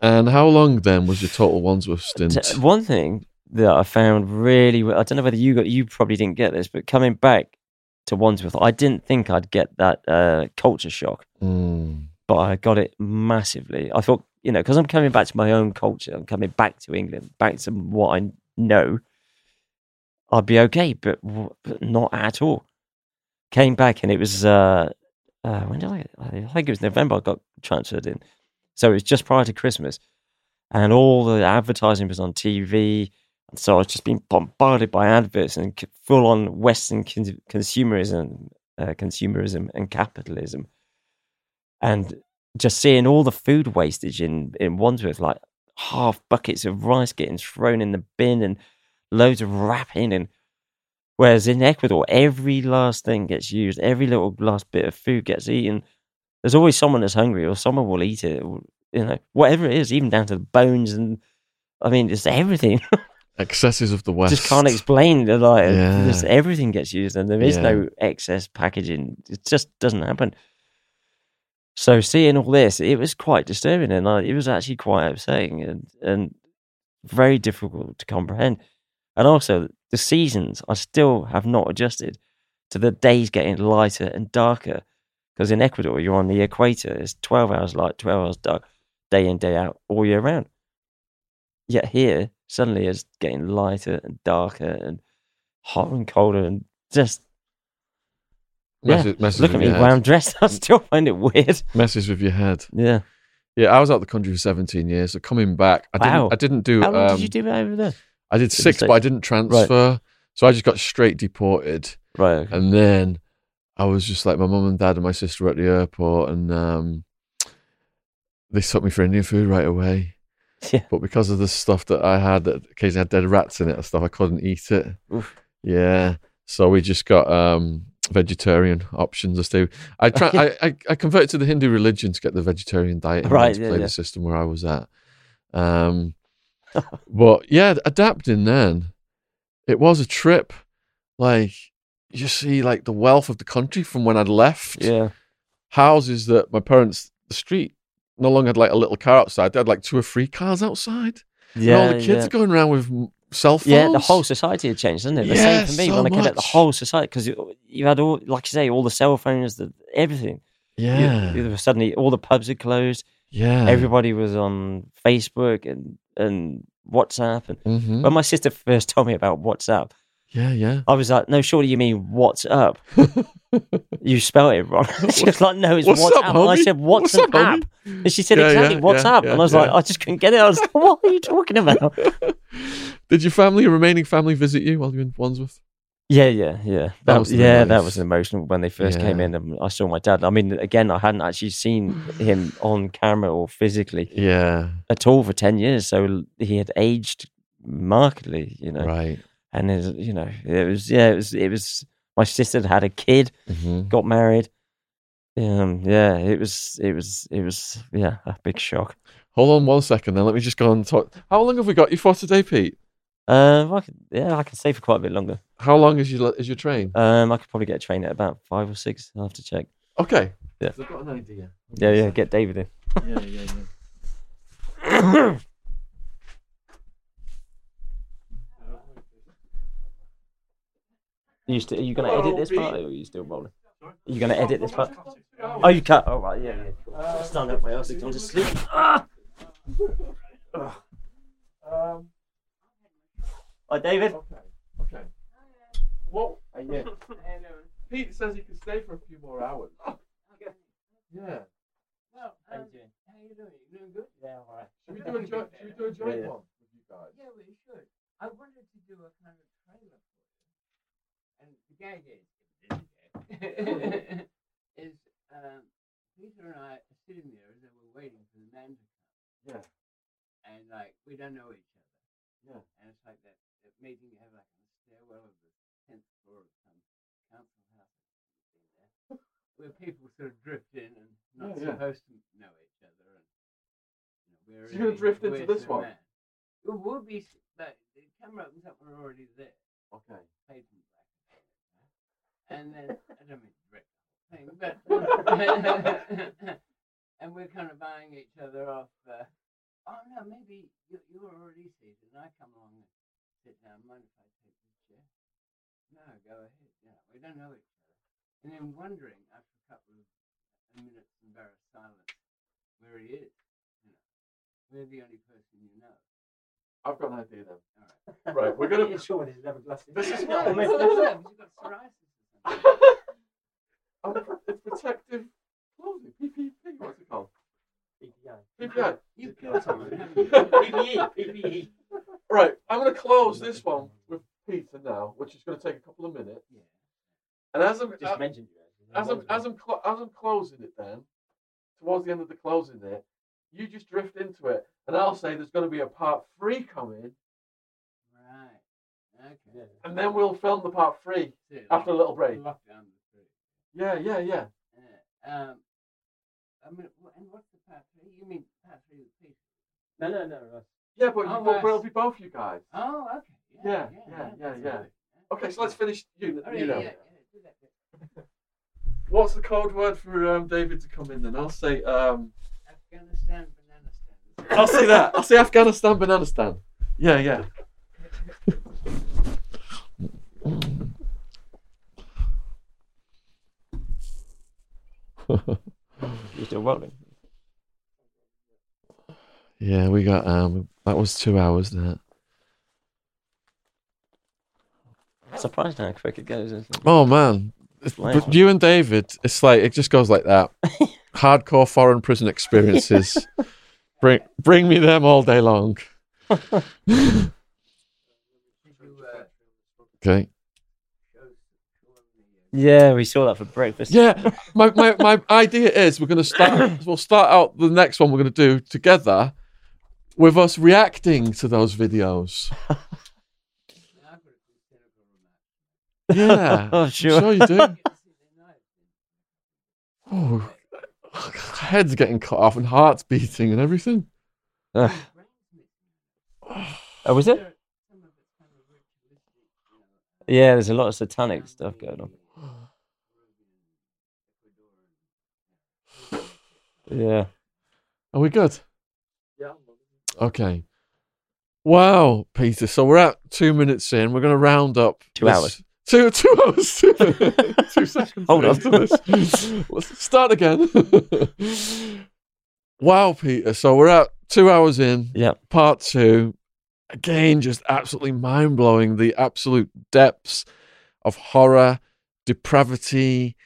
And how long then was your total Wandsworth stint? One thing that I found really, I don't know whether you got, you probably didn't get this, but coming back to Wandsworth, I didn't think I'd get that uh, culture shock, Mm. but I got it massively. I thought, you know, because I'm coming back to my own culture, I'm coming back to England, back to what I know, I'd be okay, but, but not at all. Came back and it was, uh, uh, when did I, I think it was November I got transferred in. So it was just prior to Christmas. And all the advertising was on TV. And so I was just being bombarded by adverts and full on Western con- consumerism, uh, consumerism and capitalism. And just seeing all the food wastage in, in Wandsworth, like half buckets of rice getting thrown in the bin and loads of wrapping. And whereas in Ecuador, every last thing gets used, every little last bit of food gets eaten. There's always someone that's hungry or someone will eat it, you know, whatever it is, even down to the bones. And I mean, it's everything. Excesses of the West. just can't explain that like Yeah. just everything gets used and there is Yeah. no excess packaging it just doesn't happen so seeing all this it was quite disturbing and I, it was actually quite upsetting and and very difficult to comprehend and also the seasons i still have not adjusted to the days getting lighter and darker because in ecuador you're on the equator it's 12 hours light 12 hours dark day in day out all year round Yet here, suddenly it's getting lighter and darker and hotter and colder and just yeah. Look at me where. I'm dressed. I still find it weird. Messes with your head. Yeah. Yeah, I was out the country for 17 years. So coming back, I didn't. Wow. I didn't do. How long um, did you do it over there? I did six, but I didn't transfer. So I just got straight deported. Right. okay. And then I was just like, my mum and dad and my sister were at the airport, and um, they took me for Indian food right away. Yeah. But because of the stuff that I had, that occasionally had dead rats in it and stuff, I couldn't eat it. Oof. Yeah. So we just got um, vegetarian options. I stay. I try. I, I I converted to the Hindu religion to get the vegetarian diet right, to yeah, play yeah. the system where I was at. Um, but yeah, adapting then, it was a trip. Like you see, like the wealth of the country from when I'd left. Yeah. Houses that my parents, the street, no longer had like a little car outside. They had like two or three cars outside. Yeah. and all the kids yeah. are going around with cell phones. Yeah, the whole society had changed, hasn't it? The Yeah, same for me so when I get at the whole society because you, you had all, like you say, all the cell phones, the everything. You- Yeah, you- suddenly all the pubs had closed. yeah. Everybody was on Facebook and and WhatsApp. And Mhm. when my sister first told me about WhatsApp, Yeah, yeah. I was like, "No, surely you mean what's up? You spelled it wrong." she was like, "No, it's What's WhatsApp." up, and I said, "What's, an up, app?" homie? And she said, Yeah, "Exactly, yeah, what's yeah, up?" yeah, and I was yeah. like, "I just couldn't get it." I was like, "What are you talking about?" Did your family, your remaining family, visit you while you were in Wandsworth? Yeah, yeah, yeah. That That, was yeah, that was emotional when they first came in, and I saw my dad. I mean, again, I hadn't actually seen him on camera or physically Yeah, at all for ten years, so he had aged markedly, you know. right. And his, you know, it was yeah, it was it was. My sister had had a kid, hmm got married. Um, yeah, it was it was it was yeah a big shock. Hold on one second, then. Let me just go and talk. How long have we got you for today, Pete? Um, I could, yeah, I can stay for quite a bit longer. How long is your is your train? Um, I could probably get a train at about five or six. I'll have to check. Okay. Yeah. I've got an idea. Yeah, yeah. Get David in. Yeah, yeah, yeah. Are you, st- are you going to edit this part, or are you still rolling? Are you going to edit this part? Oh, you cut. Oh, right, yeah, yeah. Stand up, my ass. Gone to sleep. Ah! Um, Hi, David. okay. Okay. What? How you? Pete says he can stay for a few more hours. Okay. Yeah. Well, How you um, doing? how you doing? You doing good? Yeah, all right. Should we do a joint? Should we do a joint Yeah, yeah. one with you guys? Yeah, we should. I wanted to do a kind of trailer for you. And the gag is, is um, Peter and I are sitting there as though we're waiting for the man to come. Yeah. And like, we don't know each other. Yeah. And it's like that, that meeting you have like on the stairwell of the 10th floor of some council house. there, Where people sort of drift in and not Yeah, yeah. supposed to know each other. And, you know, where So you're gonna drift into this one? man? It would be, but the camera opens up, we're already there. Okay. Black. And then, I don't mean to the whole thing, but, and we're kind of buying each other off, uh, oh no, maybe you, you're already seated and I come along and sit down, mind if I take this chair? No, go ahead, you know, we don't know each other. And then wondering after a couple of minutes of embarrassed silence where he is, you know, we're the only person you know. I've got an idea then. All right. Right, we're gonna. Be sure he's never glasses. This is No, what. no, no, no, you've got psoriasis it's protective clothing. PPP. What's it called? PPI. PPI. You've killed someone. PPE. PPE. Right. I'm gonna close this one with Peter now, which is gonna take a couple of minutes. Yeah. And as I'm Just uh, mentioned as I'm as I'm clo- as I'm closing it, then towards the end of the closing it, you just drift into it, and I'll say there's going to be a part three coming. Okay. and then we'll film the part three So, after a little break. Lock three. Yeah, yeah, yeah. Yeah. Um, I mean, and what's the part three? You mean part three with Peter? No, no, no. Yeah, but, Oh, you, but yes. it'll be both you guys. Oh, okay. Yeah, Yeah, yeah, yeah, yeah, yeah. Okay, so let's finish. You, All you know. yeah, yeah, do that bit. What's the code word for um, David to come in then? I'll say um, Afghanistan, banana stand. I'll say that. I'll say Afghanistan, banana stand. Yeah, yeah. You're still rolling. Yeah, we got um that was two hours that. Surprised how quick it goes. Isn't it? Oh man. But you and David, it's like it just goes like that. Hardcore foreign prison experiences. bring bring me them all day long. Uh, Okay. show, show him the, uh, Yeah, we saw that for breakfast. Yeah, my, my, my idea is we're going to start. we'll start out the next one we're going to do together with us reacting to those videos. I've got a good cynical remark. Yeah, Oh, sure. sure you do. Get to see their knives. Oh, heads getting cut off and hearts beating and everything. Missing. Oh, was it? There- some of it's kind of ritualistic, you know, Yeah, there's a lot of satanic stuff going on. Yeah. Are we good? Yeah. Okay. Wow, Peter. So we're at two minutes in. We're going to round up Two this- hours. Two two hours. two seconds. Hold on. this. Let's start again. wow, Peter. So we're at two hours in. Yeah. Part two. Again, just absolutely mind blowing. The absolute depths of horror, depravity,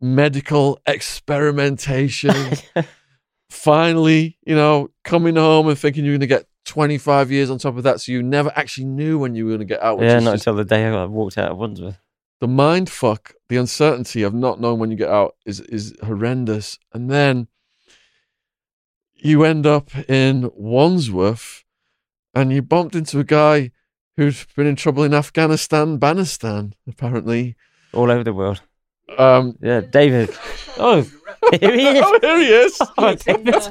medical experimentation. Finally, you know, coming home and thinking you're going to get 25 years on top of that, so you never actually knew when you were going to get out. Yeah, not just until the day I walked out of Wandsworth. the mind fuck, the uncertainty of not knowing when you get out is is horrendous. And then you end up in Wandsworth and you bumped into a guy who's been in trouble in Afghanistan, Banistan, apparently. All over the world. Um, Yeah, David. Oh, here he is. oh, here he is. Oh, David.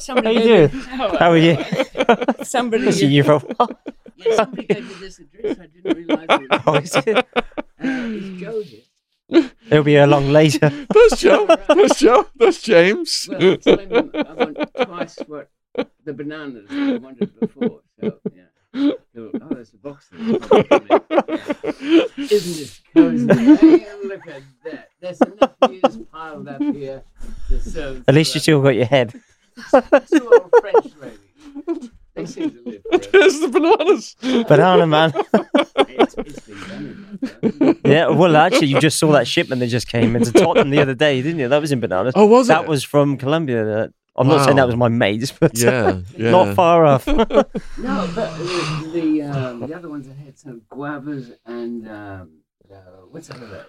Somebody How you doing? me- How are you? Somebody. See you for a. Yeah, somebody gave me this address. I didn't realise it was. Oh, is it? Uh, is Joe here? It'll be along later. that's Joe. There's Joe. There's James. Well, tell him I want twice what the bananas I wanted before. So, yeah. Oh, there's a box Isn't this cozy? Hey, look at that. There's enough beers piled up here to serve. At least you still got your head. Two old French ladies. They seem to live there. There's the bananas. Banana man. It's, it's been done enough, though. Yeah, well, actually, you just saw that shipment that just came into Tottenham the other day, didn't you? That was in Bananas. Oh, was it? that was from Colombia. That- I'm not saying that was my mate's, but uh, Yeah, yeah. not far off. No, but the the, um, the other ones that had some guavas and um, uh, what's the other?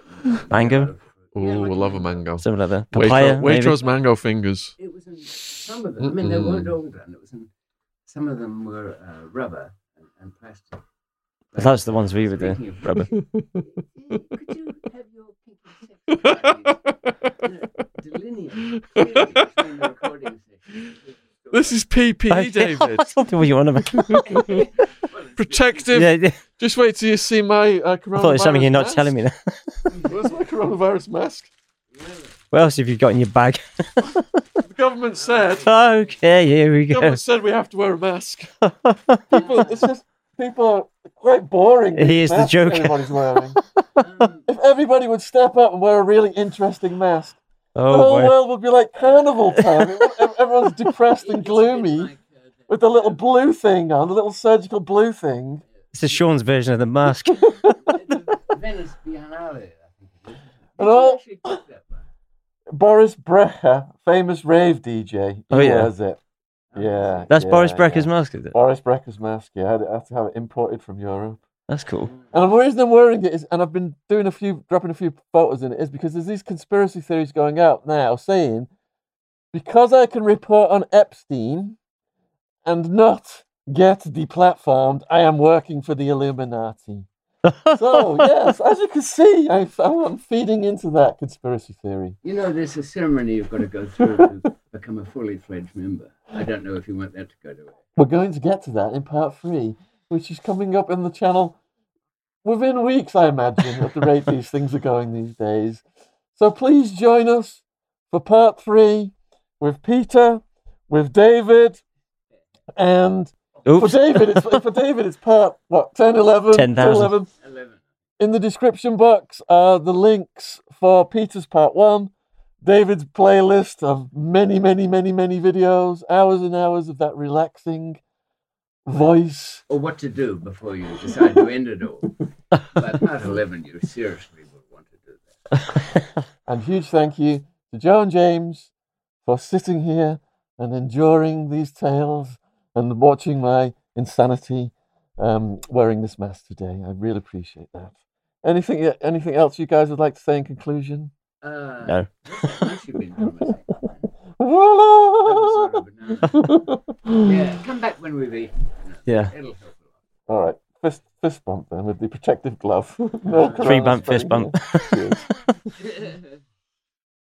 Mango? Oh, Yeah, I love a mango. Something like that. Papaya. Waitrose, maybe? Waitrose mango fingers. It was in some of them. I mean, they weren't all done. It was in some of them were uh, rubber and, and plastic. But that's the ones we were doing, rubber. Could you have your kinky sex parties delineate clearly between the recording sessions? This is PPE, David. What you on about. Protective. yeah, yeah. Just wait till you see my uh, coronavirus I thought it was something you're not mask. telling me. Where's my coronavirus mask? What else have you got in your bag? The government said. okay, here we The go. government said we have to wear a mask. People, it's just people are quite boring. these Here's the masks joke. Everybody's wearing. If everybody would step up and wear a really interesting mask, the Oh, whole boy. world would be like carnival time. Everyone's depressed and it's a bit gloomy uh, with the little blue thing on, the little surgical blue thing. This is Sean's version of the mask. Venice Biennale, I think it is. And all- actually took that one? Boris Brejcha, famous rave DJ, he Oh, yeah. wears it. Yeah. That's yeah, Boris Brejcha's yeah. mask, is it? Boris Brejcha's mask, yeah. I had, I had to have it imported from Europe. That's cool. And the reason I'm wearing it is, and I've been doing a few, dropping a few photos in it, is because there's these conspiracy theories going out now saying because I can report on Epstein and not get deplatformed, I am working for the Illuminati. So, yes, as you can see, I, I'm feeding into that conspiracy theory. You know, there's a ceremony you've got to go through to become a fully fledged member. I don't know if you want that to go to it. We're going to get to that in part three, which is coming up in the channel within weeks, I imagine, at the rate these things are going these days. So please join us for part three with Peter, with David, and for David, it's, for David, it's part what 10, 11, 10,000. 11. 11. In the description box are the links for Peter's part one, David's playlist of many, many, many, many videos, hours and hours of that relaxing voice. Or what to do before you decide to end it all. but part 11, you seriously would want to do that. And huge thank you to Joe and James for sitting here and enduring these tales and watching my insanity um, wearing this mask today. I really appreciate that. Anything, anything else you guys would like to say in conclusion? Uh, No. what's the most you've been doing, I think? Episode of banana. Yeah, come back when we've eaten. Yeah. It'll help All right, fist fist bump then with the protective glove. no Three bump, fist bump.